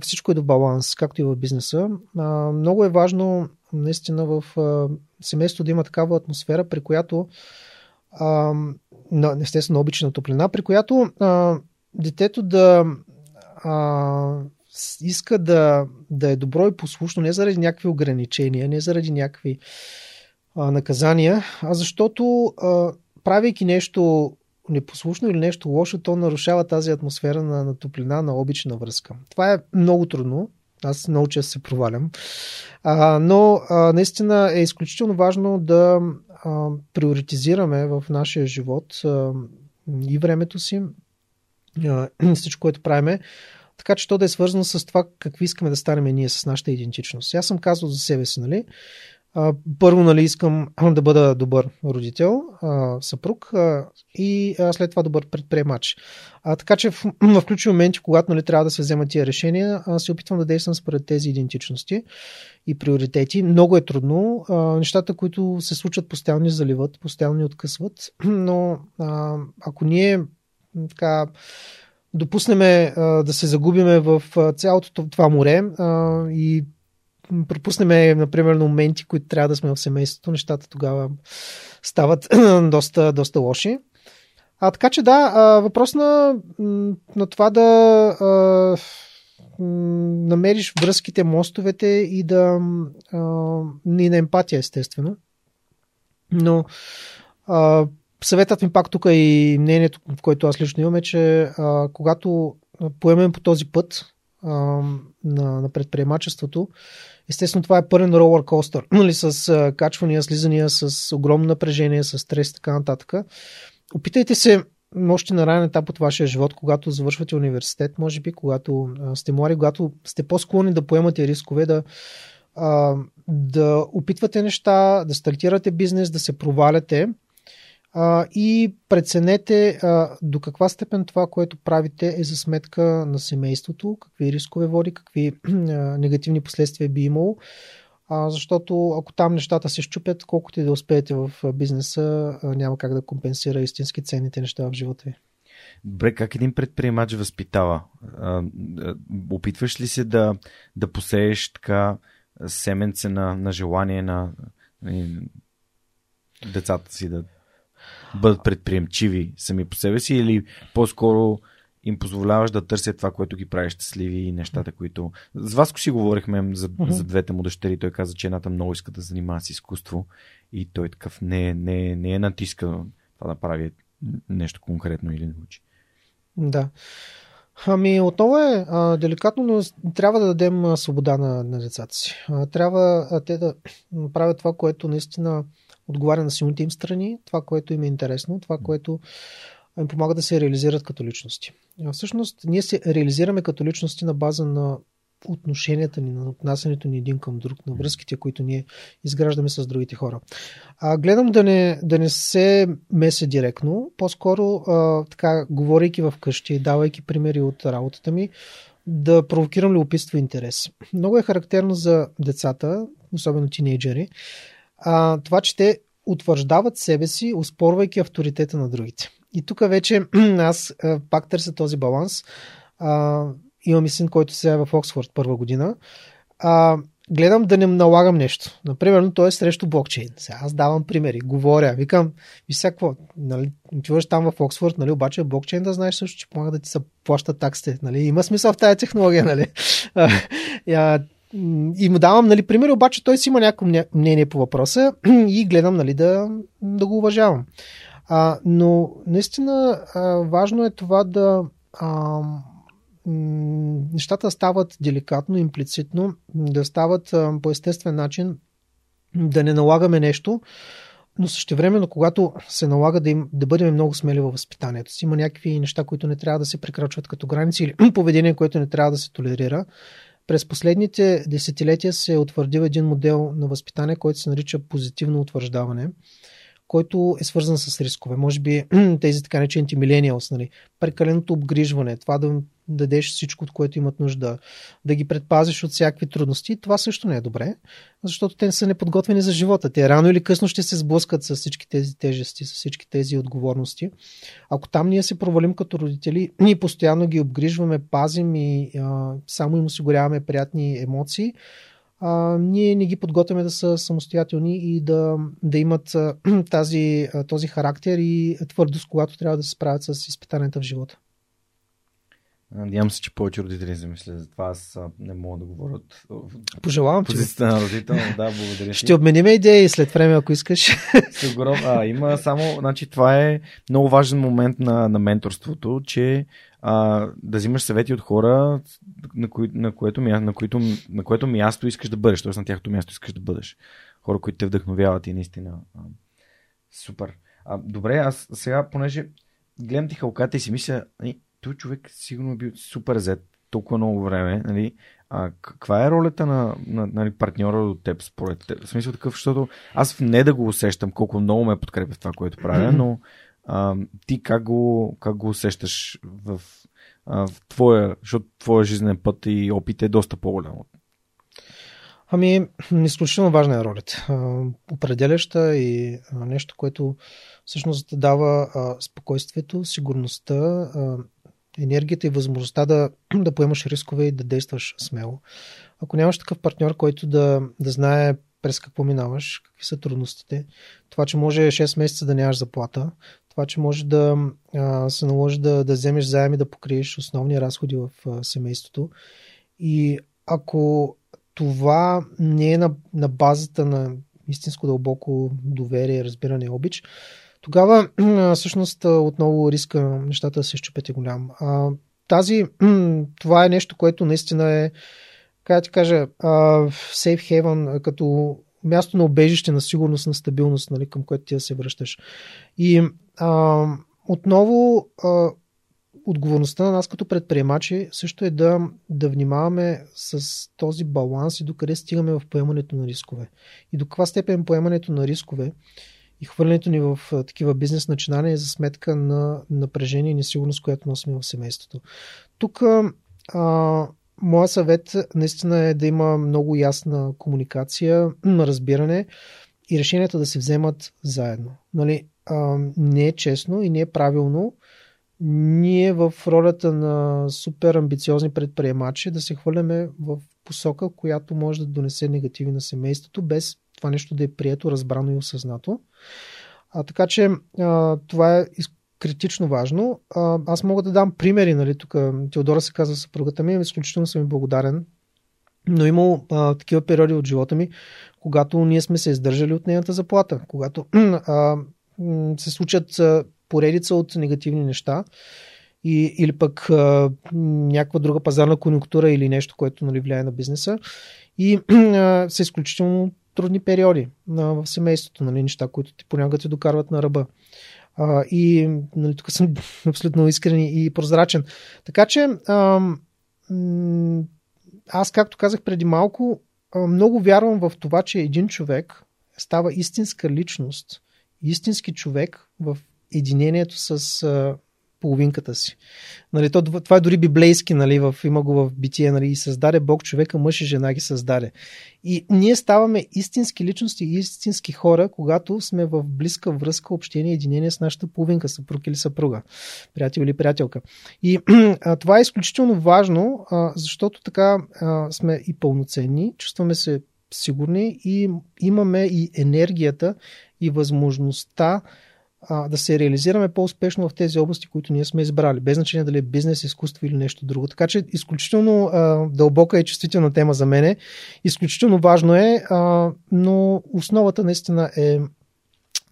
всичко е до баланс, както и в бизнеса. А, много е важно наистина в семейството да има такава атмосфера, при която а, естествено обична топлина, при която а, детето да а, иска да, да е добро и послушно не заради някакви ограничения, не заради някакви а, наказания, а защото а, правейки нещо непослушно или нещо лошо, то нарушава тази атмосфера на, на топлина, на обична връзка. Това е много трудно. Аз много често се провалям. А, но а, наистина е изключително важно да а, приоритизираме в нашия живот а, и времето си, а, всичко, което правиме, така че то да е свързано с това какви искаме да станем ние с нашата идентичност. Аз съм казал за себе си, нали? Първо, нали, искам да бъда добър родител, съпруг и след това добър предприемач. Така че в, в ключови моменти, когато нали, трябва да се вземат тия решения, се опитвам да действам според тези идентичности и приоритети. Много е трудно. Нещата, които се случват, постоянно заливат, постоянно откъсват, но ако ние така допуснеме да се загубиме в цялото това море и пропуснеме, например, на моменти, които трябва да сме в семейството, нещата тогава стават доста, доста лоши. А, така че да, въпрос на, на това да а, намериш връзките, мостовете и да а, и на емпатия, естествено. Но а, съветът ми пак тук и мнението, което аз лично имам е, че а, когато поемем по този път на, на предприемачеството, естествено това е пълен ролър костър, нали, с а, качвания, слизания, с огромно напрежение, с стрес и така нататък. Опитайте се още на ранен етап от вашия живот, когато завършвате университет, може би, когато а, сте млади, когато сте по-склонни да поемате рискове, да, а, да опитвате неща, да стартирате бизнес, да се проваляте, а, и преценете а, до каква степен това, което правите е за сметка на семейството, какви рискове води, какви а, негативни последствия би имало. А, защото ако там нещата се щупят, колкото и да успеете в бизнеса, а, няма как да компенсира истински ценните неща в живота ви. Добре, как един предприемач възпитава? А, опитваш ли се да, да посееш така семенце на, на желание на, на децата си да бъдат предприемчиви сами по себе си или по-скоро им позволяваш да търсят това, което ги прави щастливи и нещата, които... С Васко си говорихме за, mm-hmm. за двете му дъщери. Той каза, че едната много иска да занимава с изкуство и той такъв не, не, не е натиска това да прави нещо конкретно или научи. Да. Ами, отново е а, деликатно, но трябва да дадем свобода на, на децата си. А, трябва а, те да правят това, което наистина отговаря на силните им страни, това, което им е интересно, това, което им помага да се реализират като личности. Всъщност, ние се реализираме като личности на база на отношенията ни, на отнасянето ни един към друг, на връзките, които ние изграждаме с другите хора. А, гледам да не, да не се меся директно, по-скоро а, така, говорейки в къщи, давайки примери от работата ми, да провокирам любопитство и интерес. Много е характерно за децата, особено тинейджери, а, това, че те утвърждават себе си, успорвайки авторитета на другите. И тук вече аз а, пак търся този баланс. А, имам и син, който сега е в Оксфорд първа година. А, гледам да не налагам нещо. Например, той е срещу блокчейн. Сега аз давам примери, говоря, викам, ви всяко, нали, отиваш там в Оксфорд, нали, обаче блокчейн да знаеш също, че помага да ти се плащат таксите. Нали, има смисъл в тази технология, нали. и му давам нали, примери, обаче той си има някакво мнение по въпроса и гледам нали, да, да го уважавам. А, но наистина а, важно е това да а, нещата стават деликатно, имплицитно, да стават а, по естествен начин да не налагаме нещо, но същевременно, когато се налага да, им, да бъдем много смели във възпитанието си, има някакви неща, които не трябва да се прекрачват като граници или поведение, което не трябва да се толерира. През последните десетилетия се е утвърдил един модел на възпитание, който се нарича позитивно утвърждаване който е свързан с рискове. Може би тези така наречените милениалс, нали, прекаленото обгрижване, това да дадеш всичко, от което имат нужда, да ги предпазиш от всякакви трудности, това също не е добре, защото те са неподготвени за живота. Те рано или късно ще се сблъскат с всички тези тежести, с всички тези отговорности. Ако там ние се провалим като родители, ние постоянно ги обгрижваме, пазим и а, само им осигуряваме приятни емоции, а, ние не ги подготвяме да са самостоятелни и да, да имат а, тази, а, този характер и твърдост, когато трябва да се справят с изпитанията в живота. Надявам се, че повече родители замислят за това. Аз не мога да говоря от Пожелавам позицията на родител. Да, благодаря. Ще обменим идеи след време, ако искаш. Сигурно. А, има само, значи това е много важен момент на, на менторството, че а, да взимаш съвети от хора, на, кои, на, което, на, които, на което място искаш да бъдеш, т.е. на тяхното място искаш да бъдеш. Хора, които те вдъхновяват и наистина. А, супер. А, добре, аз сега, понеже гледам ти халката и си мисля, той човек сигурно е бил супер зет толкова много време. Нали, а, каква е ролята на, на нали, партньора от теб според теб? В смисъл такъв, защото аз не да го усещам колко много ме подкрепя в това, което правя, но а, ти как го, как го усещаш в, а, в твоя, защото твоя жизнен път и опит е доста по-голям Ами, изключително важна е ролята. Определяща и нещо, което всъщност дава спокойствието, сигурността, енергията и възможността да, да поемаш рискове и да действаш смело. Ако нямаш такъв партньор, който да, да знае през какво минаваш, какви са трудностите, това, че може 6 месеца да нямаш заплата, това, че може да а, се наложи да, да вземеш заеми да покриеш основни разходи в а, семейството. И ако това не е на, на базата на истинско дълбоко доверие, разбиране и обич, тогава всъщност отново риска нещата да се щупят е голям. А, тази, това е нещо, което наистина е, как ти кажа, safe haven, като място на обежище, на сигурност, на стабилност, нали, към което ти да се връщаш. И а, отново а, отговорността на нас като предприемачи също е да, да внимаваме с този баланс и докъде стигаме в поемането на рискове. И до каква степен поемането на рискове и хвърлянето ни в такива бизнес начинания е за сметка на напрежение и несигурност, която носим в семейството. Тук а, моя съвет наистина е да има много ясна комуникация, разбиране и решенията да се вземат заедно. Нали, а, не е честно и не е правилно ние в ролята на супер амбициозни предприемачи да се хвърляме в посока, която може да донесе негативи на семейството, без това нещо да е прието, разбрано и осъзнато. А, така че а, това е критично важно. А, аз мога да дам примери, нали, тук Теодора се казва съпругата ми, изключително съм и благодарен, но имало а, такива периоди от живота ми, когато ние сме се издържали от нейната заплата, когато а, се случат а, поредица от негативни неща и, или пък а, някаква друга пазарна конъюнктура или нещо, което нали, влияе на бизнеса и а, са изключително трудни периоди а, в семейството, нали, неща, които ти понякога те докарват на ръба. А, и нали, тук съм абсолютно искрен и прозрачен. Така че а, аз, както казах преди малко, много вярвам в това, че един човек става истинска личност, истински човек в единението с половинката си. Нали, то, това е дори библейски, нали, в, има го в битие, нали, и създаде Бог човека, мъж и жена ги създаде. И ние ставаме истински личности и истински хора, когато сме в близка връзка, общение, единение с нашата половинка, съпруг или съпруга, приятел или приятелка. И а, това е изключително важно, а, защото така а, сме и пълноценни, чувстваме се сигурни и имаме и енергията и възможността да се реализираме по-успешно в тези области, които ние сме избрали, без значение дали е бизнес, изкуство или нещо друго. Така че изключително а, дълбока и чувствителна тема за мене. Изключително важно е, а, но основата наистина е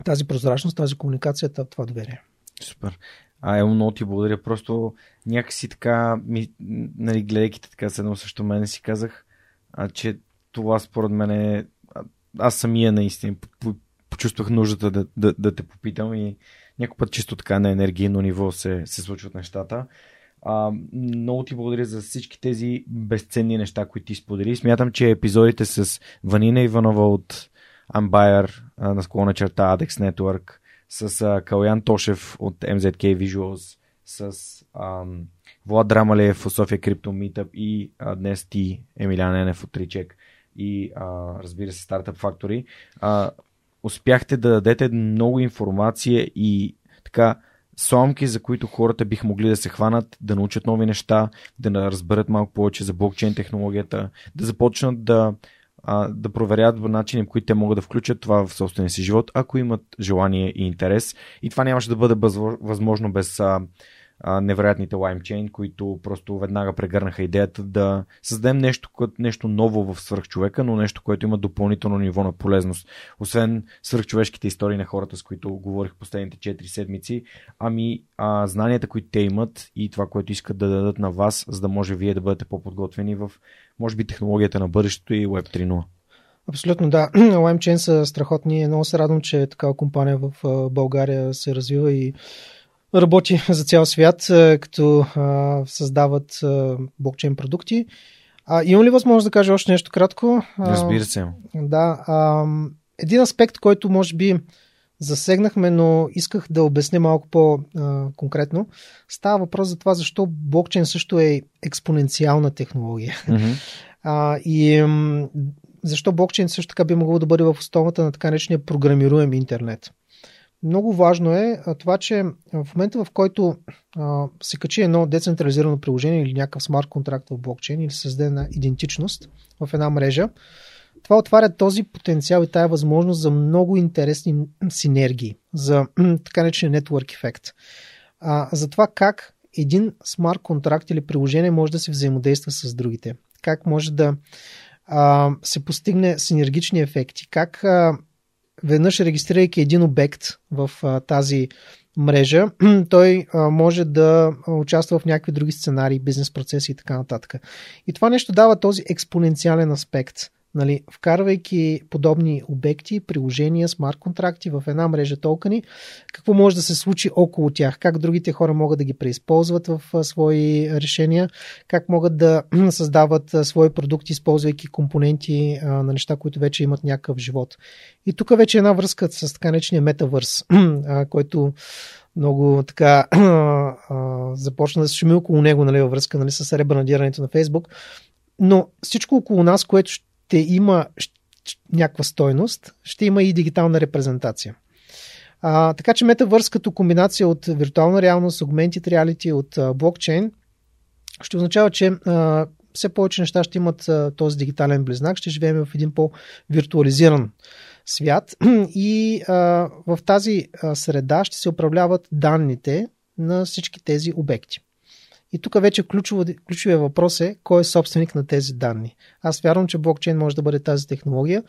тази прозрачност, тази комуникация, това доверие. Супер. А, е, много ти благодаря. Просто някакси така, ми, нали, гледайки така с едно също мене си казах, а, че това според мен е аз самия наистина почувствах нуждата да, да, да те попитам и някой път чисто така на енергийно ниво се, се случват нещата. А, много ти благодаря за всички тези безценни неща, които ти сподели. Смятам, че епизодите с Ванина Иванова от Ambier на склона черта Adex Network, с а, Калян Тошев от MZK Visuals, с ам, Влад Драмалев от София Крипто Meetup и а, днес ти, Емилян Енев от Тричек и а, разбира се Factory. А, успяхте да дадете много информация и така сламки, за които хората бих могли да се хванат, да научат нови неща, да разберат малко повече за блокчейн технологията, да започнат да, да проверят начини, по които те могат да включат това в собствения си живот, ако имат желание и интерес. И това нямаше да бъде възможно без невероятните LimeChain, които просто веднага прегърнаха идеята да създадем нещо, нещо ново в свърхчовека, но нещо, което има допълнително ниво на полезност. Освен свърхчовешките истории на хората, с които говорих последните 4 седмици, ами а, знанията, които те имат и това, което искат да дадат на вас, за да може вие да бъдете по-подготвени в, може би, технологията на бъдещето и Web 3.0. Абсолютно да. LimeChain са страхотни. Много се радвам, че такава компания в България се развива и работи за цял свят, е, като а, създават а, блокчейн продукти. А, имам ли възможност да кажа още нещо кратко? Разбира се. Да. А, един аспект, който може би засегнахме, но исках да обясня малко по-конкретно. Става въпрос за това, защо блокчейн също е експоненциална технология. Mm-hmm. А, и защо блокчейн също така би могло да бъде в основата на така наречения програмируем интернет много важно е това, че в момента в който се качи едно децентрализирано приложение или някакъв смарт контракт в блокчейн или се създаде една идентичност в една мрежа, това отваря този потенциал и тая възможност за много интересни синергии, за така наречен network ефект. За това как един смарт контракт или приложение може да се взаимодейства с другите. Как може да а, се постигне синергични ефекти. Как а, веднъж регистрирайки един обект в а, тази мрежа, той а, може да участва в някакви други сценарии, бизнес процеси и така нататък. И това нещо дава този експоненциален аспект Нали, вкарвайки подобни обекти, приложения, смарт контракти в една мрежа токени, какво може да се случи около тях, как другите хора могат да ги преизползват в свои решения, как могат да създават свои продукти, използвайки компоненти на неща, които вече имат някакъв живот. И тук вече е една връзка с така наречения метавърс, който много така започна да се шуми около него нали, във връзка нали, с ребранадирането на Фейсбук. Но всичко около нас, което ще има някаква стойност, ще има и дигитална репрезентация. А, така че метавърс като комбинация от виртуална реалност, augmented reality, от а, блокчейн, ще означава, че а, все повече неща ще имат а, този дигитален близнак, ще живеем в един по-виртуализиран свят и а, в тази а, среда ще се управляват данните на всички тези обекти. И тук вече ключовия въпрос е кой е собственик на тези данни. Аз вярвам, че блокчейн може да бъде тази технология,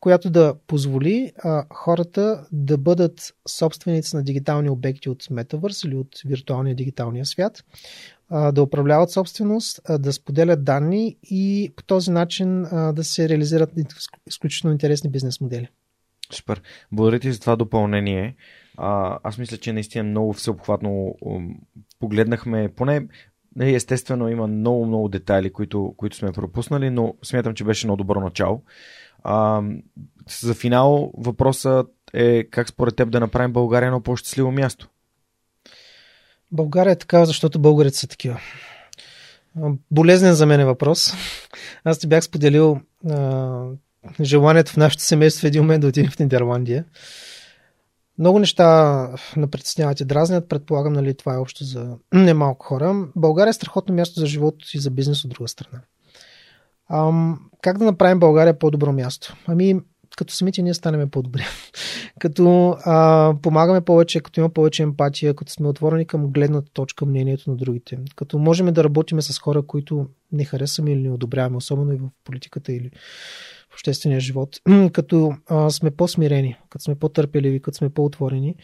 която да позволи а, хората да бъдат собственици на дигитални обекти от Metaverse или от виртуалния дигиталния свят, а, да управляват собственост, а, да споделят данни и по този начин а, да се реализират изключително интересни бизнес модели. Супер. Благодаря ти за това допълнение. А, аз мисля, че наистина много всеобхватно погледнахме, поне нали, естествено има много, много детайли, които, които сме пропуснали, но смятам, че беше много добро начало. А, за финал въпросът е как според теб да направим България едно по-щастливо място? България е такава, защото българите са такива. Болезнен за мен е въпрос. Аз ти бях споделил а, желанието в нашето семейство един момент да отидем в Нидерландия. Много неща на притесняват и дразнят. Предполагам, нали, това е общо за немалко хора. България е страхотно място за живота и за бизнес от друга страна. Ам, как да направим България по-добро място? Ами, като самите ние станем по-добри. като а, помагаме повече, като има повече емпатия, като сме отворени към гледната точка, мнението на другите. Като можем да работиме с хора, които не харесваме или не одобряваме, особено и в политиката или обществения живот, като а, сме по-смирени, като сме по-търпеливи, като сме по-отворени.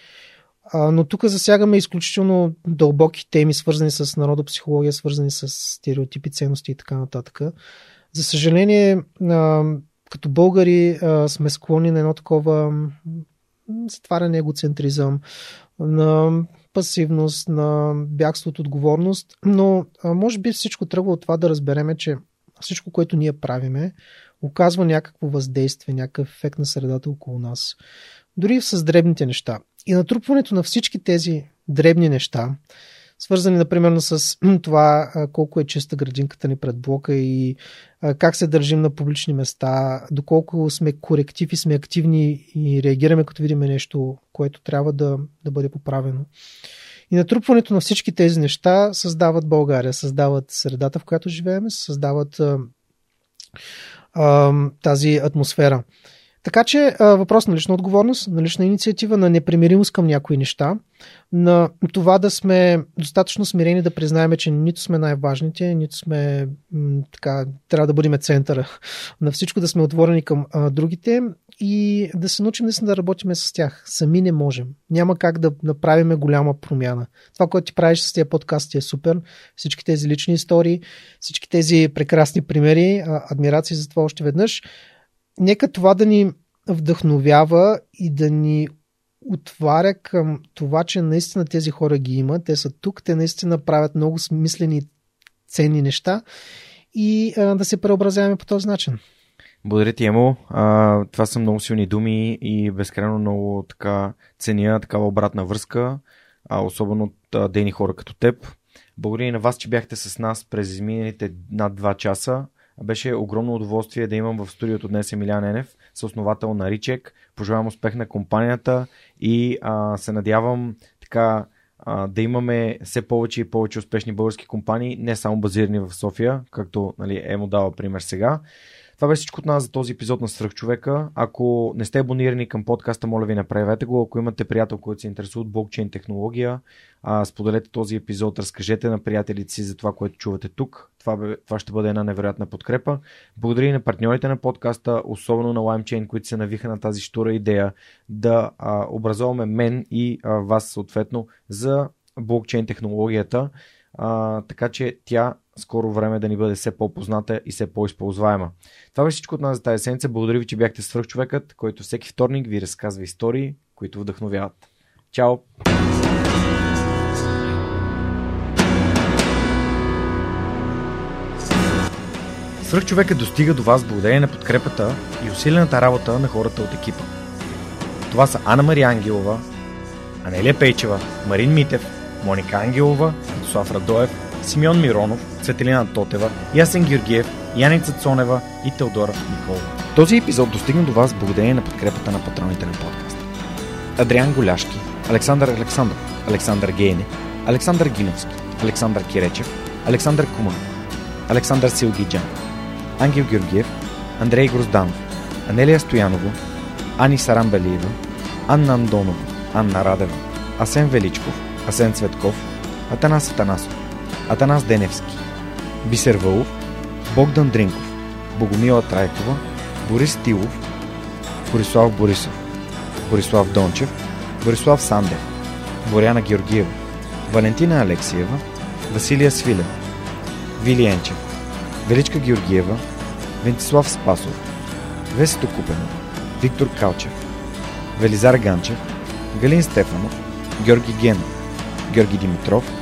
А, но тук засягаме изключително дълбоки теми, свързани с народопсихология, свързани с стереотипи, ценности и така нататък. За съжаление, а, като българи а, сме склонни на едно такова затваряне егоцентризъм, на пасивност, на бягство от отговорност, но а, може би всичко тръгва от това да разбереме, че всичко, което ние правиме, оказва някакво въздействие, някакъв ефект на средата около нас. Дори с дребните неща. И натрупването на всички тези дребни неща, свързани, например, с това колко е чиста градинката ни пред блока и как се държим на публични места, доколко сме коректив и сме активни и реагираме, като видим нещо, което трябва да, да бъде поправено. И натрупването на всички тези неща създават България, създават средата, в която живеем, създават а, а, тази атмосфера. Така че въпрос на лична отговорност, на лична инициатива, на непримиримост към някои неща, на това да сме достатъчно смирени да признаем, че нито сме най-важните, нито сме така, трябва да бъдем центъра на всичко, да сме отворени към а, другите и да се научим наистина да работим с тях. Сами не можем. Няма как да направим голяма промяна. Това, което ти правиш с тези подкасти е супер. Всички тези лични истории, всички тези прекрасни примери, адмирации за това още веднъж нека това да ни вдъхновява и да ни отваря към това, че наистина тези хора ги има, те са тук, те наистина правят много смислени, ценни неща и а, да се преобразяваме по този начин. Благодаря ти, Емо. А, това са много силни думи и безкрайно много така ценя такава обратна връзка, а, особено от а, дейни хора като теб. Благодаря и на вас, че бяхте с нас през изминалите над 2 часа. Беше огромно удоволствие да имам в студиото днес Емилян Енев, съосновател на Ричек. Пожелавам успех на компанията и а, се надявам така а, да имаме все повече и повече успешни български компании, не само базирани в София, както нали, Емо дава пример сега. Това беше всичко от нас за този епизод на Свръхчовека. Ако не сте абонирани към подкаста, моля ви направете го. Ако имате приятел, който се интересува от блокчейн технология, а, споделете този епизод, разкажете на приятелите си за това, което чувате тук. Това, бе, това ще бъде една невероятна подкрепа. Благодаря и на партньорите на подкаста, особено на LimeChain, които се навиха на тази штура идея да а, образуваме мен и а, вас съответно за блокчейн технологията, а, така че тя скоро време да ни бъде все по-позната и все по-използваема. Това беше всичко от нас за тази седмица. Благодаря ви, че бяхте свръхчовекът, който всеки вторник ви разказва истории, които вдъхновяват. Чао! Свръхчовекът достига до вас благодарение на подкрепата и усилената работа на хората от екипа. Това са Анна Мария Ангелова, Анелия Пейчева, Марин Митев, Моника Ангелова, Слав Радоев, Симеон Миронов, Светелина Тотева, Ясен Георгиев, Яница Цонева и Теодора Николова. Този епизод достигна до вас благодарение на подкрепата на патроните на подкаста. Адриан Голяшки, Александър Александров, Александър Гейне, Александър Гиновски, Александър Киречев, Александър Куманов, Александър Силгиджан, Ангел Георгиев, Андрей Грозданов, Анелия Стоянова, Ани Сарамбелиева, Анна Андонова, Анна Радева, Асен Величков, Асен Цветков, Атанас Атанасов, Атанас Деневски, Бисер Вълов, Богдан Дринков, Богомила Трайкова, Борис Тилов, Борислав Борисов, Борислав Дончев, Борислав Сандев, Боряна Георгиева, Валентина Алексиева, Василия Свилев, Вили Енчев, Величка Георгиева, Вентислав Спасов, Весето Купено, Виктор Калчев, Велизар Ганчев, Галин Стефанов, Георги Генов, Георги Димитров,